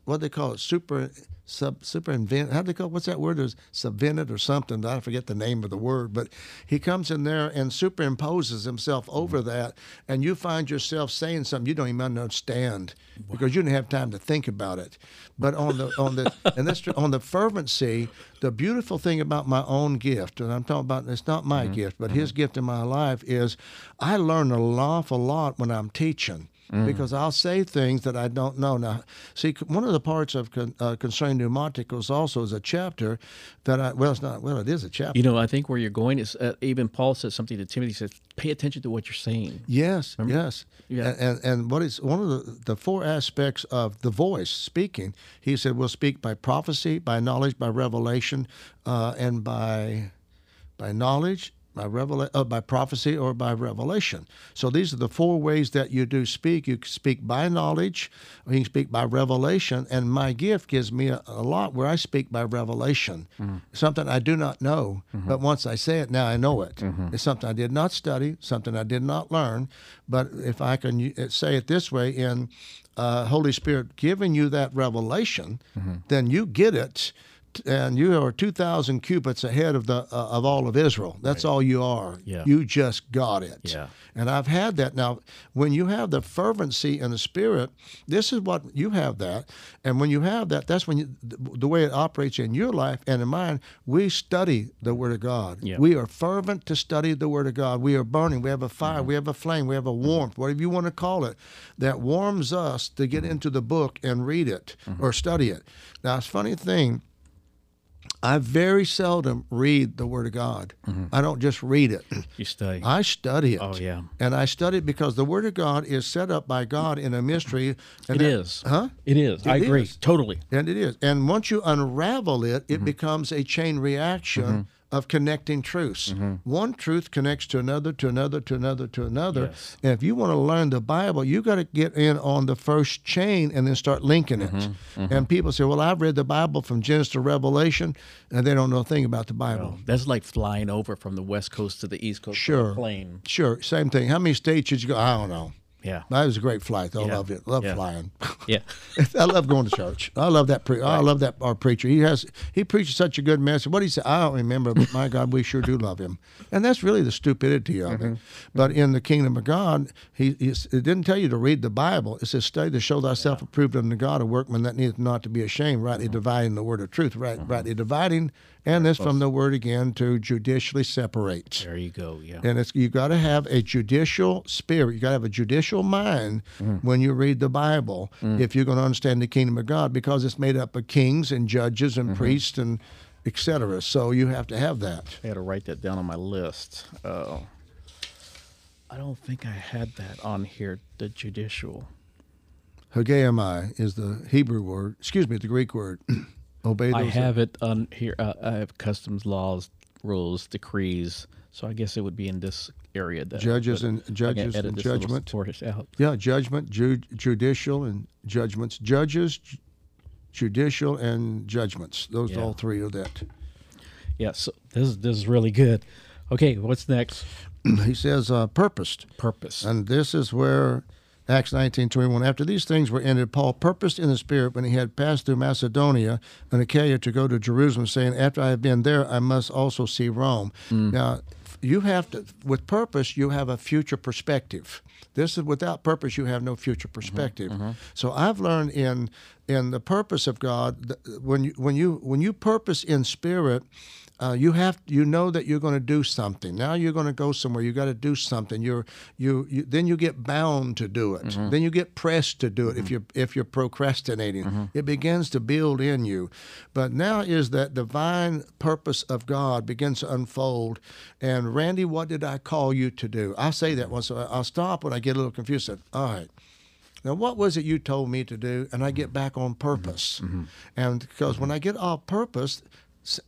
[SPEAKER 2] what they call it super sub super invent. How do they call it? what's that word? Is subvented or something? I forget the name of the word, but he comes in there and superimposes himself over
[SPEAKER 1] Mm-hmm.
[SPEAKER 2] that, and you find yourself saying something you don't even understand because you didn't have time to think about it. But on the on the and that's on the fervency, the beautiful thing about my own gift, and I'm talking about it's not my gift, but his gift in my life is I learn an awful lot when I'm teaching. Because I'll say things that I don't know. Now, see, one of the parts of con, uh, concerning pneumaticos also is a chapter that I well, it's not well, it is a chapter.
[SPEAKER 1] you know, I think where you're going is uh, even Paul says something to Timothy. He says, "Pay attention to what you're saying."
[SPEAKER 2] Yes, yes.
[SPEAKER 1] Yeah.
[SPEAKER 2] And, and and what is one of the, the four aspects of the voice speaking? He said, "We'll speak by prophecy, by knowledge, by revelation, uh, and by by knowledge, by revela- uh, by prophecy, or by revelation. So these are the four ways that you do speak. You can speak by knowledge, or you can speak by revelation. And my gift gives me a, a lot where I speak by revelation, mm-hmm. something I do not know, mm-hmm. but once I say it, now I know it. Mm-hmm. It's something I did not study, something I did not learn. But if I can uh, say it this way, in uh, Holy Spirit giving you that revelation, then you get it, and you are two thousand cubits ahead of the uh, of all of Israel. That's all you are.
[SPEAKER 1] Yeah.
[SPEAKER 2] You just got it.
[SPEAKER 1] Yeah.
[SPEAKER 2] And I've had that. Now, when you have the fervency and the spirit, this is what you have that. And when you have that, that's when you, the, the way it operates in your life and in mine. We study the Word of God.
[SPEAKER 1] Yeah.
[SPEAKER 2] We are fervent to study the Word of God. We are burning. We have a fire.
[SPEAKER 1] Mm-hmm.
[SPEAKER 2] We have a flame. We have a warmth, whatever you want to call it, that warms us to get into the book and read it
[SPEAKER 1] Mm-hmm.
[SPEAKER 2] or study it. Now, it's a funny thing. I very seldom read the Word of God. I don't just read it.
[SPEAKER 1] You study.
[SPEAKER 2] I study it.
[SPEAKER 1] Mm-hmm. oh yeah.
[SPEAKER 2] And I study it because the Word of God is set up by God in a mystery. And
[SPEAKER 1] It
[SPEAKER 2] that-
[SPEAKER 1] is.
[SPEAKER 2] Huh?
[SPEAKER 1] It is. I
[SPEAKER 2] It
[SPEAKER 1] agree.
[SPEAKER 2] is.
[SPEAKER 1] Totally.
[SPEAKER 2] And it is. And once you unravel it,
[SPEAKER 1] Mm-hmm.
[SPEAKER 2] it becomes a chain reaction of connecting truths.
[SPEAKER 1] Mm-hmm.
[SPEAKER 2] One truth connects to another, to another, to another, to another.
[SPEAKER 1] Yes.
[SPEAKER 2] And if you want to learn the Bible, you got to get in on the first chain and then start linking it.
[SPEAKER 1] Mm-hmm.
[SPEAKER 2] And people say, well, I've read the Bible from Genesis to Revelation, and they don't know a thing about the Bible.
[SPEAKER 1] That's like flying over from the west coast to the east coast. on a
[SPEAKER 2] Sure.
[SPEAKER 1] Plane.
[SPEAKER 2] Sure, same thing. How many states did you go? I don't know.
[SPEAKER 1] Yeah.
[SPEAKER 2] That was a great flight. though. I
[SPEAKER 1] Yeah.
[SPEAKER 2] loved it. Love
[SPEAKER 1] Yeah.
[SPEAKER 2] flying.
[SPEAKER 1] Yeah.
[SPEAKER 2] I love going to church. I love that. Pre- I love that our preacher. He has he preaches such a good message. What he said, I don't remember, but my God, we sure do love him. And that's really the stupidity of
[SPEAKER 1] Mm-hmm.
[SPEAKER 2] it. But in the kingdom of God, he he's, it didn't tell you to read the Bible. It says study to show thyself approved unto God, a workman that needeth not to be ashamed, rightly
[SPEAKER 1] Mm-hmm.
[SPEAKER 2] dividing the word of truth, right, rightly dividing, and this from the word again to judicially separate.
[SPEAKER 1] There you go. Yeah.
[SPEAKER 2] And it's you got to have a judicial spirit. You got to have a judicial mind
[SPEAKER 1] Mm-hmm.
[SPEAKER 2] when you read the Bible
[SPEAKER 1] Mm.
[SPEAKER 2] if you're going to understand the kingdom of God because it's made up of kings and judges
[SPEAKER 1] Mm-hmm.
[SPEAKER 2] and priests and etc. So you have to have that.
[SPEAKER 1] I had to write that down on my list. Uh, I don't think I had that on here. The judicial.
[SPEAKER 2] Hegeomai is the Hebrew word. Excuse me, the Greek word. Obey those.
[SPEAKER 1] I have it on here. Uh, I have customs, laws, rules, decrees. So I guess it would be in this area. That
[SPEAKER 2] Judges and- judges and judgment. Yeah, judgment, ju- judicial, and judgments. Judges, ju- judicial, and judgments. Those
[SPEAKER 1] Yeah.
[SPEAKER 2] all three are that.
[SPEAKER 1] Yeah. So this is this is really good. Okay, what's next?
[SPEAKER 2] he says, uh, purposed.
[SPEAKER 1] Purpose.
[SPEAKER 2] And this is where Acts 19:21. After these things were ended, Paul purposed in the Spirit when he had passed through Macedonia and Achaia to go to Jerusalem, saying, After I have been there, I must also see Rome. Mm. Now, you have to, with purpose, you have a future perspective. This is without purpose, you have no future mm-hmm. perspective. Mm-hmm. So I've learned in in the purpose of God, when you when you when you purpose in spirit, uh, you have you know that you're going to do something. Now you're going to go somewhere. You got to do something. You're you, you then you get bound to do it. Mm-hmm. Then you get pressed to do it. If mm-hmm. you're if you're procrastinating, mm-hmm. it begins to build in you. But now is that divine purpose of God begins to unfold. And Randy, what did I call you to do? I say that once. I'll stop when I get a little confused. Say, All right. Now, what was it you told me to do? And I get back on purpose. And because when I get off purpose,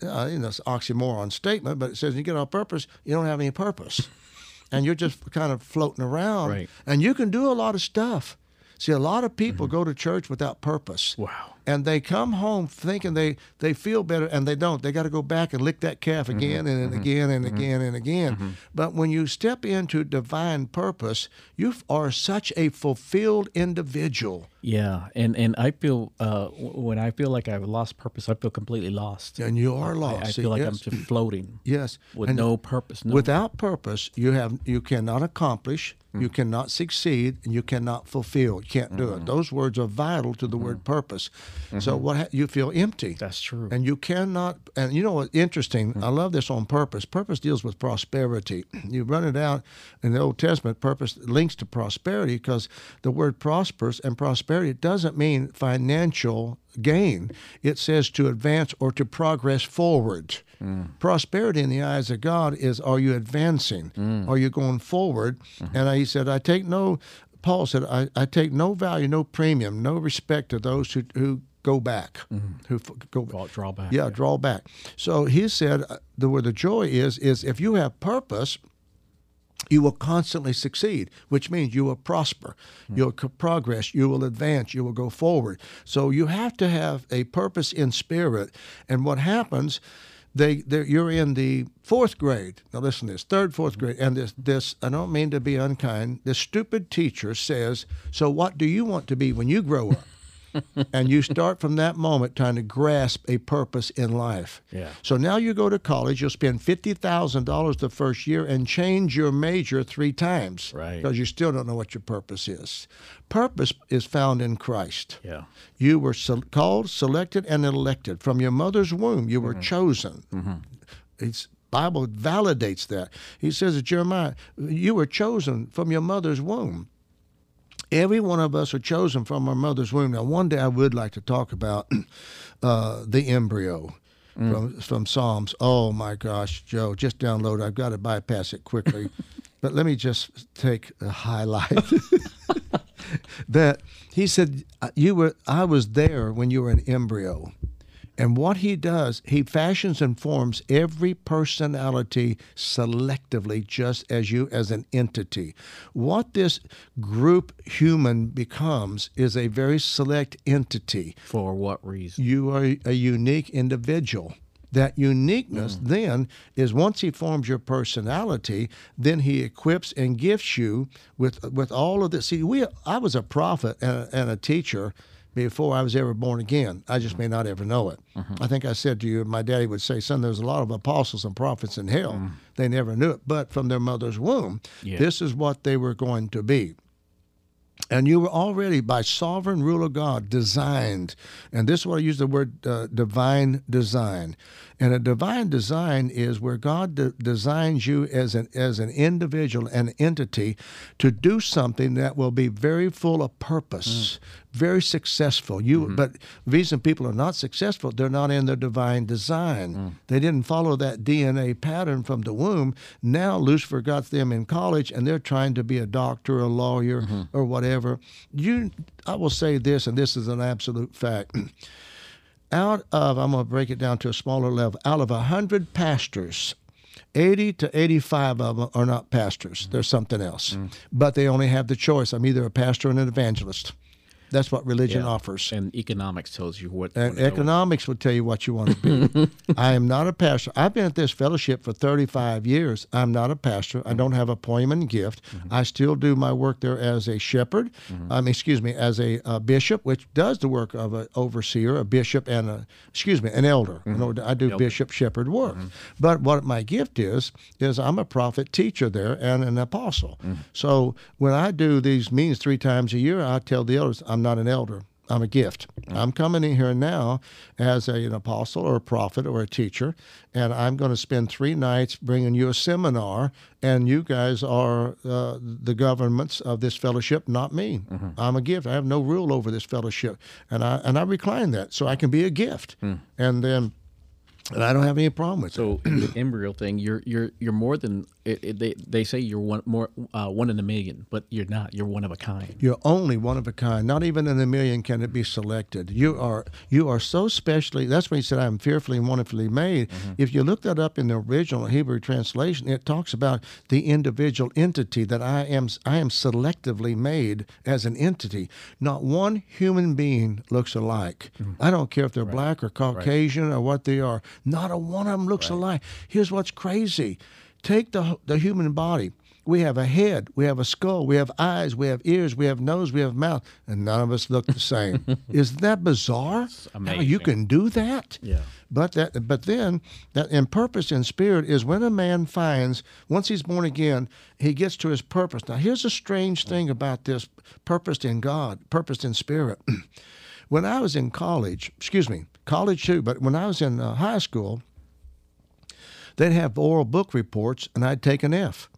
[SPEAKER 2] uh, you know, it's an oxymoron statement, but it says you get off purpose, you don't have any purpose. and you're just kind of floating around.
[SPEAKER 1] Right.
[SPEAKER 2] And you can do a lot of stuff. See, a lot of people go to church without purpose.
[SPEAKER 1] Wow.
[SPEAKER 2] And they come home thinking they, they feel better, and they don't. They got to go back and lick that calf mm-hmm. mm-hmm. mm-hmm. again and, again and again and again. But when you step into divine purpose, you are such a fulfilled individual.
[SPEAKER 1] Yeah, and and I feel uh, when I feel like I've lost purpose, I feel completely lost.
[SPEAKER 2] And you are lost.
[SPEAKER 1] I
[SPEAKER 2] See,
[SPEAKER 1] feel like
[SPEAKER 2] yes.
[SPEAKER 1] I'm just floating
[SPEAKER 2] Yes.
[SPEAKER 1] with
[SPEAKER 2] And
[SPEAKER 1] no purpose. No,
[SPEAKER 2] Without purpose, you have you cannot accomplish,
[SPEAKER 1] Hmm.
[SPEAKER 2] you cannot succeed, and you cannot fulfill. You can't do it. Those words are vital to the word purpose. So mm-hmm. what ha- you feel empty.
[SPEAKER 1] That's true.
[SPEAKER 2] And you cannot, and you know what? Interesting.
[SPEAKER 1] Hmm.
[SPEAKER 2] I love this on purpose. Purpose deals with prosperity. You run it out in the Old Testament. Purpose links to prosperity because the word prosperous and prosperity doesn't mean financial gain. It says to advance or to progress forward. Mm. Prosperity in the eyes of God is: Are you advancing? Mm. Are you going forward? Mm-hmm. And I, he said, I take no. Paul said, I, I take no value, no premium, no respect to those who, who go back, who f- go
[SPEAKER 1] Draw- draw back,
[SPEAKER 2] Yeah,
[SPEAKER 1] yeah.
[SPEAKER 2] draw back. So he said, uh, the where the joy is is if you have purpose, you will constantly succeed, which means you will prosper, you'll progress, you will advance, you will go forward. So you have to have a purpose in spirit. And what happens, they they're- you're in the fourth grade. Now listen to this, third, fourth mm-hmm. grade, and this this I don't mean to be unkind. This stupid teacher says, "So what do you want to be when you grow up?" and you start from that moment trying to grasp a purpose in life.
[SPEAKER 1] Yeah.
[SPEAKER 2] So now you go to college, you'll spend fifty thousand dollars the first year and change your major three times.
[SPEAKER 1] Right.
[SPEAKER 2] Because you still don't know what your purpose is. Purpose is found in Christ.
[SPEAKER 1] Yeah.
[SPEAKER 2] You were called, selected, and elected from your mother's womb. You were chosen. Mm-hmm. It's Bible validates that. He says Jeremiah, "You were chosen from your mother's womb." Every one of us are chosen from our mother's womb. Now, one day I would like to talk about uh, the embryo from from Psalms. Oh my gosh, Joe, just download. I've got to bypass it quickly, but let me just take a highlight. that he said you were I was there when you were an embryo. And what he does, he fashions and forms every personality selectively, just as you as an entity. What this group human becomes is a very select entity.
[SPEAKER 1] For what reason?
[SPEAKER 2] You are a unique individual. That uniqueness mm. then is once he forms your personality, then he equips and gifts you with with all of this. See, we I was a prophet and a, and a teacher before I was ever born again. I just may not ever know it. Mm-hmm. I think I said to you, my daddy would say, "Son, there's a lot of apostles and prophets in hell. Mm. They never knew it, but from their mother's womb,
[SPEAKER 1] Yeah.
[SPEAKER 2] this is what they were going to be." And you were already, by sovereign rule of God, designed. And this is what I use the word uh, divine design. And a divine design is where God de- designs you as an, as an individual, an entity, to do something that will be very full of purpose, mm. Very successful. You, mm-hmm. But the reason people are not successful, they're not in their divine design. Mm. They didn't follow that DNA pattern from the womb. Now Lucifer got them in college and they're trying to be a doctor, a lawyer, mm-hmm. or whatever. You, I will say this, and this is an absolute fact. out of, I'm going to break it down to a smaller level, out of 100 pastors, 80 to 85 of them are not pastors. Mm-hmm. They're something else. Mm. But they only have the choice. I'm either a pastor or an evangelist. That's what religion
[SPEAKER 1] Yeah.
[SPEAKER 2] offers.
[SPEAKER 1] And economics tells you what.
[SPEAKER 2] And economics will tell you what you want to be. I am not a pastor. I've been at this fellowship for 35 years. I'm not a pastor. I don't have a appointment gift. I still do my work there as a shepherd. Um, excuse me, as a, uh bishop, which does the work of an overseer, a bishop, and a excuse me, an elder. Know, I do bishop shepherd work. But what my gift is is I'm a prophet teacher there and an apostle. So when I do these meetings three times a year, I tell the elders I'm not an elder. I'm a gift. Mm. I'm coming in here now as a, an apostle or a prophet or a teacher, and I'm going to spend three nights bringing you a seminar, and you guys are uh, the governments of this fellowship, not me. Mm-hmm. I'm a gift. I have no rule over this fellowship, and I and I recline that so I can be a gift, mm. and then and I don't have any problem with it.
[SPEAKER 1] So the embryo thing, you're you're you're more than it, it, they they say you're one more uh, one in a million, but you're not. You're one of a kind.
[SPEAKER 2] You're only one of a kind. Not even in a million can it be selected. You are you are so specially. That's when he said, "I am fearfully and wonderfully made." If you look that up in the original Hebrew translation, it talks about the individual entity that I am. I am selectively made as an entity. Not one human being looks alike. I don't care if they're black or Caucasian or what they are. Not a one of them looks alike. Here's what's crazy. Take the the human body. We have a head, we have a skull, we have eyes, we have ears, we have nose, we have mouth, and none of us look the same. Isn't that bizarre? How you can do that?
[SPEAKER 1] Yeah.
[SPEAKER 2] But that, but then that in purpose and spirit is when a man finds once he's born again, he gets to his purpose. Now, here's a strange thing about this: purpose in God, purpose in spirit. when I was in college, excuse me, college too, but when I was in uh, high school, they'd have oral book reports, and I'd take an F.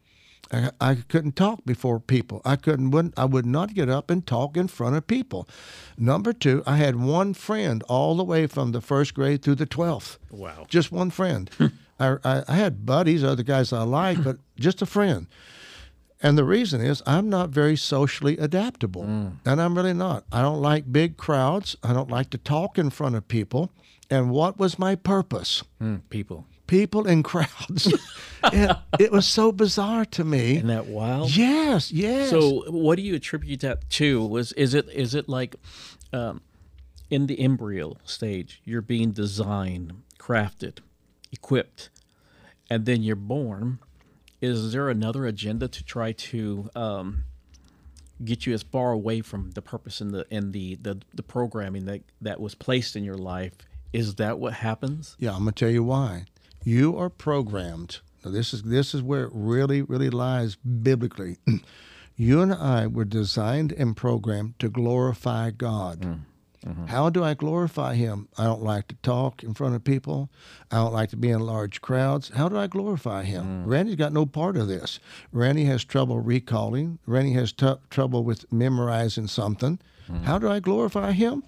[SPEAKER 2] I, I couldn't talk before people. I couldn't. Wouldn't, I would not get up and talk in front of people. Number two, I had one friend all the way from the first grade through the twelfth.
[SPEAKER 1] Wow.
[SPEAKER 2] Just one friend. I, I, I had buddies, other guys I liked, but just a friend. And the reason is I'm not very socially adaptable. And I'm really not. I don't like big crowds. I don't like to talk in front of people. And what was my purpose?
[SPEAKER 1] Mm, people.
[SPEAKER 2] People in crowds. it, it was so bizarre to me.
[SPEAKER 1] Isn't that wild?
[SPEAKER 2] Yes, yes.
[SPEAKER 1] So, what do you attribute that to? Was is it is it like um, in the embryo stage, you're being designed, crafted, equipped, and then you're born? Is there another agenda to try to um, get you as far away from the purpose and the and the, the the programming that that was placed in your life? Is that what happens?
[SPEAKER 2] Yeah, I'm gonna tell you why. You are programmed. Now, this is this is where it really, really lies biblically. you and I were designed and programmed to glorify God. Mm, mm-hmm. How do I glorify Him? I don't like to talk in front of people. I don't like to be in large crowds. How do I glorify Him? Mm. Randy's got no part of this. Randy has trouble recalling. Randy has t- trouble with memorizing something. Mm. How do I glorify Him?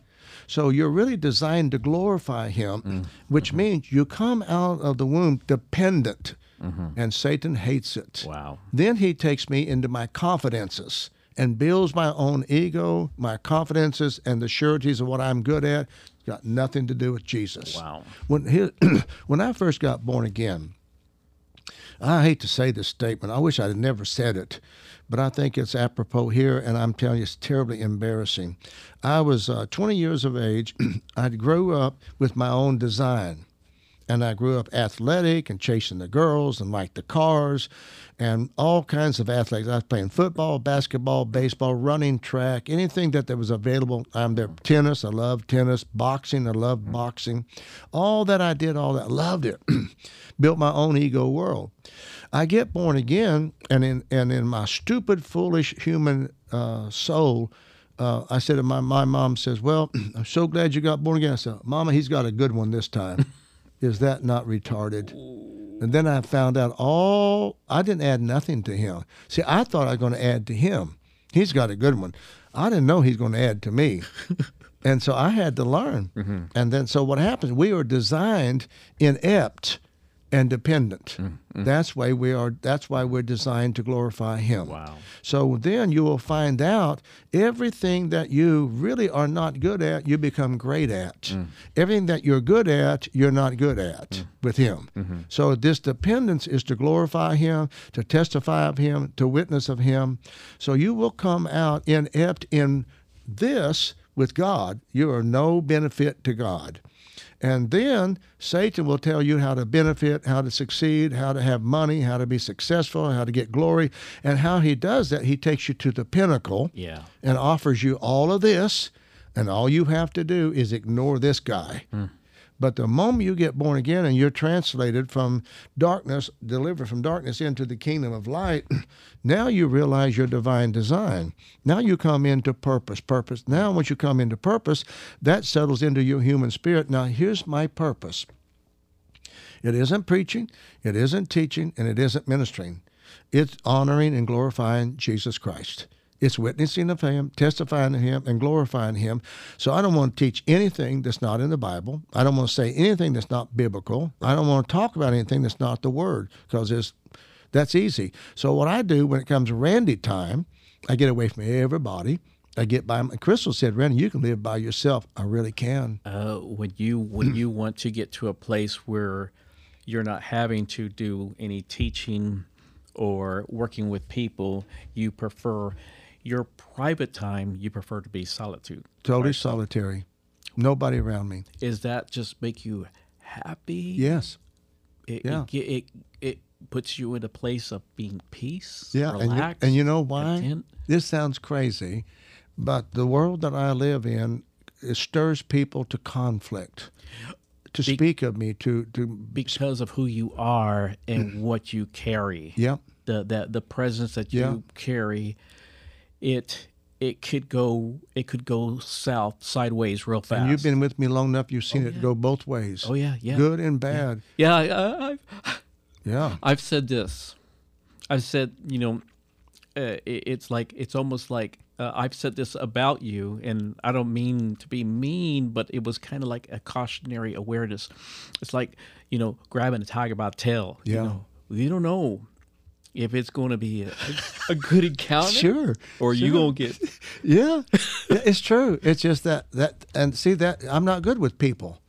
[SPEAKER 2] So you're really designed to glorify Him, mm-hmm. which mm-hmm. means you come out of the womb dependent, mm-hmm. and Satan hates it.
[SPEAKER 1] Wow.
[SPEAKER 2] Then he takes me into my confidences and builds my own ego, my confidences, and the sureties of what I'm good at. It's got nothing to do with Jesus.
[SPEAKER 1] Wow.
[SPEAKER 2] When he, when I first got born again, I hate to say this statement. I wish I'd never said it, but I think it's apropos here, and I'm telling you, it's terribly embarrassing. I was uh, 20 years of age. I'd grew up with my own design and I grew up athletic and chasing the girls and liked the cars and all kinds of athletics. I was playing football, basketball, baseball, running track, anything that there was available. I'm there. Tennis, I love tennis. Boxing, I love boxing. All that I did, all that, I loved it. Built my own ego world. I get born again, and in and in my stupid, foolish human uh, soul. Uh, I said, to my my mom says, "Well, I'm so glad you got born again." I said, "Mama, he's got a good one this time." Is that not retarded? And then I found out all I didn't add nothing to him. See, I thought I was going to add to him. He's got a good one. I didn't know he's going to add to me. and so I had to learn. Mm-hmm. And then so what happens? We are designed inept and dependent. Mm, mm. That's why we are that's why we're designed to glorify him.
[SPEAKER 1] Wow.
[SPEAKER 2] So then you will find out everything that you really are not good at, you become great at. Mm. Everything that you're good at, you're not good at with Him. Mm-hmm. So this dependence is to glorify Him, to testify of Him, to witness of Him. So you will come out inept in this with God. You are no benefit to God. And then Satan will tell you how to benefit, how to succeed, how to have money, how to be successful, how to get glory. And how he does that, he takes you to the pinnacle
[SPEAKER 1] Yeah.
[SPEAKER 2] and offers you all of this. And all you have to do is ignore this guy. Hmm. But the moment you get born again and you're translated from darkness, delivered from darkness into the kingdom of light, now you realize your divine design. Now you come into purpose. Purpose. Now, once you come into purpose, that settles into your human spirit. Now, here's my purpose it isn't preaching, it isn't teaching, and it isn't ministering. It's honoring and glorifying Jesus Christ. It's witnessing of Him, testifying to Him, and glorifying Him. So I don't want to teach anything that's not in the Bible. I don't want to say anything that's not biblical. I don't want to talk about anything that's not the Word because it's that's easy. So what I do when it comes to Randy time, I get away from everybody. I get by. My, Crystal said, "Randy, you can live by yourself." I really can.
[SPEAKER 1] Uh, when you when you want to get to a place where you're not having to do any teaching or working with people, you prefer your private time. You prefer to be solitude.
[SPEAKER 2] Totally solitary. Nobody around me.
[SPEAKER 1] Is that just make you happy?
[SPEAKER 2] Yes.
[SPEAKER 1] It,
[SPEAKER 2] yeah.
[SPEAKER 1] It, it it puts you in a place of being peace.
[SPEAKER 2] Yeah, and you, and you know why?
[SPEAKER 1] content.
[SPEAKER 2] This sounds crazy, but the world that I live in it stirs people to conflict, to
[SPEAKER 1] Be-
[SPEAKER 2] speak of me, to to
[SPEAKER 1] because of who you are and what you carry.
[SPEAKER 2] yeah,
[SPEAKER 1] the the the presence that you
[SPEAKER 2] Yeah.
[SPEAKER 1] carry, it it could go it could go south sideways real fast.
[SPEAKER 2] and you've been with me long enough. You've seen it go both ways.
[SPEAKER 1] oh yeah yeah
[SPEAKER 2] good and bad.
[SPEAKER 1] yeah. I, I, I've
[SPEAKER 2] Yeah,
[SPEAKER 1] I've said this. I've said you know, uh, it, it's like it's almost like uh, I've said this about you, and I don't mean to be mean, but it was kind of like a cautionary awareness. It's like you know grabbing a tiger by the tail.
[SPEAKER 2] Yeah.
[SPEAKER 1] You know, you don't know if it's going to be a, a good encounter,
[SPEAKER 2] Sure,
[SPEAKER 1] or you
[SPEAKER 2] sure.
[SPEAKER 1] gonna get
[SPEAKER 2] Yeah, Yeah, it's true. It's just that that and see that I'm not good with people.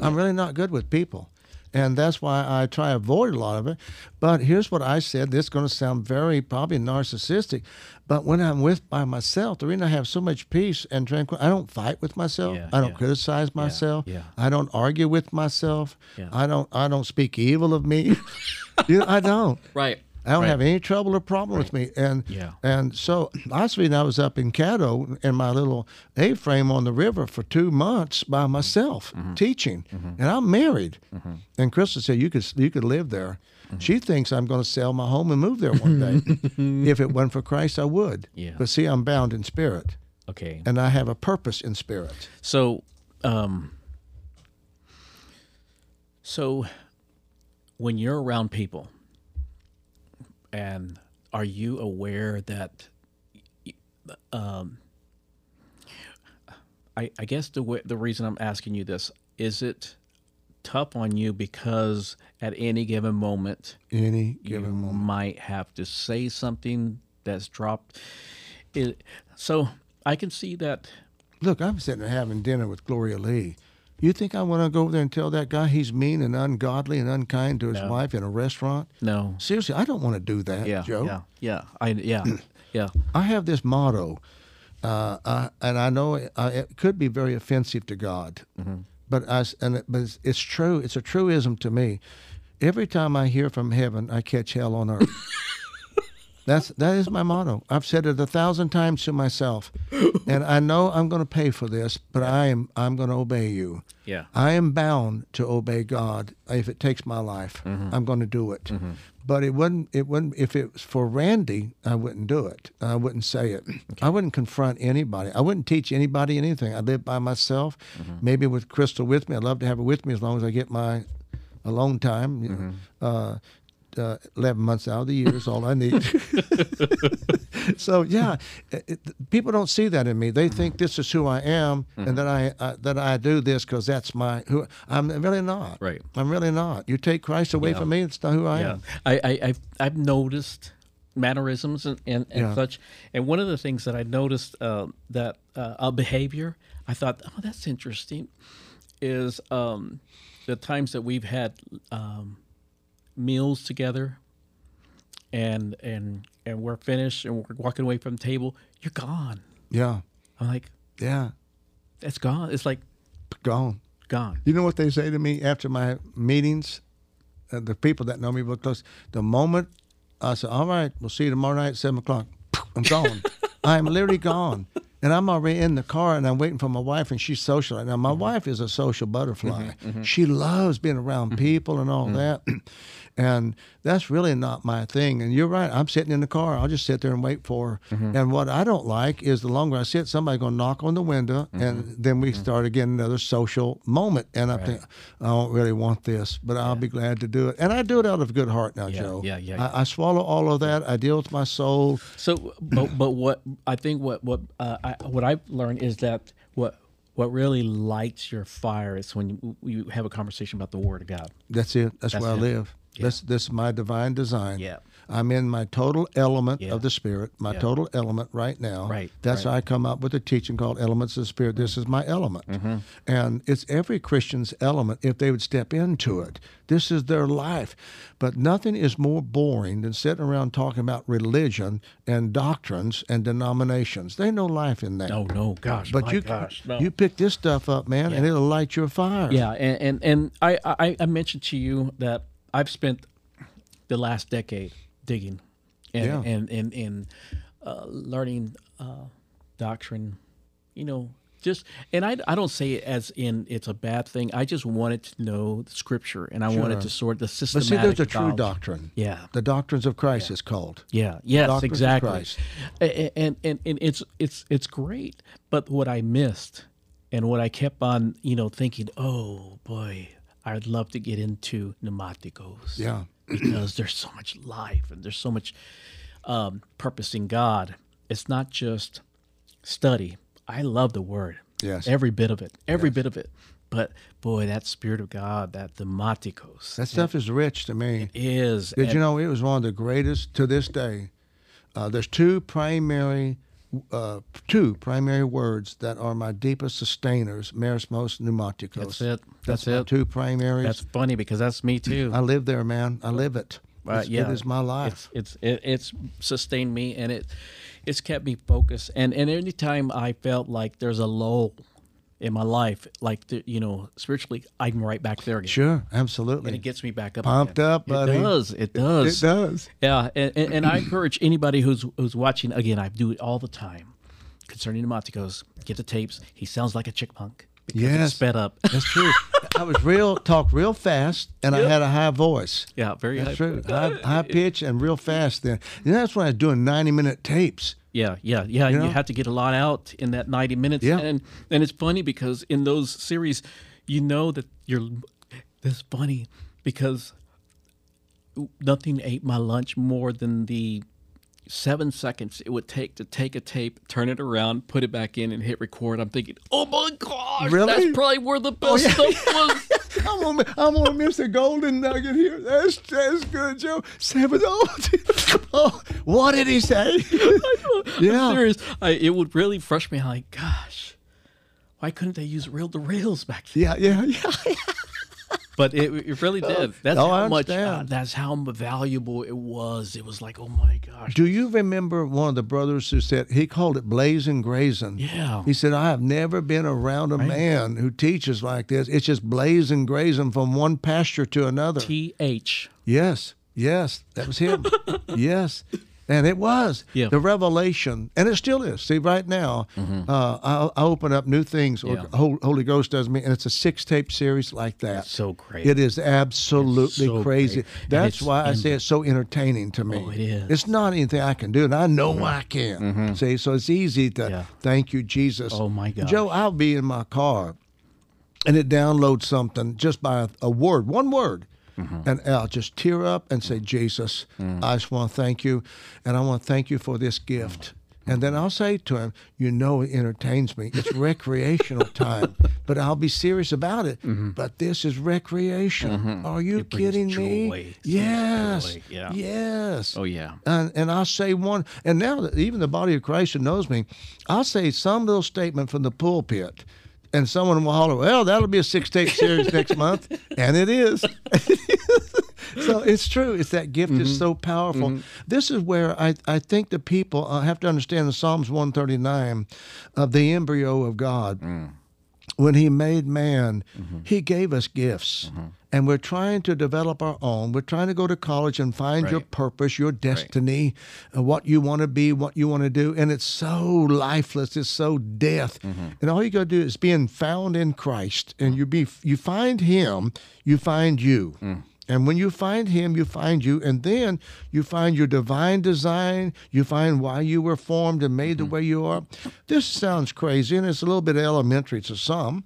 [SPEAKER 2] I'm really not good with people. And that's why I try to avoid a lot of it. But here's what I said. This is going to sound very probably narcissistic, but when I'm with by myself, the reason I have so much peace and tranquility, I don't fight with myself.
[SPEAKER 1] Yeah,
[SPEAKER 2] I don't
[SPEAKER 1] yeah.
[SPEAKER 2] criticize myself.
[SPEAKER 1] yeah.
[SPEAKER 2] I don't argue with myself.
[SPEAKER 1] Yeah.
[SPEAKER 2] I don't. I don't speak evil of me. you know, I don't.
[SPEAKER 1] right.
[SPEAKER 2] I don't
[SPEAKER 1] right.
[SPEAKER 2] have any trouble or problem with me. And
[SPEAKER 1] Yeah.
[SPEAKER 2] and so last week I was up in Caddo in my little A-frame on the river for two months by myself
[SPEAKER 1] Mm-hmm.
[SPEAKER 2] teaching, and I'm married. And Crystal said you could you could live there.
[SPEAKER 1] Mm-hmm.
[SPEAKER 2] She thinks I'm going to sell my home and move there one day. if it wasn't for Christ, I would.
[SPEAKER 1] Yeah.
[SPEAKER 2] But see, I'm bound in spirit,
[SPEAKER 1] Okay.
[SPEAKER 2] and I have a purpose in spirit.
[SPEAKER 1] So, um, so when you're around people, and are you aware that, um, I, I guess the way, the reason I'm asking you this is it tough on you because at any given moment
[SPEAKER 2] Any
[SPEAKER 1] you
[SPEAKER 2] given moment.
[SPEAKER 1] might have to say something that's dropped. It, so I can see that.
[SPEAKER 2] Look, I'm sitting there having dinner with Gloria Lee. You think I want to go over there and tell that guy he's mean and ungodly and unkind to his
[SPEAKER 1] No.
[SPEAKER 2] wife in a restaurant?
[SPEAKER 1] No.
[SPEAKER 2] Seriously, I don't want to do that,
[SPEAKER 1] Yeah.
[SPEAKER 2] Joe.
[SPEAKER 1] Yeah. Yeah. I. Yeah. yeah.
[SPEAKER 2] I have this motto, uh, I, and I know it, uh, it could be very offensive to God, but I and it, but it's, it's true. It's a truism to me. Every time I hear from heaven, I catch hell on earth. That's that is my motto. I've said it a thousand times to myself, and I know I'm going to pay for this, but I am I'm going to obey you.
[SPEAKER 1] Yeah.
[SPEAKER 2] I am bound to obey God if it takes my life. Mm-hmm. I'm going to do it. Mm-hmm. But it wouldn't. It wouldn't. If it was for Randy, I wouldn't do it. I wouldn't say it. I wouldn't confront anybody. I wouldn't teach anybody anything. I live by myself. Mm-hmm. Maybe with Crystal with me. I'd love to have her with me as long as I get my alone time. know. Uh, uh, 11 months out of the year is all I need. so yeah, it, people don't see that in me. They think this is who I am, and that I uh, that I do this because that's my who. I'm really not.
[SPEAKER 1] Right.
[SPEAKER 2] I'm really not. You take Christ away
[SPEAKER 1] Yeah.
[SPEAKER 2] from me, it's not who I
[SPEAKER 1] Yeah,
[SPEAKER 2] am.
[SPEAKER 1] I, I I've I've noticed mannerisms and and, and
[SPEAKER 2] Yeah.
[SPEAKER 1] such, and one of the things that I noticed uh, that uh, a behavior I thought, oh, that's interesting, is um, the times that we've had um, meals together, and and and we're finished and we're walking away from the table, you're gone.
[SPEAKER 2] Yeah,
[SPEAKER 1] I'm like,
[SPEAKER 2] yeah,
[SPEAKER 1] it's gone. It's like
[SPEAKER 2] gone.
[SPEAKER 1] gone.
[SPEAKER 2] You know what they say to me after my meetings? Uh, the people that know me real close. The moment I say, "All right, we'll see you tomorrow night at seven o'clock," I'm gone. I'm literally gone, and I'm already in the car, and I'm waiting for my wife, and she's social. Now, my mm-hmm. wife is a social butterfly. Mm-hmm, mm-hmm. She loves being around people and all that, and that's really not my thing. And you're right. I'm sitting in the car. I'll just sit there and wait for her. And what I don't like is the longer I sit, somebody's gonna knock on the window, and mm-hmm. then we mm-hmm. start again another social moment. And I think I don't really want this, but I'll be glad to do it. And I do it out of good heart now,
[SPEAKER 1] Yeah,
[SPEAKER 2] Joe.
[SPEAKER 1] yeah, yeah,
[SPEAKER 2] I, I swallow all of that. I deal with my soul.
[SPEAKER 1] So, but but what I think what what uh, I, what I've learned is that what what really lights your fire is when you, you have a conversation about the Word of God.
[SPEAKER 2] That's it. That's, where I
[SPEAKER 1] it.
[SPEAKER 2] Live. This this is my divine design.
[SPEAKER 1] Yeah.
[SPEAKER 2] I'm in my total element
[SPEAKER 1] Yeah.
[SPEAKER 2] of the spirit, my
[SPEAKER 1] Yeah.
[SPEAKER 2] total element right now.
[SPEAKER 1] Right,
[SPEAKER 2] That's
[SPEAKER 1] right.
[SPEAKER 2] how I come up with a teaching called Elements of the Spirit. This is my element.
[SPEAKER 1] Mm-hmm.
[SPEAKER 2] And it's every Christian's element if they would step into it. This is their life. But nothing is more boring than sitting around talking about religion and doctrines and denominations. They know life in that.
[SPEAKER 1] No, no, gosh,
[SPEAKER 2] But you
[SPEAKER 1] gosh, no.
[SPEAKER 2] you pick this stuff up, man, and it'll light your fire.
[SPEAKER 1] yeah, and and, and I, I I mentioned to you that I've spent the last decade digging, and
[SPEAKER 2] Yeah.
[SPEAKER 1] and and and uh, learning uh, doctrine, you know. Just and I, I don't say it as in it's a bad thing. I just wanted to know the scripture and I wanted to sort the
[SPEAKER 2] system.
[SPEAKER 1] But
[SPEAKER 2] see, there's a true doctrine.
[SPEAKER 1] Yeah,
[SPEAKER 2] The doctrines of Christ is called.
[SPEAKER 1] Yeah. Yes.
[SPEAKER 2] Doctrines of
[SPEAKER 1] exactly.
[SPEAKER 2] Christ.
[SPEAKER 1] A- And, and and it's it's it's great. But what I missed, and what I kept on, you know, thinking, oh boy, I'd love to get into pneumaticos.
[SPEAKER 2] Yeah.
[SPEAKER 1] Because there's so much life and there's so much um, purpose in God. It's not just study. I love the Word.
[SPEAKER 2] Yes.
[SPEAKER 1] Every bit of it. Every bit of it. But boy, that Spirit of God, that pneumaticos,
[SPEAKER 2] That stuff is rich to me.
[SPEAKER 1] is.
[SPEAKER 2] Did
[SPEAKER 1] and-
[SPEAKER 2] you know it was one of the greatest to this day? Uh, there's two primary, uh, two primary words that are my deepest sustainers: merismos, pneumaticos.
[SPEAKER 1] That's it. That's
[SPEAKER 2] my
[SPEAKER 1] it.
[SPEAKER 2] Two primaries.
[SPEAKER 1] That's funny because that's me too.
[SPEAKER 2] I live there, man. I live it.
[SPEAKER 1] Uh,
[SPEAKER 2] It's-
[SPEAKER 1] yeah,
[SPEAKER 2] It is my life.
[SPEAKER 1] It's it's it, it's sustained me and it it's kept me focused. And and anytime I felt like there's a lull in my life, like the, you know, spiritually, I'm right back there again.
[SPEAKER 2] Sure, absolutely.
[SPEAKER 1] And it gets me back up.
[SPEAKER 2] Pumped
[SPEAKER 1] again.
[SPEAKER 2] up, buddy.
[SPEAKER 1] It does. It does.
[SPEAKER 2] It does.
[SPEAKER 1] Yeah, and, and, and I encourage anybody who's who's watching. Again, I do it all the time concerning pneumaticos. Get the tapes. He sounds like a chipmunk. Because it's
[SPEAKER 2] Yes.
[SPEAKER 1] sped up.
[SPEAKER 2] That's true. I was real, talk real fast, and I had a high voice.
[SPEAKER 1] yeah, very
[SPEAKER 2] That's
[SPEAKER 1] high.
[SPEAKER 2] true. High, high pitch and real fast. Then, and that's when I was doing ninety minute tapes.
[SPEAKER 1] Yeah, yeah, yeah. You,
[SPEAKER 2] know?
[SPEAKER 1] have to get a lot out in that ninety minutes.
[SPEAKER 2] Yeah.
[SPEAKER 1] and and it's funny because in those series, you know that you're. This funny because nothing ate my lunch more than the seven seconds it would take to take a tape, turn it around, put it back in, and hit record. I'm thinking, oh my gosh,
[SPEAKER 2] Really?
[SPEAKER 1] that's probably where the oh, best
[SPEAKER 2] yeah.
[SPEAKER 1] stuff was.
[SPEAKER 2] I'm gonna, I'm miss a golden nugget here. That's that's good, Joe. Seven oh, oh what did he say? Yeah.
[SPEAKER 1] I'm serious. I, it would really frustrate me. I'm like, gosh, why couldn't they use reel to rails back then?
[SPEAKER 2] Yeah, yeah, yeah.
[SPEAKER 1] But it, it really did. That's
[SPEAKER 2] I
[SPEAKER 1] how much. Uh, that's how valuable it was. It was like, oh my gosh.
[SPEAKER 2] Do you remember one of the brothers who said he called it blazing grazing?
[SPEAKER 1] Yeah.
[SPEAKER 2] He said, I have never been around a man who teaches like this. It's just blazing grazing from one pasture to another.
[SPEAKER 1] T H.
[SPEAKER 2] Yes, yes, that was him. yes. And it was
[SPEAKER 1] Yeah.
[SPEAKER 2] the revelation, and it still is. See, right now, uh, I, I open up new things, or
[SPEAKER 1] Mm-hmm. Yeah.
[SPEAKER 2] Holy Ghost does me, and it's a six tape series like that.
[SPEAKER 1] So great.
[SPEAKER 2] It is absolutely
[SPEAKER 1] so
[SPEAKER 2] crazy.
[SPEAKER 1] great.
[SPEAKER 2] That's why I say it's so entertaining to me.
[SPEAKER 1] Oh, it is. Mm-hmm.
[SPEAKER 2] It's not anything I can do, and I know I can. See, so it's easy to
[SPEAKER 1] Yeah.
[SPEAKER 2] thank you, Jesus.
[SPEAKER 1] Oh, my God.
[SPEAKER 2] Joe, I'll be in my car, and it downloads something just by a, a word, one word.
[SPEAKER 1] Mm-hmm.
[SPEAKER 2] And I'll just tear up and say, Jesus,
[SPEAKER 1] Mm.
[SPEAKER 2] I just want to thank you. And I want to thank you for this gift. And then I'll say to him, You know, it entertains me. It's recreational time, but I'll be serious about it. But this is recreation. Are you
[SPEAKER 1] Mm-hmm. It brings
[SPEAKER 2] kidding me? Yes.
[SPEAKER 1] Yeah.
[SPEAKER 2] Yes.
[SPEAKER 1] Oh yeah.
[SPEAKER 2] And, and I'll say one, and now that even the body of Christ who knows me, I'll say some little statement from the pulpit, and someone will holler, "Well, that'll be a six-tape series next month," and it is. so it's true. It's that gift is so powerful. This is where I, I think the people uh, have to understand the Psalms 139 of the embryo of God when he made man, mm-hmm. he gave us gifts. Mm-hmm. And we're trying to develop our own. We're trying to go to college and find your purpose, your destiny, uh, what you want to be, what you want to do. And it's so lifeless, it's so death. Mm-hmm. And all you got to do is being found in Christ. And mm. you be you find him, you find you. Mm. And when you find him, you find you, and then you find your divine design. You find why you were formed and made the mm-hmm. way you are. This sounds crazy, and it's a little bit elementary to some.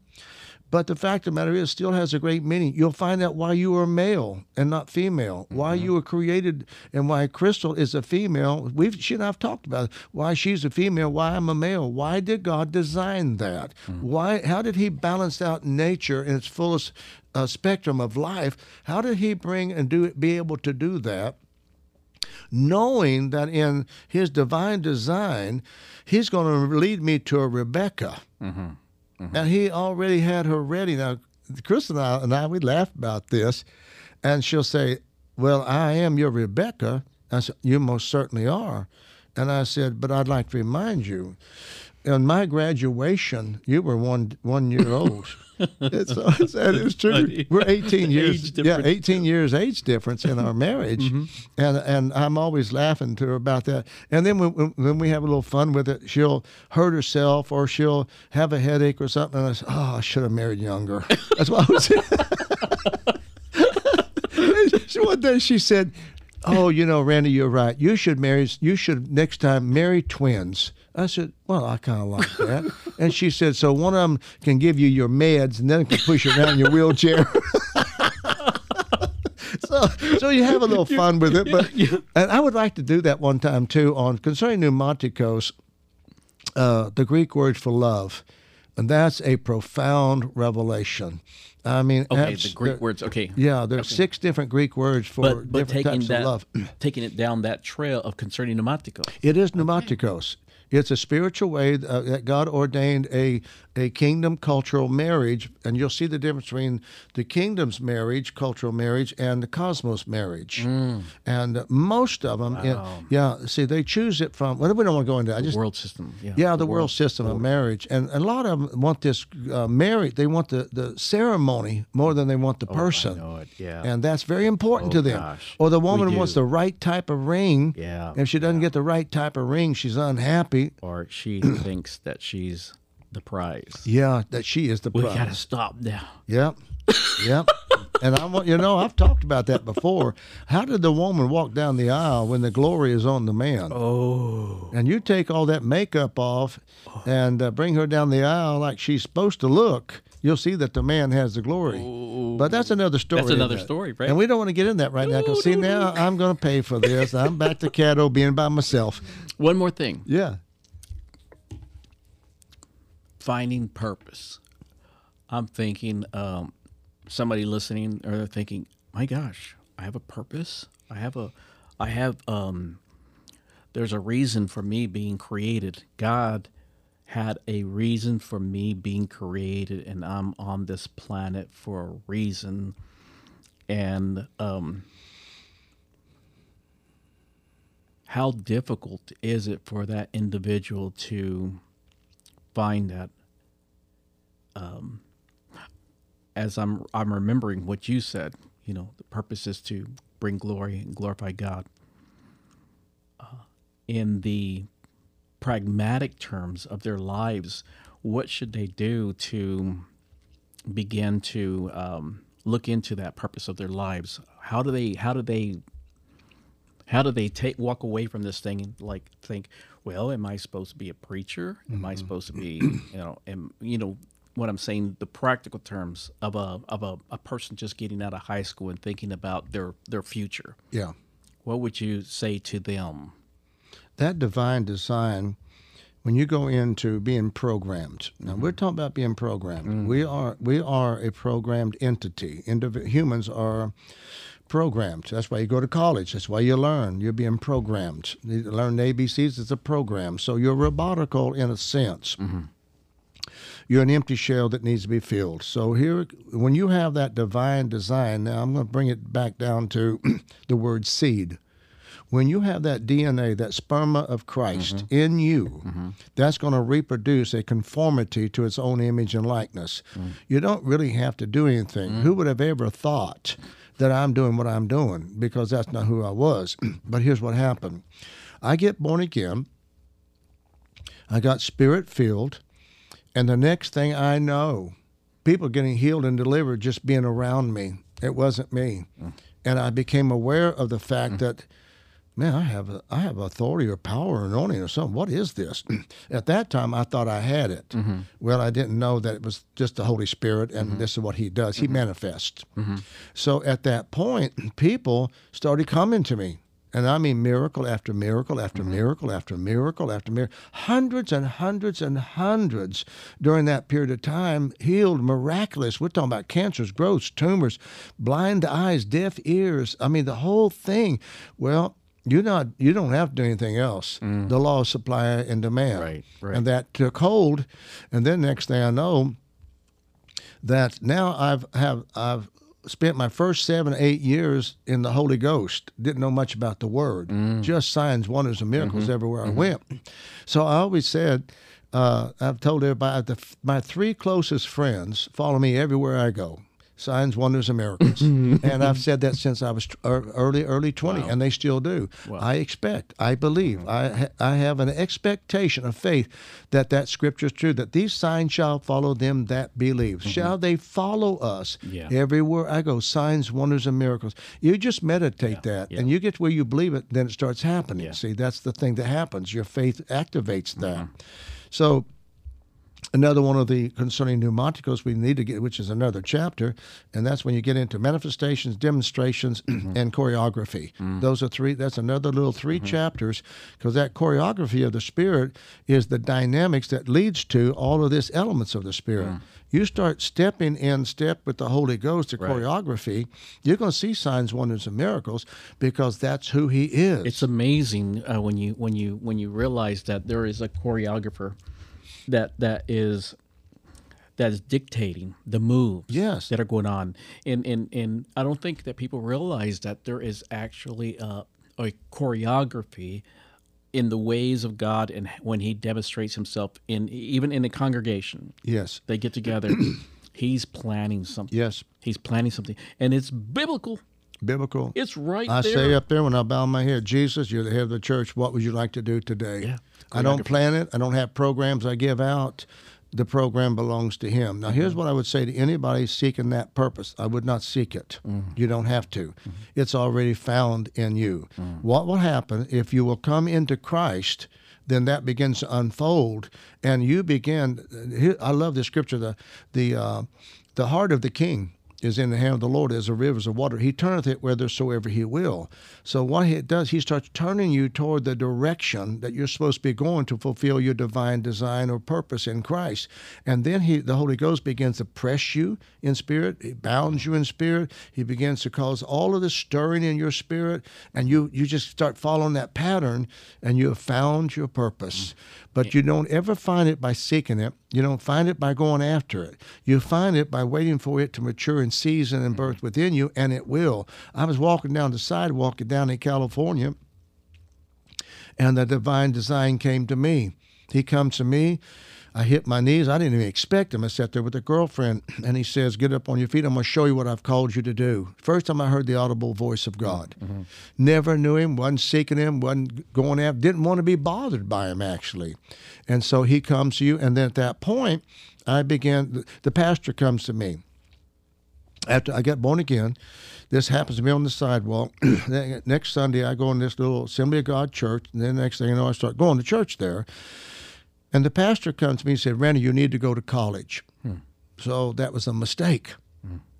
[SPEAKER 2] But the fact of the matter is, still has a great meaning. You'll find out why you are male and not female, why mm-hmm. you were created, and why Crystal is a female. We've she and I've talked about it. why she's a female, why I'm a male. Why did God design that? Mm. Why? How did He balance out nature in its fullest uh, spectrum of life? How did He bring and do be able to do that? knowing that in his divine design, he's going to lead me to a Rebecca. Mm-hmm. Mm-hmm. And he already had her ready. Now, Chris and I, and I, we laugh about this, and she'll say, Well, I am your Rebecca. I said, You most certainly are. And I said, But I'd like to remind you, in my graduation, you were one one year old. It's, it's, is true. We're 18 years,
[SPEAKER 1] Age
[SPEAKER 2] yeah, 18 years age difference in our marriage, mm-hmm. and and I'm always laughing to her about that. And then when, when, when we have a little fun with it, she'll hurt herself or she'll have a headache or something. And I say, "Oh, I should have married younger." That's what I was. she, one day she said, "Oh, you know, Randy, you're right. You should marry. You should next time marry twins." I said, "Well, I kind of like that." and she said, "So one of them can give you your meds, and then can push you around in your wheelchair." so, so you have a little fun with it, but and I would like to do that one time too on concerning pneumaticos, uh, the Greek word for love. And that's a profound revelation. I mean,
[SPEAKER 1] Okay, the Greek
[SPEAKER 2] there-
[SPEAKER 1] words. Okay.
[SPEAKER 2] Yeah, there's six different Greek words for
[SPEAKER 1] But but
[SPEAKER 2] different
[SPEAKER 1] taking
[SPEAKER 2] types
[SPEAKER 1] that
[SPEAKER 2] of love.
[SPEAKER 1] taking it down that trail of concerning pneumaticos.
[SPEAKER 2] It is pneumaticos. It's a spiritual way uh, that God ordained a a kingdom cultural marriage, and you'll see the difference between the kingdom's marriage, cultural marriage, and the cosmos marriage. And uh, most of them, yeah, yeah, see, they choose it from. Well, we don't want to go into. I just
[SPEAKER 1] World system. Yeah.
[SPEAKER 2] yeah, the world system of marriage, and a lot of them want this uh, marriage. They want the, the ceremony more than they want the person, I
[SPEAKER 1] know it, yeah.
[SPEAKER 2] and that's very important
[SPEAKER 1] Oh,
[SPEAKER 2] to them.
[SPEAKER 1] gosh,
[SPEAKER 2] or the woman wants the right type of ring.
[SPEAKER 1] Yeah,
[SPEAKER 2] If she doesn't get the right type of ring, she's unhappy.
[SPEAKER 1] Or she thinks that she's the prize.
[SPEAKER 2] Yeah, that she is the prize.
[SPEAKER 1] We gotta stop now.
[SPEAKER 2] Yep, yep. and I want you know I've talked about that before. How did the woman walk down the aisle when the glory is on the man?
[SPEAKER 1] Oh.
[SPEAKER 2] and you take all that makeup off and uh, bring her down the aisle like she's supposed to look, you'll see that the man has the glory. But that's another story.
[SPEAKER 1] That's another story, right?
[SPEAKER 2] And we don't want to get in that right now because see now I'm going to pay for this. I'm back to Caddo being by myself.
[SPEAKER 1] One more thing.
[SPEAKER 2] Yeah.
[SPEAKER 1] Finding purpose. I'm thinking um, somebody listening or they're thinking, my gosh, I have a purpose. I have a, I have, um, there's a reason for me being created. God had a reason for me being created, and I'm on this planet for a reason. And um, how difficult is it for that individual to find that? Um, as I'm, I'm remembering what you said. You know, the purpose is to bring glory and glorify God. Uh, in the pragmatic terms of their lives, what should they do to begin to um, look into that purpose of their lives? How do they? How do they? How do they take walk away from this thing and like think, well, am I supposed to be a preacher? Am I mm-hmm. supposed to be, you know, am you know what I'm saying? The practical terms of a of a, a person just getting out of high school and thinking about their their future.
[SPEAKER 2] Yeah.
[SPEAKER 1] What would you say to them?
[SPEAKER 2] That divine design, when you go into being programmed, now we're mm-hmm. talking about being programmed. We mm. are we are a programmed entity. Indiv- humans are programmed. That's why you go to college. That's why you learn. You're being programmed. You learn the ABCs. It's a program. So you're robotical in a sense. Mm-hmm. You're an empty shell that needs to be filled. So here, when you have that divine design, now I'm going to bring it back down to the word seed when you have that DNA, that sperma of Christ mm-hmm. in you, mm-hmm. that's going to reproduce a conformity to its own image and likeness. Mm. You don't really have to do anything. Mm. Who would have ever thought that I'm doing what I'm doing? Because that's not who I was. but here's what happened I get born again, I got spirit filled, and the next thing I know, people getting healed and delivered just being around me. It wasn't me. Mm. And I became aware of the fact mm. that man, I have a, I have authority or power or anointing or something. What is this? At that time, I thought I had it. Mm-hmm. Well, I didn't know that it was just the Holy Spirit, and mm-hmm. this is what He does. He mm-hmm. manifests. So at that point, people started coming to me. And I mean miracle after miracle after miracle after miracle after miracle. Hundreds and hundreds and hundreds during that period of time healed miraculous. We're talking about cancers, growths, tumors, blind eyes, deaf ears. I mean, the whole thing. Well, you're not you don't have to do anything else. Mm. The law of supply and demand.
[SPEAKER 1] Right, right.
[SPEAKER 2] And that took hold. And then next thing I know, that now I've have I've spent my first seven eight years in the Holy Ghost. Didn't know much about the Word, mm. just signs, wonders, and miracles mm-hmm. everywhere I mm-hmm. went. So I always said, uh, I've told everybody the, my three closest friends follow me everywhere I go. Signs, wonders, and miracles, and I've said that since I was early, early twenty, and they still do. I expect, I believe, mm-hmm. I ha- I have an expectation of faith that that scripture is true. That these signs shall follow them that believe. Mm-hmm. Shall they follow us
[SPEAKER 1] Yeah.
[SPEAKER 2] everywhere I go? Signs, wonders, and miracles. You just meditate that,
[SPEAKER 1] yeah.
[SPEAKER 2] and you get where you believe it, then it starts happening.
[SPEAKER 1] Yeah.
[SPEAKER 2] See, that's the thing that happens. Your faith activates that. Mm-hmm. So another one of the concerning pneumaticos we need to get, which is another chapter, and that's when you get into manifestations, demonstrations, mm-hmm. and choreography. Mm. Those are three. That's another little 3 mm-hmm. chapters because that choreography of the spirit is the dynamics that leads to all of this elements of the spirit. Mm. You start stepping in step with the Holy Ghost, the
[SPEAKER 1] Right.
[SPEAKER 2] choreography. You're going to see signs, wonders, and miracles because that's who He is.
[SPEAKER 1] It's amazing uh, when you when you when you realize that there is a choreographer that that is that is dictating the moves
[SPEAKER 2] Yes.
[SPEAKER 1] that are going on. And and and I don't think that people realize that there is actually a, a choreography in the ways of God and when he demonstrates himself in even in a congregation.
[SPEAKER 2] Yes,
[SPEAKER 1] they get together. He's planning something.
[SPEAKER 2] Yes,
[SPEAKER 1] he's planning something. And it's biblical.
[SPEAKER 2] Biblical.
[SPEAKER 1] it's right
[SPEAKER 2] I
[SPEAKER 1] there.
[SPEAKER 2] say up there when I bow my head, Jesus, you're the head of the church. What would you like to do today?
[SPEAKER 1] Yeah,
[SPEAKER 2] I don't plan it. I don't have programs I give out. The program belongs to Him. Now,
[SPEAKER 1] Mm-hmm.
[SPEAKER 2] here's what I would say to anybody seeking that purpose I would not seek it.
[SPEAKER 1] Mm-hmm.
[SPEAKER 2] You don't have to, it's already found in you. What will happen if you will come into Christ? Then that begins to unfold, and you begin. I love this scripture. The the uh, the heart of the king is in the hand of the Lord as the rivers of water. He turneth it whithersoever he will. So what he does, he starts turning you toward the direction that you're supposed to be going to fulfill your divine design or purpose in Christ. And then he, the Holy Ghost begins to press you in spirit. He bounds you in spirit. He begins to cause all of this stirring in your spirit, and you you just start following that pattern, and you have found your purpose. But you don't ever find it by seeking it. You don't find it by going after it. You find it by waiting for it to mature in season and birth mm-hmm. within you, and it will. I was walking down the sidewalk down in California, and the divine design came to me. He comes to me. I hit my knees. I didn't even expect him. I sat there with a girlfriend, and he says, Get up on your feet. I'm going to show you what I've called you to do. First time I heard the audible voice of God. Mm-hmm. Never knew him, wasn't seeking him, wasn't going after, didn't want to be bothered by him, actually. And so he comes to you, and then at that point, I began, the pastor comes to me after I got born again, this happens to me on the sidewalk. next Sunday, I go in this little Assembly of God church, and then next thing you know, I start going to church there. And the pastor comes to me and said, Randy, you need to go to college. So that was a mistake.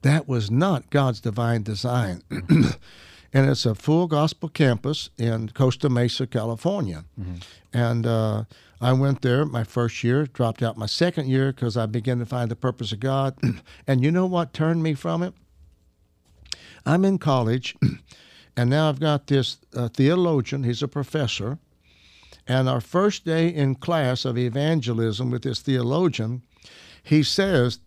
[SPEAKER 2] That was not God's divine design. and it's a full gospel campus in Costa Mesa, California. And uh, I went there my first year, dropped out my second year because I began to find the purpose of God. and you know what turned me from it? I'm in college, and now I've got this uh, theologian, he's a professor. And our first day in class of evangelism with this theologian, he says,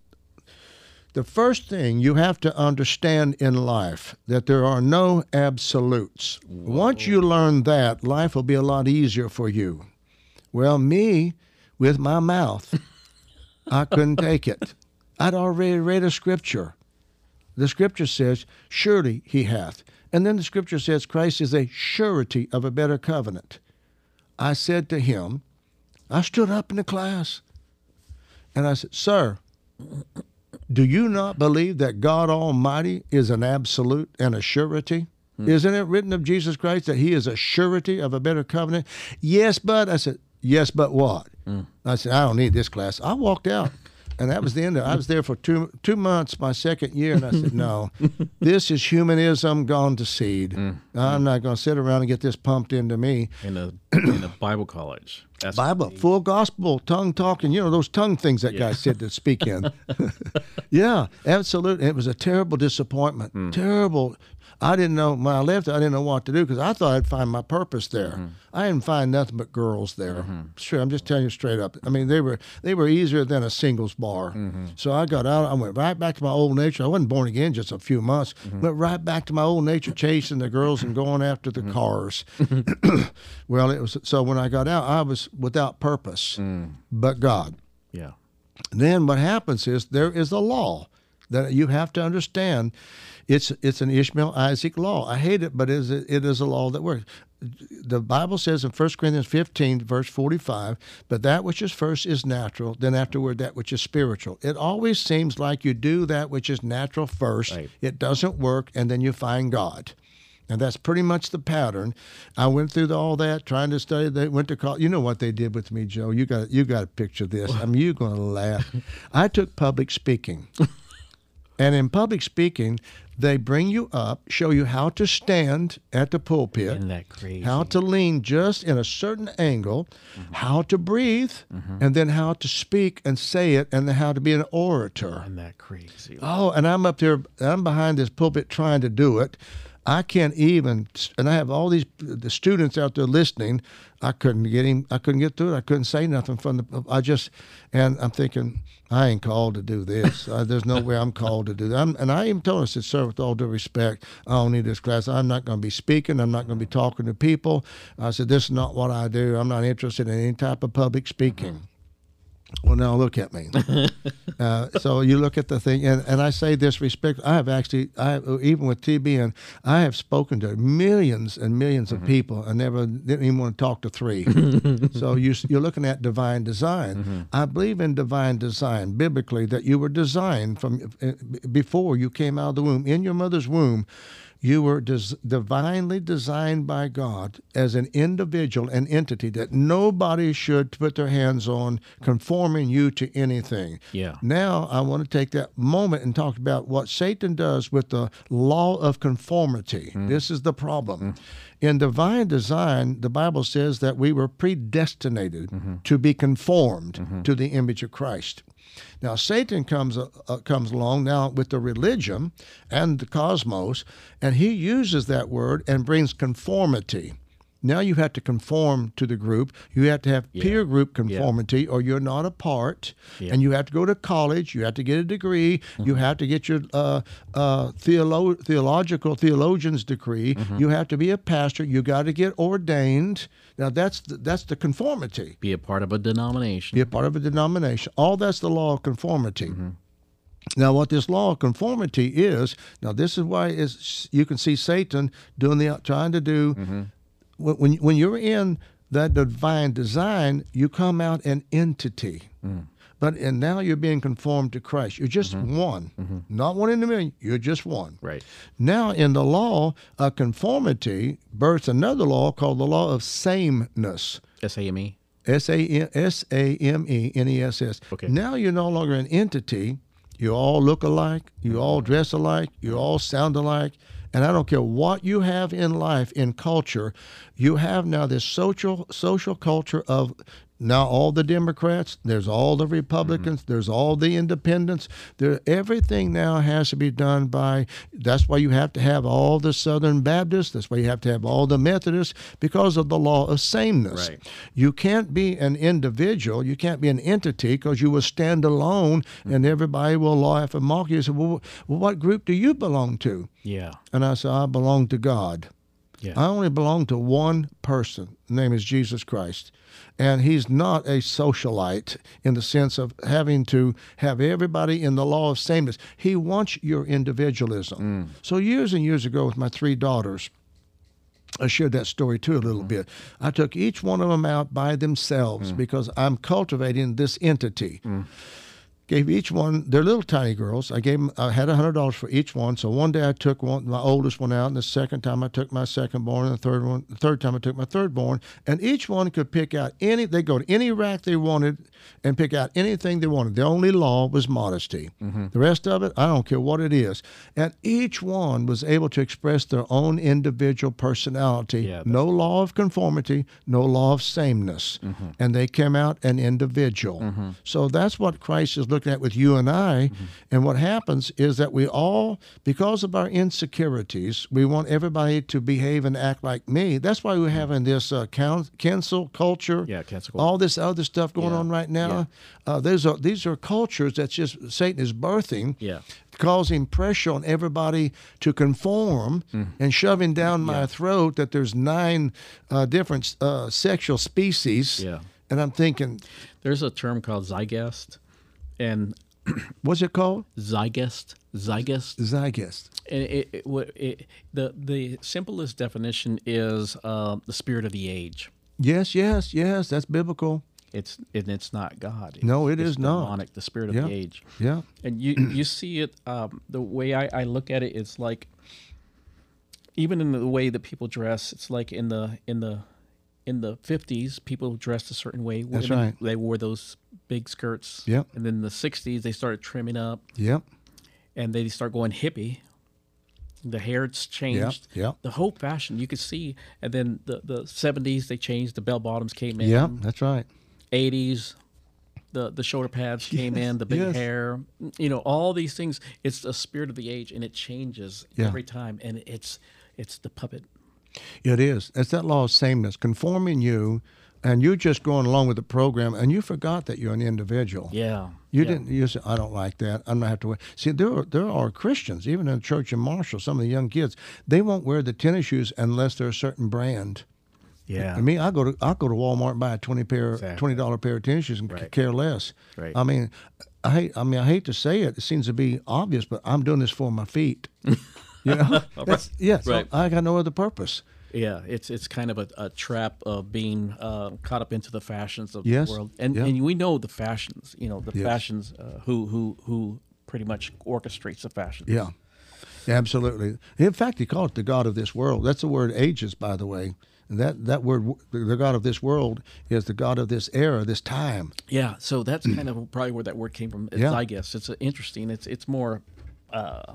[SPEAKER 2] the first thing you have to understand in life that there are no absolutes. Once you learn that, life will be a lot easier for you. Well, me, with my mouth, I couldn't take it. I'd already read a scripture. The scripture says, Surely he hath. And then the scripture says, Christ is a surety of a better covenant. I said to him, I stood up in the class and I said, Sir, do you not believe that God Almighty is an absolute and a surety? Hmm. Isn't it written of Jesus Christ that he is a surety of a better covenant? Yes, but I said, Yes, but what? Hmm. I said, I don't need this class. I walked out. And that was the end of it. I was there for two two months, my second year, and I said, No, this is humanism gone to seed. Mm. I'm not going to sit around and get this pumped into me.
[SPEAKER 1] in a in a Bible college. That's
[SPEAKER 2] Bible, full gospel, tongue talking, you know, those tongue things that guy said to speak in. yeah, absolutely. It was a terrible disappointment. Mm. Terrible. I didn't know, when I left, I didn't know what to do because I thought I'd find my purpose there. Mm-hmm. I didn't find nothing but girls there. Mm-hmm. Sure, I'm just telling you straight up. I mean, they were they were easier than a singles bar. Mm-hmm. So I got out. I went right back to my old nature. I wasn't born again just a few months. Went right back to my old nature, chasing the girls and going after the cars. well, it was so when I got out, I was without purpose, mm. but God.
[SPEAKER 1] yeah.
[SPEAKER 2] Then what happens is there is a law that you have to understand. It's it's an Ishmael Isaac law. I hate it, but it is, it is a law that works. The Bible says in 1 Corinthians 15, verse 45, but that which is first is natural, then afterward that which is spiritual. It always seems like you do that which is natural first,
[SPEAKER 1] Right.
[SPEAKER 2] it doesn't work, and then you find God. And that's pretty much the pattern. I went through all that, trying to study. They went to college. You know what they did with me, Joe. You got you got to picture this. I mean, you're going to laugh. I took public speaking, and in public speaking, they bring you up, show you how to stand at the pulpit,
[SPEAKER 1] Isn't that crazy?
[SPEAKER 2] how to lean just in a certain angle, mm-hmm. how to breathe, mm-hmm. and then how to speak and say it, and then how to be an orator.
[SPEAKER 1] Isn't that crazy?
[SPEAKER 2] Oh, and I'm up there, I'm behind this pulpit trying to do it. I can't even, and I have all these the students out there listening. I couldn't get him. I couldn't get through it. I couldn't say nothing from the. I just, and I'm thinking, I ain't called to do this. there's no way I'm called to do that. I'm, and I even told us, sir, with all due respect, I don't need this class. I'm not going to be speaking. I'm not going to be talking to people. I said, this is not what I do. I'm not interested in any type of public speaking. Well, now look at me. uh, so you look at the thing, and, and I say this respect. I have actually, I even with TBN, I have spoken to millions and 1000000s of people. I never didn't even want to talk to three. so you, you're looking at divine design. I believe in divine design biblically that you were designed from uh, before you came out of the womb in your mother's womb. You were des- divinely designed by God as an individual, an entity that nobody should put their hands on, conforming you to anything.
[SPEAKER 1] Yeah.
[SPEAKER 2] Now, I want to take that moment and talk about what Satan does with the law of conformity. Mm. This is the problem. Mm. In divine design, the Bible says that we were predestinated to be conformed to the image of Christ. Now Satan comes uh, uh, comes along now with the religion and the cosmos, and he uses that word and brings conformity. Now you have to conform to the group. You have to have peer group conformity, or you're not a part.
[SPEAKER 1] Yeah.
[SPEAKER 2] And you have to go to college. You have to get a degree. You have to get your uh, uh, theolo- theological theologian's degree. You have to be a pastor. You got to get ordained. Now that's the, that's the conformity
[SPEAKER 1] Be a part of a denomination.
[SPEAKER 2] be a part of a denomination. All that's the law of conformity. Now, what this law of conformity is, now this is why is you can see Satan doing the trying to do when when when you're in that divine design, you come out an entity. Mm. But and now you're being conformed to Christ. You're just mm-hmm. one, mm-hmm. not one in a million. You're just one.
[SPEAKER 1] Right.
[SPEAKER 2] Now, in the law a conformity, births another law called the law of sameness.
[SPEAKER 1] S A M E.
[SPEAKER 2] S A M S A M E N E S S.
[SPEAKER 1] Okay.
[SPEAKER 2] Now you're no longer an entity. You all look alike. You mm-hmm. all dress alike. You all sound alike. And I don't care what you have in life, in culture, you have now this social social culture of now all the Democrats, there's all the Republicans, mm-hmm. there's all the independents. There, everything now has to be done by. That's why you have to have all the Southern Baptists. That's why you have to have all the Methodists because of the law of sameness.
[SPEAKER 1] Right.
[SPEAKER 2] You can't be an individual. You can't be an entity because you will stand alone, mm-hmm. and everybody will laugh and mock you. Say, well, well, what group do you belong to?
[SPEAKER 1] Yeah.
[SPEAKER 2] And I said, I belong to God.
[SPEAKER 1] Yeah.
[SPEAKER 2] I only belong to one person. The name is Jesus Christ. And he's not a socialite in the sense of having to have everybody in the law of sameness. He wants your individualism. Mm. So, years and years ago, with my three daughters, I shared that story too a little mm. bit. I took each one of them out by themselves mm. because I'm cultivating this entity. Gave each one, they're little tiny girls. I gave them, I had hundred dollars for each one. So one day I took one, my oldest one out, and the second time I took my second born, and the third one, the third time I took my third born, and each one could pick out any. They go to any rack they wanted and pick out anything they wanted. The only law was modesty. Mm-hmm. The rest of it, I don't care what it is. And each one was able to express their own individual personality.
[SPEAKER 1] Yeah,
[SPEAKER 2] no law of conformity, no law of sameness. Mm-hmm. And they came out an individual. Mm-hmm. So that's what Christ is looking at with you and I. And what happens is that we all, because of our insecurities, we want everybody to behave and act like me. That's why we're having this uh, cancel culture.
[SPEAKER 1] Yeah, cancel culture.
[SPEAKER 2] All this other stuff going
[SPEAKER 1] Yeah,
[SPEAKER 2] on right now.
[SPEAKER 1] yeah.
[SPEAKER 2] Uh, these are these are cultures that's just Satan is birthing
[SPEAKER 1] Yeah.
[SPEAKER 2] causing pressure on everybody to conform
[SPEAKER 1] Mm.
[SPEAKER 2] and shoving down my throat that there's nine uh, different uh, sexual species.
[SPEAKER 1] Yeah.
[SPEAKER 2] And I'm thinking,
[SPEAKER 1] There's a term called Zeitgeist, and
[SPEAKER 2] what's it called?
[SPEAKER 1] Zeitgeist, Zeitgeist,
[SPEAKER 2] Zeitgeist.
[SPEAKER 1] and it, it, what it, the the simplest definition is uh, the spirit of the age.
[SPEAKER 2] Yes, yes, yes. That's biblical.
[SPEAKER 1] It's and it's not God.
[SPEAKER 2] No, it
[SPEAKER 1] it's
[SPEAKER 2] is not.
[SPEAKER 1] demonic, The spirit of
[SPEAKER 2] Yeah.
[SPEAKER 1] the age.
[SPEAKER 2] Yeah.
[SPEAKER 1] and you you see it um, the way I, I look at it it's like even in the way that people dress, it's like in the in the in the fifties, people dressed a certain way.
[SPEAKER 2] That's right.
[SPEAKER 1] They wore those big skirts.
[SPEAKER 2] Yep.
[SPEAKER 1] And then the sixties, they started trimming up,
[SPEAKER 2] Yep.
[SPEAKER 1] and they start going hippie. The hair's changed.
[SPEAKER 2] yep.
[SPEAKER 1] The whole fashion you could see, and then the the seventies they changed. The bell bottoms came in.
[SPEAKER 2] Yep. That's right.
[SPEAKER 1] Eighties. The, the shoulder pads came in, the big
[SPEAKER 2] yes.
[SPEAKER 1] hair, you know, all these things. It's the spirit of the age, and it changes
[SPEAKER 2] Yeah.
[SPEAKER 1] every time. And it's it's the puppet
[SPEAKER 2] It is. It's that law of sameness, conforming you, and you're just going along with the program, and you forgot that you're an individual.
[SPEAKER 1] Yeah.
[SPEAKER 2] You
[SPEAKER 1] yeah.
[SPEAKER 2] didn't. You said, "I don't like that. I'm gonna have to wear." See, there are, there are Christians, even in the church in Marshall. Some of the young kids, they won't wear the tennis shoes unless they're a certain brand.
[SPEAKER 1] Yeah.
[SPEAKER 2] I mean, I go to I go to Walmart and buy a twenty pair
[SPEAKER 1] Exactly.
[SPEAKER 2] twenty dollar pair of tennis shoes and
[SPEAKER 1] Right.
[SPEAKER 2] care less.
[SPEAKER 1] Right.
[SPEAKER 2] I mean, I hate. I mean, I hate to say it. It seems to be obvious, but I'm doing this for my feet. You know, That's, yeah. so
[SPEAKER 1] Right.
[SPEAKER 2] I got no other purpose.
[SPEAKER 1] yeah. It's it's kind of a, a trap of being uh, caught up into the fashions of
[SPEAKER 2] Yes.
[SPEAKER 1] the world, and
[SPEAKER 2] Yeah.
[SPEAKER 1] and we know the fashions. You know the
[SPEAKER 2] Yes.
[SPEAKER 1] fashions. Uh, who who who pretty much orchestrates the fashions.
[SPEAKER 2] Yeah, absolutely. In fact, he called it the God of this world. That's the word ages, by the way. And that that word, the God of this world, is the God of this era, this time.
[SPEAKER 1] Yeah, so that's kind of probably where that word came from. It's,
[SPEAKER 2] Yeah.
[SPEAKER 1] I guess it's uh, interesting. It's it's more uh,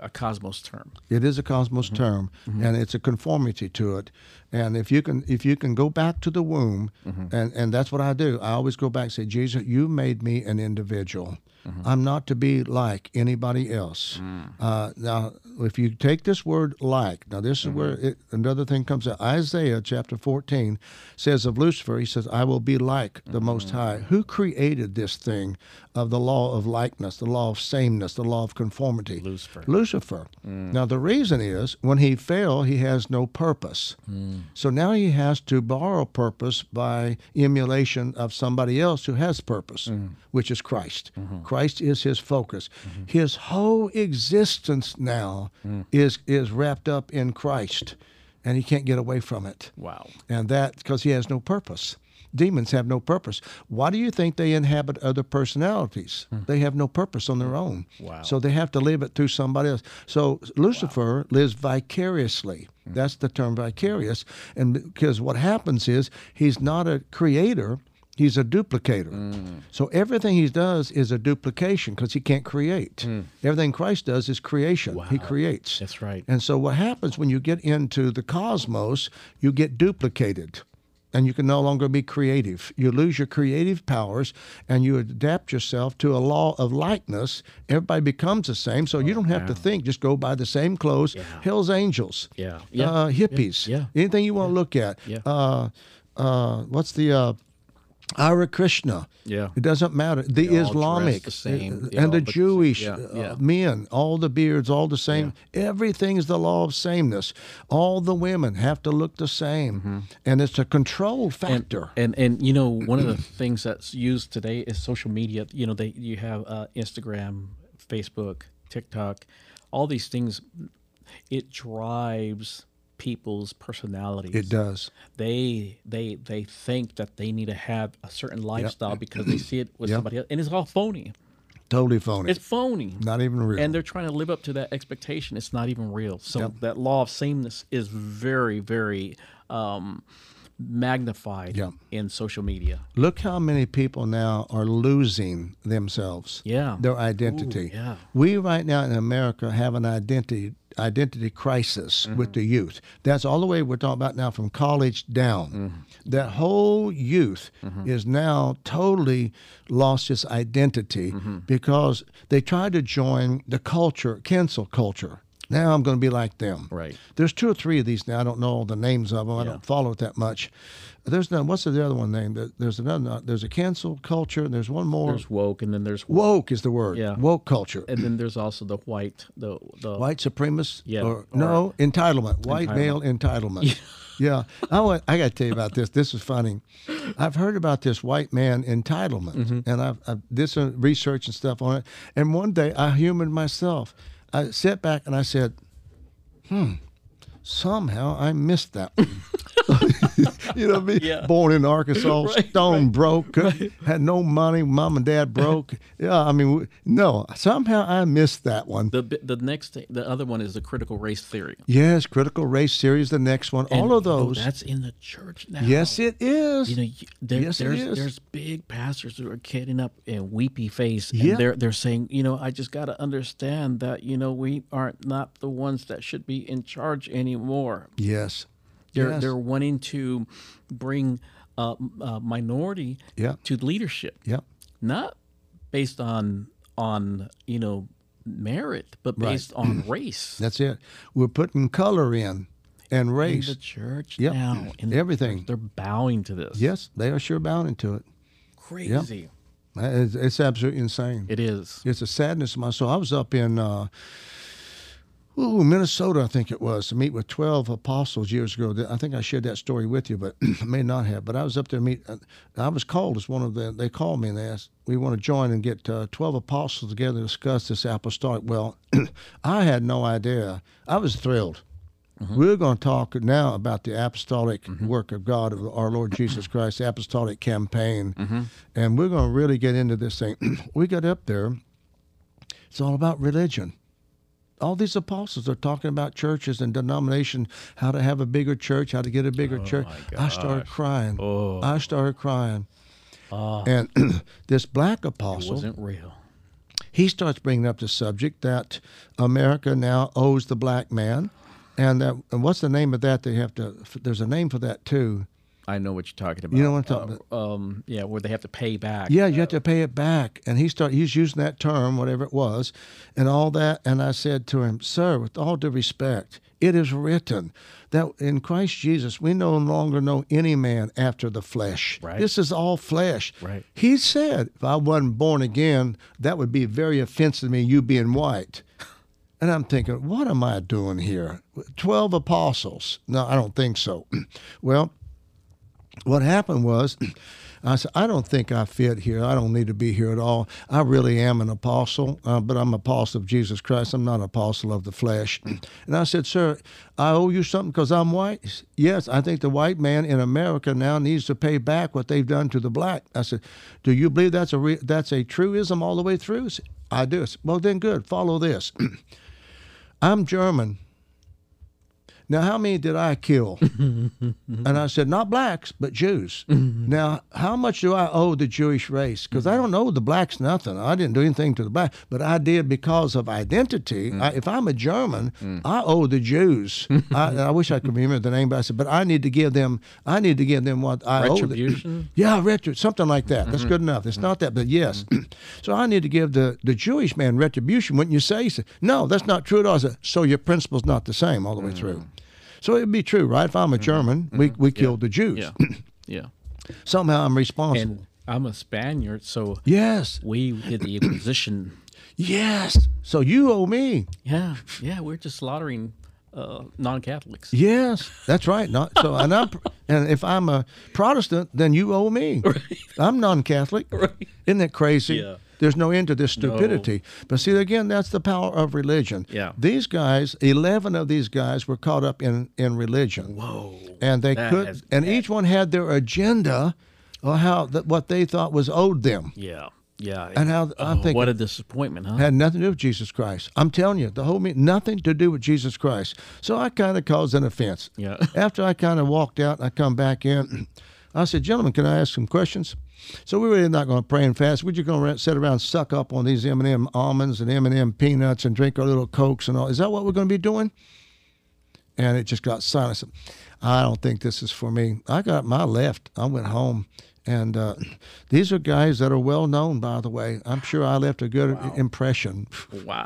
[SPEAKER 1] a cosmos term.
[SPEAKER 2] It is a cosmos
[SPEAKER 1] Mm-hmm.
[SPEAKER 2] term, and it's a conformity to it. And if you can, if you can go back to the womb,
[SPEAKER 1] Mm-hmm.
[SPEAKER 2] and and that's what I do. I always go back and say, Jesus, you made me an individual.
[SPEAKER 1] Mm-hmm.
[SPEAKER 2] I'm not to be like anybody else.
[SPEAKER 1] Mm.
[SPEAKER 2] Uh, now, if you take this word "like," now this is
[SPEAKER 1] Mm-hmm.
[SPEAKER 2] where it, another thing comes out. Isaiah chapter 14 says of Lucifer, he says, "I will be like the Most
[SPEAKER 1] Mm-hmm.
[SPEAKER 2] High." Who created this thing of the law of likeness, the law of sameness, the law of conformity?
[SPEAKER 1] Lucifer.
[SPEAKER 2] Lucifer.
[SPEAKER 1] Mm.
[SPEAKER 2] Now, the reason is when he fell, he has no purpose.
[SPEAKER 1] Mm.
[SPEAKER 2] So now he has to borrow purpose by emulation of somebody else who has purpose,
[SPEAKER 1] Mm.
[SPEAKER 2] which is Christ.
[SPEAKER 1] Mm-hmm.
[SPEAKER 2] Christ is his focus. His whole existence now
[SPEAKER 1] Mm.
[SPEAKER 2] is, is wrapped up in Christ, and he can't get away from it.
[SPEAKER 1] Wow.
[SPEAKER 2] And that because he has no purpose. Demons have no purpose. Why do you think they inhabit other personalities? They have no purpose on their own.
[SPEAKER 1] Wow.
[SPEAKER 2] So they have to live it through somebody else. So Lucifer lives vicariously.
[SPEAKER 1] Hmm.
[SPEAKER 2] That's the term vicarious. And because what happens is he's not a creator, he's a duplicator.
[SPEAKER 1] Hmm.
[SPEAKER 2] So everything he does is a duplication because he can't create. Everything Christ does is creation. He
[SPEAKER 1] Hmm.
[SPEAKER 2] Creates.
[SPEAKER 1] That's right.
[SPEAKER 2] And so what happens when you get into the cosmos, you get duplicated. And you can no longer be creative. You lose your creative powers and you adapt yourself to a law of likeness. Everybody becomes the same. So you don't have to think, just go buy the same clothes. Hell's Angels,
[SPEAKER 1] Yeah. Yeah.
[SPEAKER 2] uh, hippies,
[SPEAKER 1] Yeah.
[SPEAKER 2] anything you want to look at.
[SPEAKER 1] Yeah.
[SPEAKER 2] Uh, uh, what's the uh, Hare Krishna?
[SPEAKER 1] Yeah.
[SPEAKER 2] It doesn't matter. The
[SPEAKER 1] They
[SPEAKER 2] Islamic
[SPEAKER 1] the same.
[SPEAKER 2] uh, and the
[SPEAKER 1] look the same.
[SPEAKER 2] Jewish
[SPEAKER 1] Yeah,
[SPEAKER 2] uh, men, all the beards, all the same. Everything is the law of sameness. All the women have to look the same, and it's a control
[SPEAKER 1] Mm-hmm. and,
[SPEAKER 2] factor.
[SPEAKER 1] and and you know one of the things that's used today is social media. You know, they you have uh, Instagram, Facebook, TikTok, all these things. It drives people's personalities.
[SPEAKER 2] it does.
[SPEAKER 1] They they they think that they need to have a certain lifestyle because they see it with
[SPEAKER 2] Yep.
[SPEAKER 1] somebody else, and it's all phony.
[SPEAKER 2] Totally phony.
[SPEAKER 1] It's phony.
[SPEAKER 2] not even real.
[SPEAKER 1] and they're trying to live up to that expectation. It's not even real. So
[SPEAKER 2] Yep.
[SPEAKER 1] that law of sameness is very, very um, magnified
[SPEAKER 2] Yeah.
[SPEAKER 1] in social media.
[SPEAKER 2] Look how many people now are losing themselves.
[SPEAKER 1] Yeah.
[SPEAKER 2] Their identity.
[SPEAKER 1] Ooh, yeah.
[SPEAKER 2] We right now in America have an identity identity crisis
[SPEAKER 1] Mm-hmm.
[SPEAKER 2] with the youth. That's all the way we're talking about now from college down.
[SPEAKER 1] Mm-hmm.
[SPEAKER 2] That whole youth is now totally lost its identity
[SPEAKER 1] Mm-hmm.
[SPEAKER 2] because they tried to join the culture, cancel culture. Now I'm going to be like them.
[SPEAKER 1] Right.
[SPEAKER 2] There's two or three of these now. I don't know all the names of them. I
[SPEAKER 1] Yeah.
[SPEAKER 2] don't follow it that much. There's no, what's the other one name? There's another. There's a cancel culture. And there's one more.
[SPEAKER 1] There's woke, and then there's
[SPEAKER 2] woke is the word.
[SPEAKER 1] Yeah.
[SPEAKER 2] Woke culture.
[SPEAKER 1] and then there's also the white, the the
[SPEAKER 2] White supremacist.
[SPEAKER 1] Yeah,
[SPEAKER 2] Or,
[SPEAKER 1] or-
[SPEAKER 2] no entitlement. White
[SPEAKER 1] Entitlement.
[SPEAKER 2] male entitlement. yeah. I want, I got to tell you about this. This is funny. I've heard about this white man entitlement,
[SPEAKER 1] Mm-hmm.
[SPEAKER 2] and I've, I've did some research and stuff on it. And one day I humored myself. I sat back and I said, "Hmm." Somehow I missed that. you know me,
[SPEAKER 1] Yeah.
[SPEAKER 2] born in Arkansas,
[SPEAKER 1] Right,
[SPEAKER 2] stone
[SPEAKER 1] right,
[SPEAKER 2] broke, couldn't- had no money, mom and dad broke. yeah, I mean, no, somehow I missed that one.
[SPEAKER 1] The the next the other one is the critical race theory.
[SPEAKER 2] Yes, critical race series, the next one, all
[SPEAKER 1] And,
[SPEAKER 2] of
[SPEAKER 1] oh,
[SPEAKER 2] those.
[SPEAKER 1] that's in the church now.
[SPEAKER 2] yes, it is.
[SPEAKER 1] You know, there,
[SPEAKER 2] Yes,
[SPEAKER 1] there's
[SPEAKER 2] is.
[SPEAKER 1] there's big pastors who are getting up and weepy face, and
[SPEAKER 2] Yeah.
[SPEAKER 1] they're they're saying, you know, I just got to understand that you know we are not the ones that should be in charge anymore.
[SPEAKER 2] yes,
[SPEAKER 1] They're
[SPEAKER 2] yes.
[SPEAKER 1] they're wanting to bring uh, uh, minority
[SPEAKER 2] Yeah.
[SPEAKER 1] to leadership,
[SPEAKER 2] yeah,
[SPEAKER 1] not based on on you know merit, but
[SPEAKER 2] Right.
[SPEAKER 1] based on race.
[SPEAKER 2] that's it. We're putting color in and
[SPEAKER 1] in
[SPEAKER 2] race.
[SPEAKER 1] the church
[SPEAKER 2] Yep.
[SPEAKER 1] now, in the
[SPEAKER 2] Everything.
[SPEAKER 1] church, they're bowing to this.
[SPEAKER 2] yes, they are sure bowing to it.
[SPEAKER 1] crazy.
[SPEAKER 2] It's, it's absolutely insane.
[SPEAKER 1] It is.
[SPEAKER 2] It's a sadness of my soul. I was up in uh, ooh, Minnesota, I think it was, to meet with 12 apostles years ago. I think I shared that story with you, but I may not have. But I was up there to meet. uh, I was called as one of the, they called me and they asked, we want to join and get uh, 12 apostles together to discuss this apostolic. Well, I had no idea. I was thrilled. We're going to talk now about the apostolic work of God, of our Lord Jesus Christ, the apostolic campaign. And we're going to really get into this thing. we got up there, it's all about religion. All these apostles are talking about churches and denomination, how to have a bigger church, how to get a bigger church. I started crying.
[SPEAKER 1] Oh.
[SPEAKER 2] I started crying.
[SPEAKER 1] Ah,
[SPEAKER 2] And this black
[SPEAKER 1] it
[SPEAKER 2] apostle,
[SPEAKER 1] wasn't real.
[SPEAKER 2] he starts bringing up the subject that America now owes the black man. And that, and what's the name of that? They have to. There's a name for that too.
[SPEAKER 1] I know what you're talking about.
[SPEAKER 2] You know what I'm talking
[SPEAKER 1] Uh, Um, yeah, where they have to pay back.
[SPEAKER 2] Yeah, you have to pay it back. And he start he's using that term, whatever it was, and all that. And I said to him, Sir, with all due respect, it is written that in Christ Jesus we no longer know any man after the flesh.
[SPEAKER 1] Right.
[SPEAKER 2] This is all flesh.
[SPEAKER 1] Right.
[SPEAKER 2] He said, if I wasn't born again, that would be very offensive to me, you being white. And I'm thinking, what am I doing here? Twelve apostles. No, I don't think so. well, what happened was I said, I don't think I fit here. I don't need to be here at all. I really am an apostle, uh, but I'm an apostle of Jesus Christ. I'm not an apostle of the flesh. And I said, Sir, I owe you something because I'm white? Yes, I think the white man in America now needs to pay back what they've done to the black. I said, Do you believe that's a, re- that's a truism all the way through? Said, I do. I said, well, then good. Follow this. I'm German. Now, how many did I kill? and I said, not blacks, but Jews. now, how much do I owe the Jewish race? Because I don't owe the blacks nothing. I didn't do anything to the black, but I did because of identity. Mm. I, if I'm a German, mm. I owe the Jews. I, I wish I could remember the name, but I said, but I need to give them. I need to give them what I owe. them.
[SPEAKER 1] Retribution?
[SPEAKER 2] Yeah, retri- something like that. That's mm-hmm. good enough. It's mm. not that, but yes. so I need to give the, the Jewish man retribution. Wouldn't you say? He said, no, that's not true at all. I said, so your principle's not the same all the way through. So it'd be true, right? If I'm a German, we, we killed the Jews.
[SPEAKER 1] Yeah. Yeah.
[SPEAKER 2] Somehow I'm responsible.
[SPEAKER 1] And I'm a Spaniard, so
[SPEAKER 2] yes,
[SPEAKER 1] we did the Inquisition.
[SPEAKER 2] yes. So you owe me.
[SPEAKER 1] Yeah. Yeah. We're just slaughtering uh, non Catholics.
[SPEAKER 2] Yes, that's right. Not so, and I'm, and if I'm a Protestant, then you owe me. Right. I'm non-Catholic.
[SPEAKER 1] Right.
[SPEAKER 2] Isn't that crazy?
[SPEAKER 1] Yeah.
[SPEAKER 2] There's no end to this stupidity. But see, again, that's the power of religion.
[SPEAKER 1] Yeah.
[SPEAKER 2] These guys, eleven of these guys, were caught up in in religion.
[SPEAKER 1] Whoa.
[SPEAKER 2] and they
[SPEAKER 1] That
[SPEAKER 2] could,
[SPEAKER 1] has-
[SPEAKER 2] and each one had their agenda, or how that what they thought was owed them.
[SPEAKER 1] Yeah. Yeah.
[SPEAKER 2] And how- I'm
[SPEAKER 1] Oh,
[SPEAKER 2] thinking-
[SPEAKER 1] what a disappointment, huh?
[SPEAKER 2] had nothing to do with Jesus Christ. I'm telling you, the whole meeting, nothing to do with Jesus Christ. So I kind of caused an offense.
[SPEAKER 1] Yeah.
[SPEAKER 2] After I kind of walked out and I come back in, I said, gentlemen, can I ask some questions? So we were not going to pray and fast. We're just going to sit around and suck up on these M&M almonds and M&M peanuts and drink our little Cokes and all. Is that what we're going to be doing? And it just got silent. I don't think this is for me. I got my left. I went home. And uh, these are guys that are well known, by the way. I'm sure I left a good impression.
[SPEAKER 1] wow.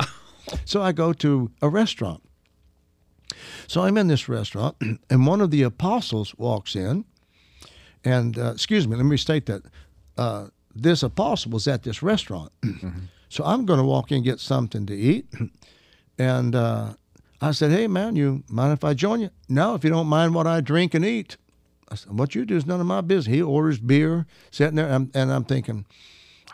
[SPEAKER 2] So I go to a restaurant. So I'm in this restaurant, and one of the apostles walks in. And uh, excuse me, let me restate that. Uh, this apostle was at this restaurant. So I'm going to walk in and get something to eat. And uh, I said, Hey, man, you mind if I join you? No, if you don't mind what I drink and eat. I said, What you do is none of my business. He orders beer, sitting there, and I'm, and I'm thinking,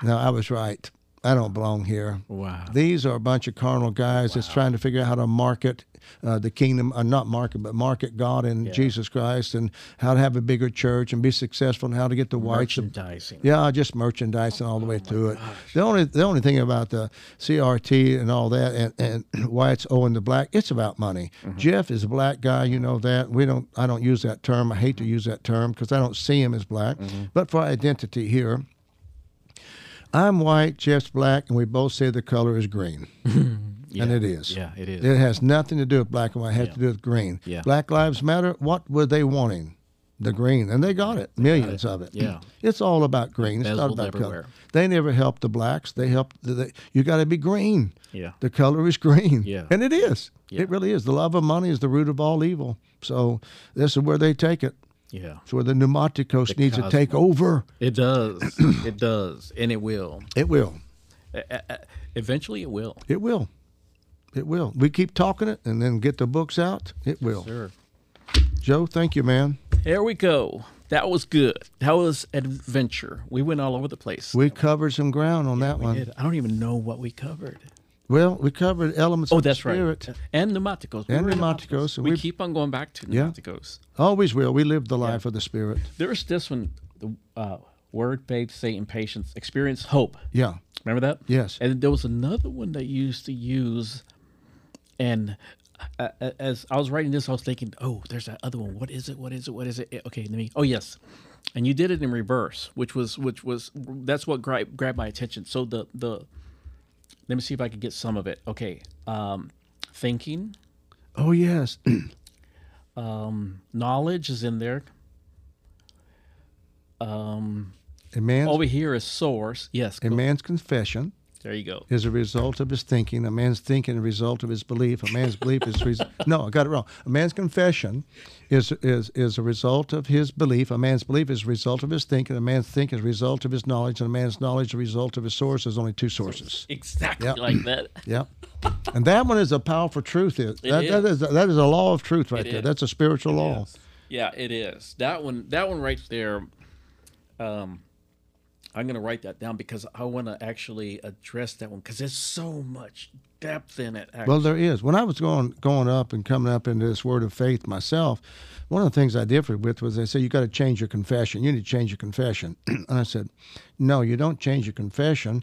[SPEAKER 2] No, I was right. I don't belong here.
[SPEAKER 1] Wow.
[SPEAKER 2] These are a bunch of carnal guys that's trying to figure out how to market uh, the kingdom, uh, not market, but market God and Jesus Christ, and how to have a bigger church and be successful, and how to get the whites.
[SPEAKER 1] Merchandising.
[SPEAKER 2] yeah, just merchandising all the way through it. The only the only thing about the CRT and all that, and, and why it's owing the black, it's about money. Jeff is a black guy, you know that. We don't. I don't use that term. I hate to use that term because I don't see him as black. But for identity here, I'm white, Jeff's black, and we both say the color is green,
[SPEAKER 1] Yeah.
[SPEAKER 2] and it is.
[SPEAKER 1] Yeah, it is.
[SPEAKER 2] It has nothing to do with black and white. It has
[SPEAKER 1] Yeah.
[SPEAKER 2] to do with green.
[SPEAKER 1] Yeah.
[SPEAKER 2] Black Lives Matter. What were they wanting? The green, and they got it. Millions of it.
[SPEAKER 1] Yeah.
[SPEAKER 2] It's all about green. It's not about
[SPEAKER 1] everywhere.
[SPEAKER 2] color. They never helped the blacks. They helped. The, the, you got to be green.
[SPEAKER 1] Yeah.
[SPEAKER 2] The color is green.
[SPEAKER 1] Yeah.
[SPEAKER 2] And it is.
[SPEAKER 1] Yeah.
[SPEAKER 2] It really is. The love of money is the root of all evil. So this is where they take it.
[SPEAKER 1] Yeah.
[SPEAKER 2] It's where the pneumaticos
[SPEAKER 1] The
[SPEAKER 2] needs to take over.
[SPEAKER 1] It does. it does. And it will.
[SPEAKER 2] It will.
[SPEAKER 1] Eventually it will.
[SPEAKER 2] It will. It will. We keep talking it and then get the books out. It will.
[SPEAKER 1] Sure.
[SPEAKER 2] Joe, thank you, man.
[SPEAKER 1] There we go. That was good. That was adventure. We went all over the place.
[SPEAKER 2] We covered some ground on that
[SPEAKER 1] We
[SPEAKER 2] one.
[SPEAKER 1] did. I don't even know what we covered.
[SPEAKER 2] Well, we covered elements
[SPEAKER 1] Oh,
[SPEAKER 2] of the
[SPEAKER 1] that's right.
[SPEAKER 2] spirit.
[SPEAKER 1] And pneumaticos. We
[SPEAKER 2] And
[SPEAKER 1] were
[SPEAKER 2] pneumaticos,
[SPEAKER 1] We
[SPEAKER 2] we-
[SPEAKER 1] keep on going back to
[SPEAKER 2] Yeah.
[SPEAKER 1] pneumaticos.
[SPEAKER 2] Always will. We live the life of the spirit.
[SPEAKER 1] There's this one, the uh, word, faith, Satan, patience, experience, hope.
[SPEAKER 2] Yeah.
[SPEAKER 1] Remember that?
[SPEAKER 2] Yes.
[SPEAKER 1] And there was another one that used to use, and uh, uh, as I was writing this, I was thinking, oh, there's that other one. What is it? What is it? What is it? Eh, Okay, let me. Oh yes, and you did it in reverse, which was which was that's what grabbed grabbed my attention. So the the let me see if I can get some of it. Okay, um, thinking,
[SPEAKER 2] Oh, yes.
[SPEAKER 1] um, knowledge is in there. Um,
[SPEAKER 2] A man's,
[SPEAKER 1] over here is source. Yes,
[SPEAKER 2] a man's confession
[SPEAKER 1] there you go.
[SPEAKER 2] is a result of his thinking. A man's thinking is a result of his belief. A man's belief is res- no, I got it wrong. A man's confession is is is a result of his belief. A man's belief is a result of his thinking. A man's thinking is a result of his knowledge, and a man's knowledge is a result of his source. There's only two sources.
[SPEAKER 1] Exactly
[SPEAKER 2] Yep.
[SPEAKER 1] like that.
[SPEAKER 2] Yep. And that one is a powerful truth. Is that, that
[SPEAKER 1] is.
[SPEAKER 2] is that is a law of truth right
[SPEAKER 1] It
[SPEAKER 2] there.
[SPEAKER 1] is.
[SPEAKER 2] That's a spiritual law.
[SPEAKER 1] Yes. Yeah, it is. That one that one right there um I'm going to write that down because I want to actually address that one cuz there's so much depth in it. Actually.
[SPEAKER 2] Well, there is. When I was going going up and coming up into this word of faith myself, one of the things I differed with was they said you got to change your confession. You need to change your confession. and I said, no, you don't change your confession.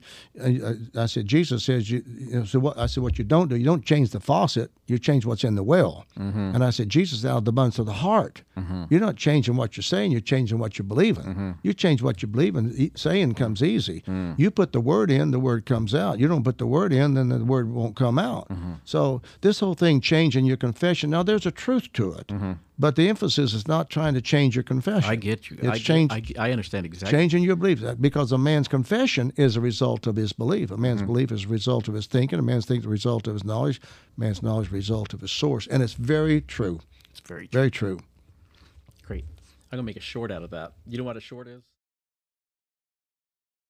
[SPEAKER 2] I, said Jesus says you. you know, so what? I said what you don't do. You don't change the faucet. You change what's in the well. Mm-hmm. And I said Jesus is out of the abundance of the heart. Mm-hmm. You're not changing what you're saying. You're changing what you believe in. Mm-hmm. You change what you believe in. e- Saying comes easy. Mm. You put the word in, the word comes out. You don't put the word in, then the word won't come out. So this whole thing changing your confession. Now there's a truth to it, but the emphasis is not trying to change your confession.
[SPEAKER 1] I get you.
[SPEAKER 2] It's
[SPEAKER 1] I,
[SPEAKER 2] change,
[SPEAKER 1] I, I understand exactly.
[SPEAKER 2] changing your beliefs because a man's confession is a result of his belief. A man's belief is a result of his thinking. A man's thinking is a result of his knowledge. A man's knowledge is a result of his source, and it's very true.
[SPEAKER 1] It's very true.
[SPEAKER 2] Very true.
[SPEAKER 1] great. I'm going to make a short out of that. You know what a short is?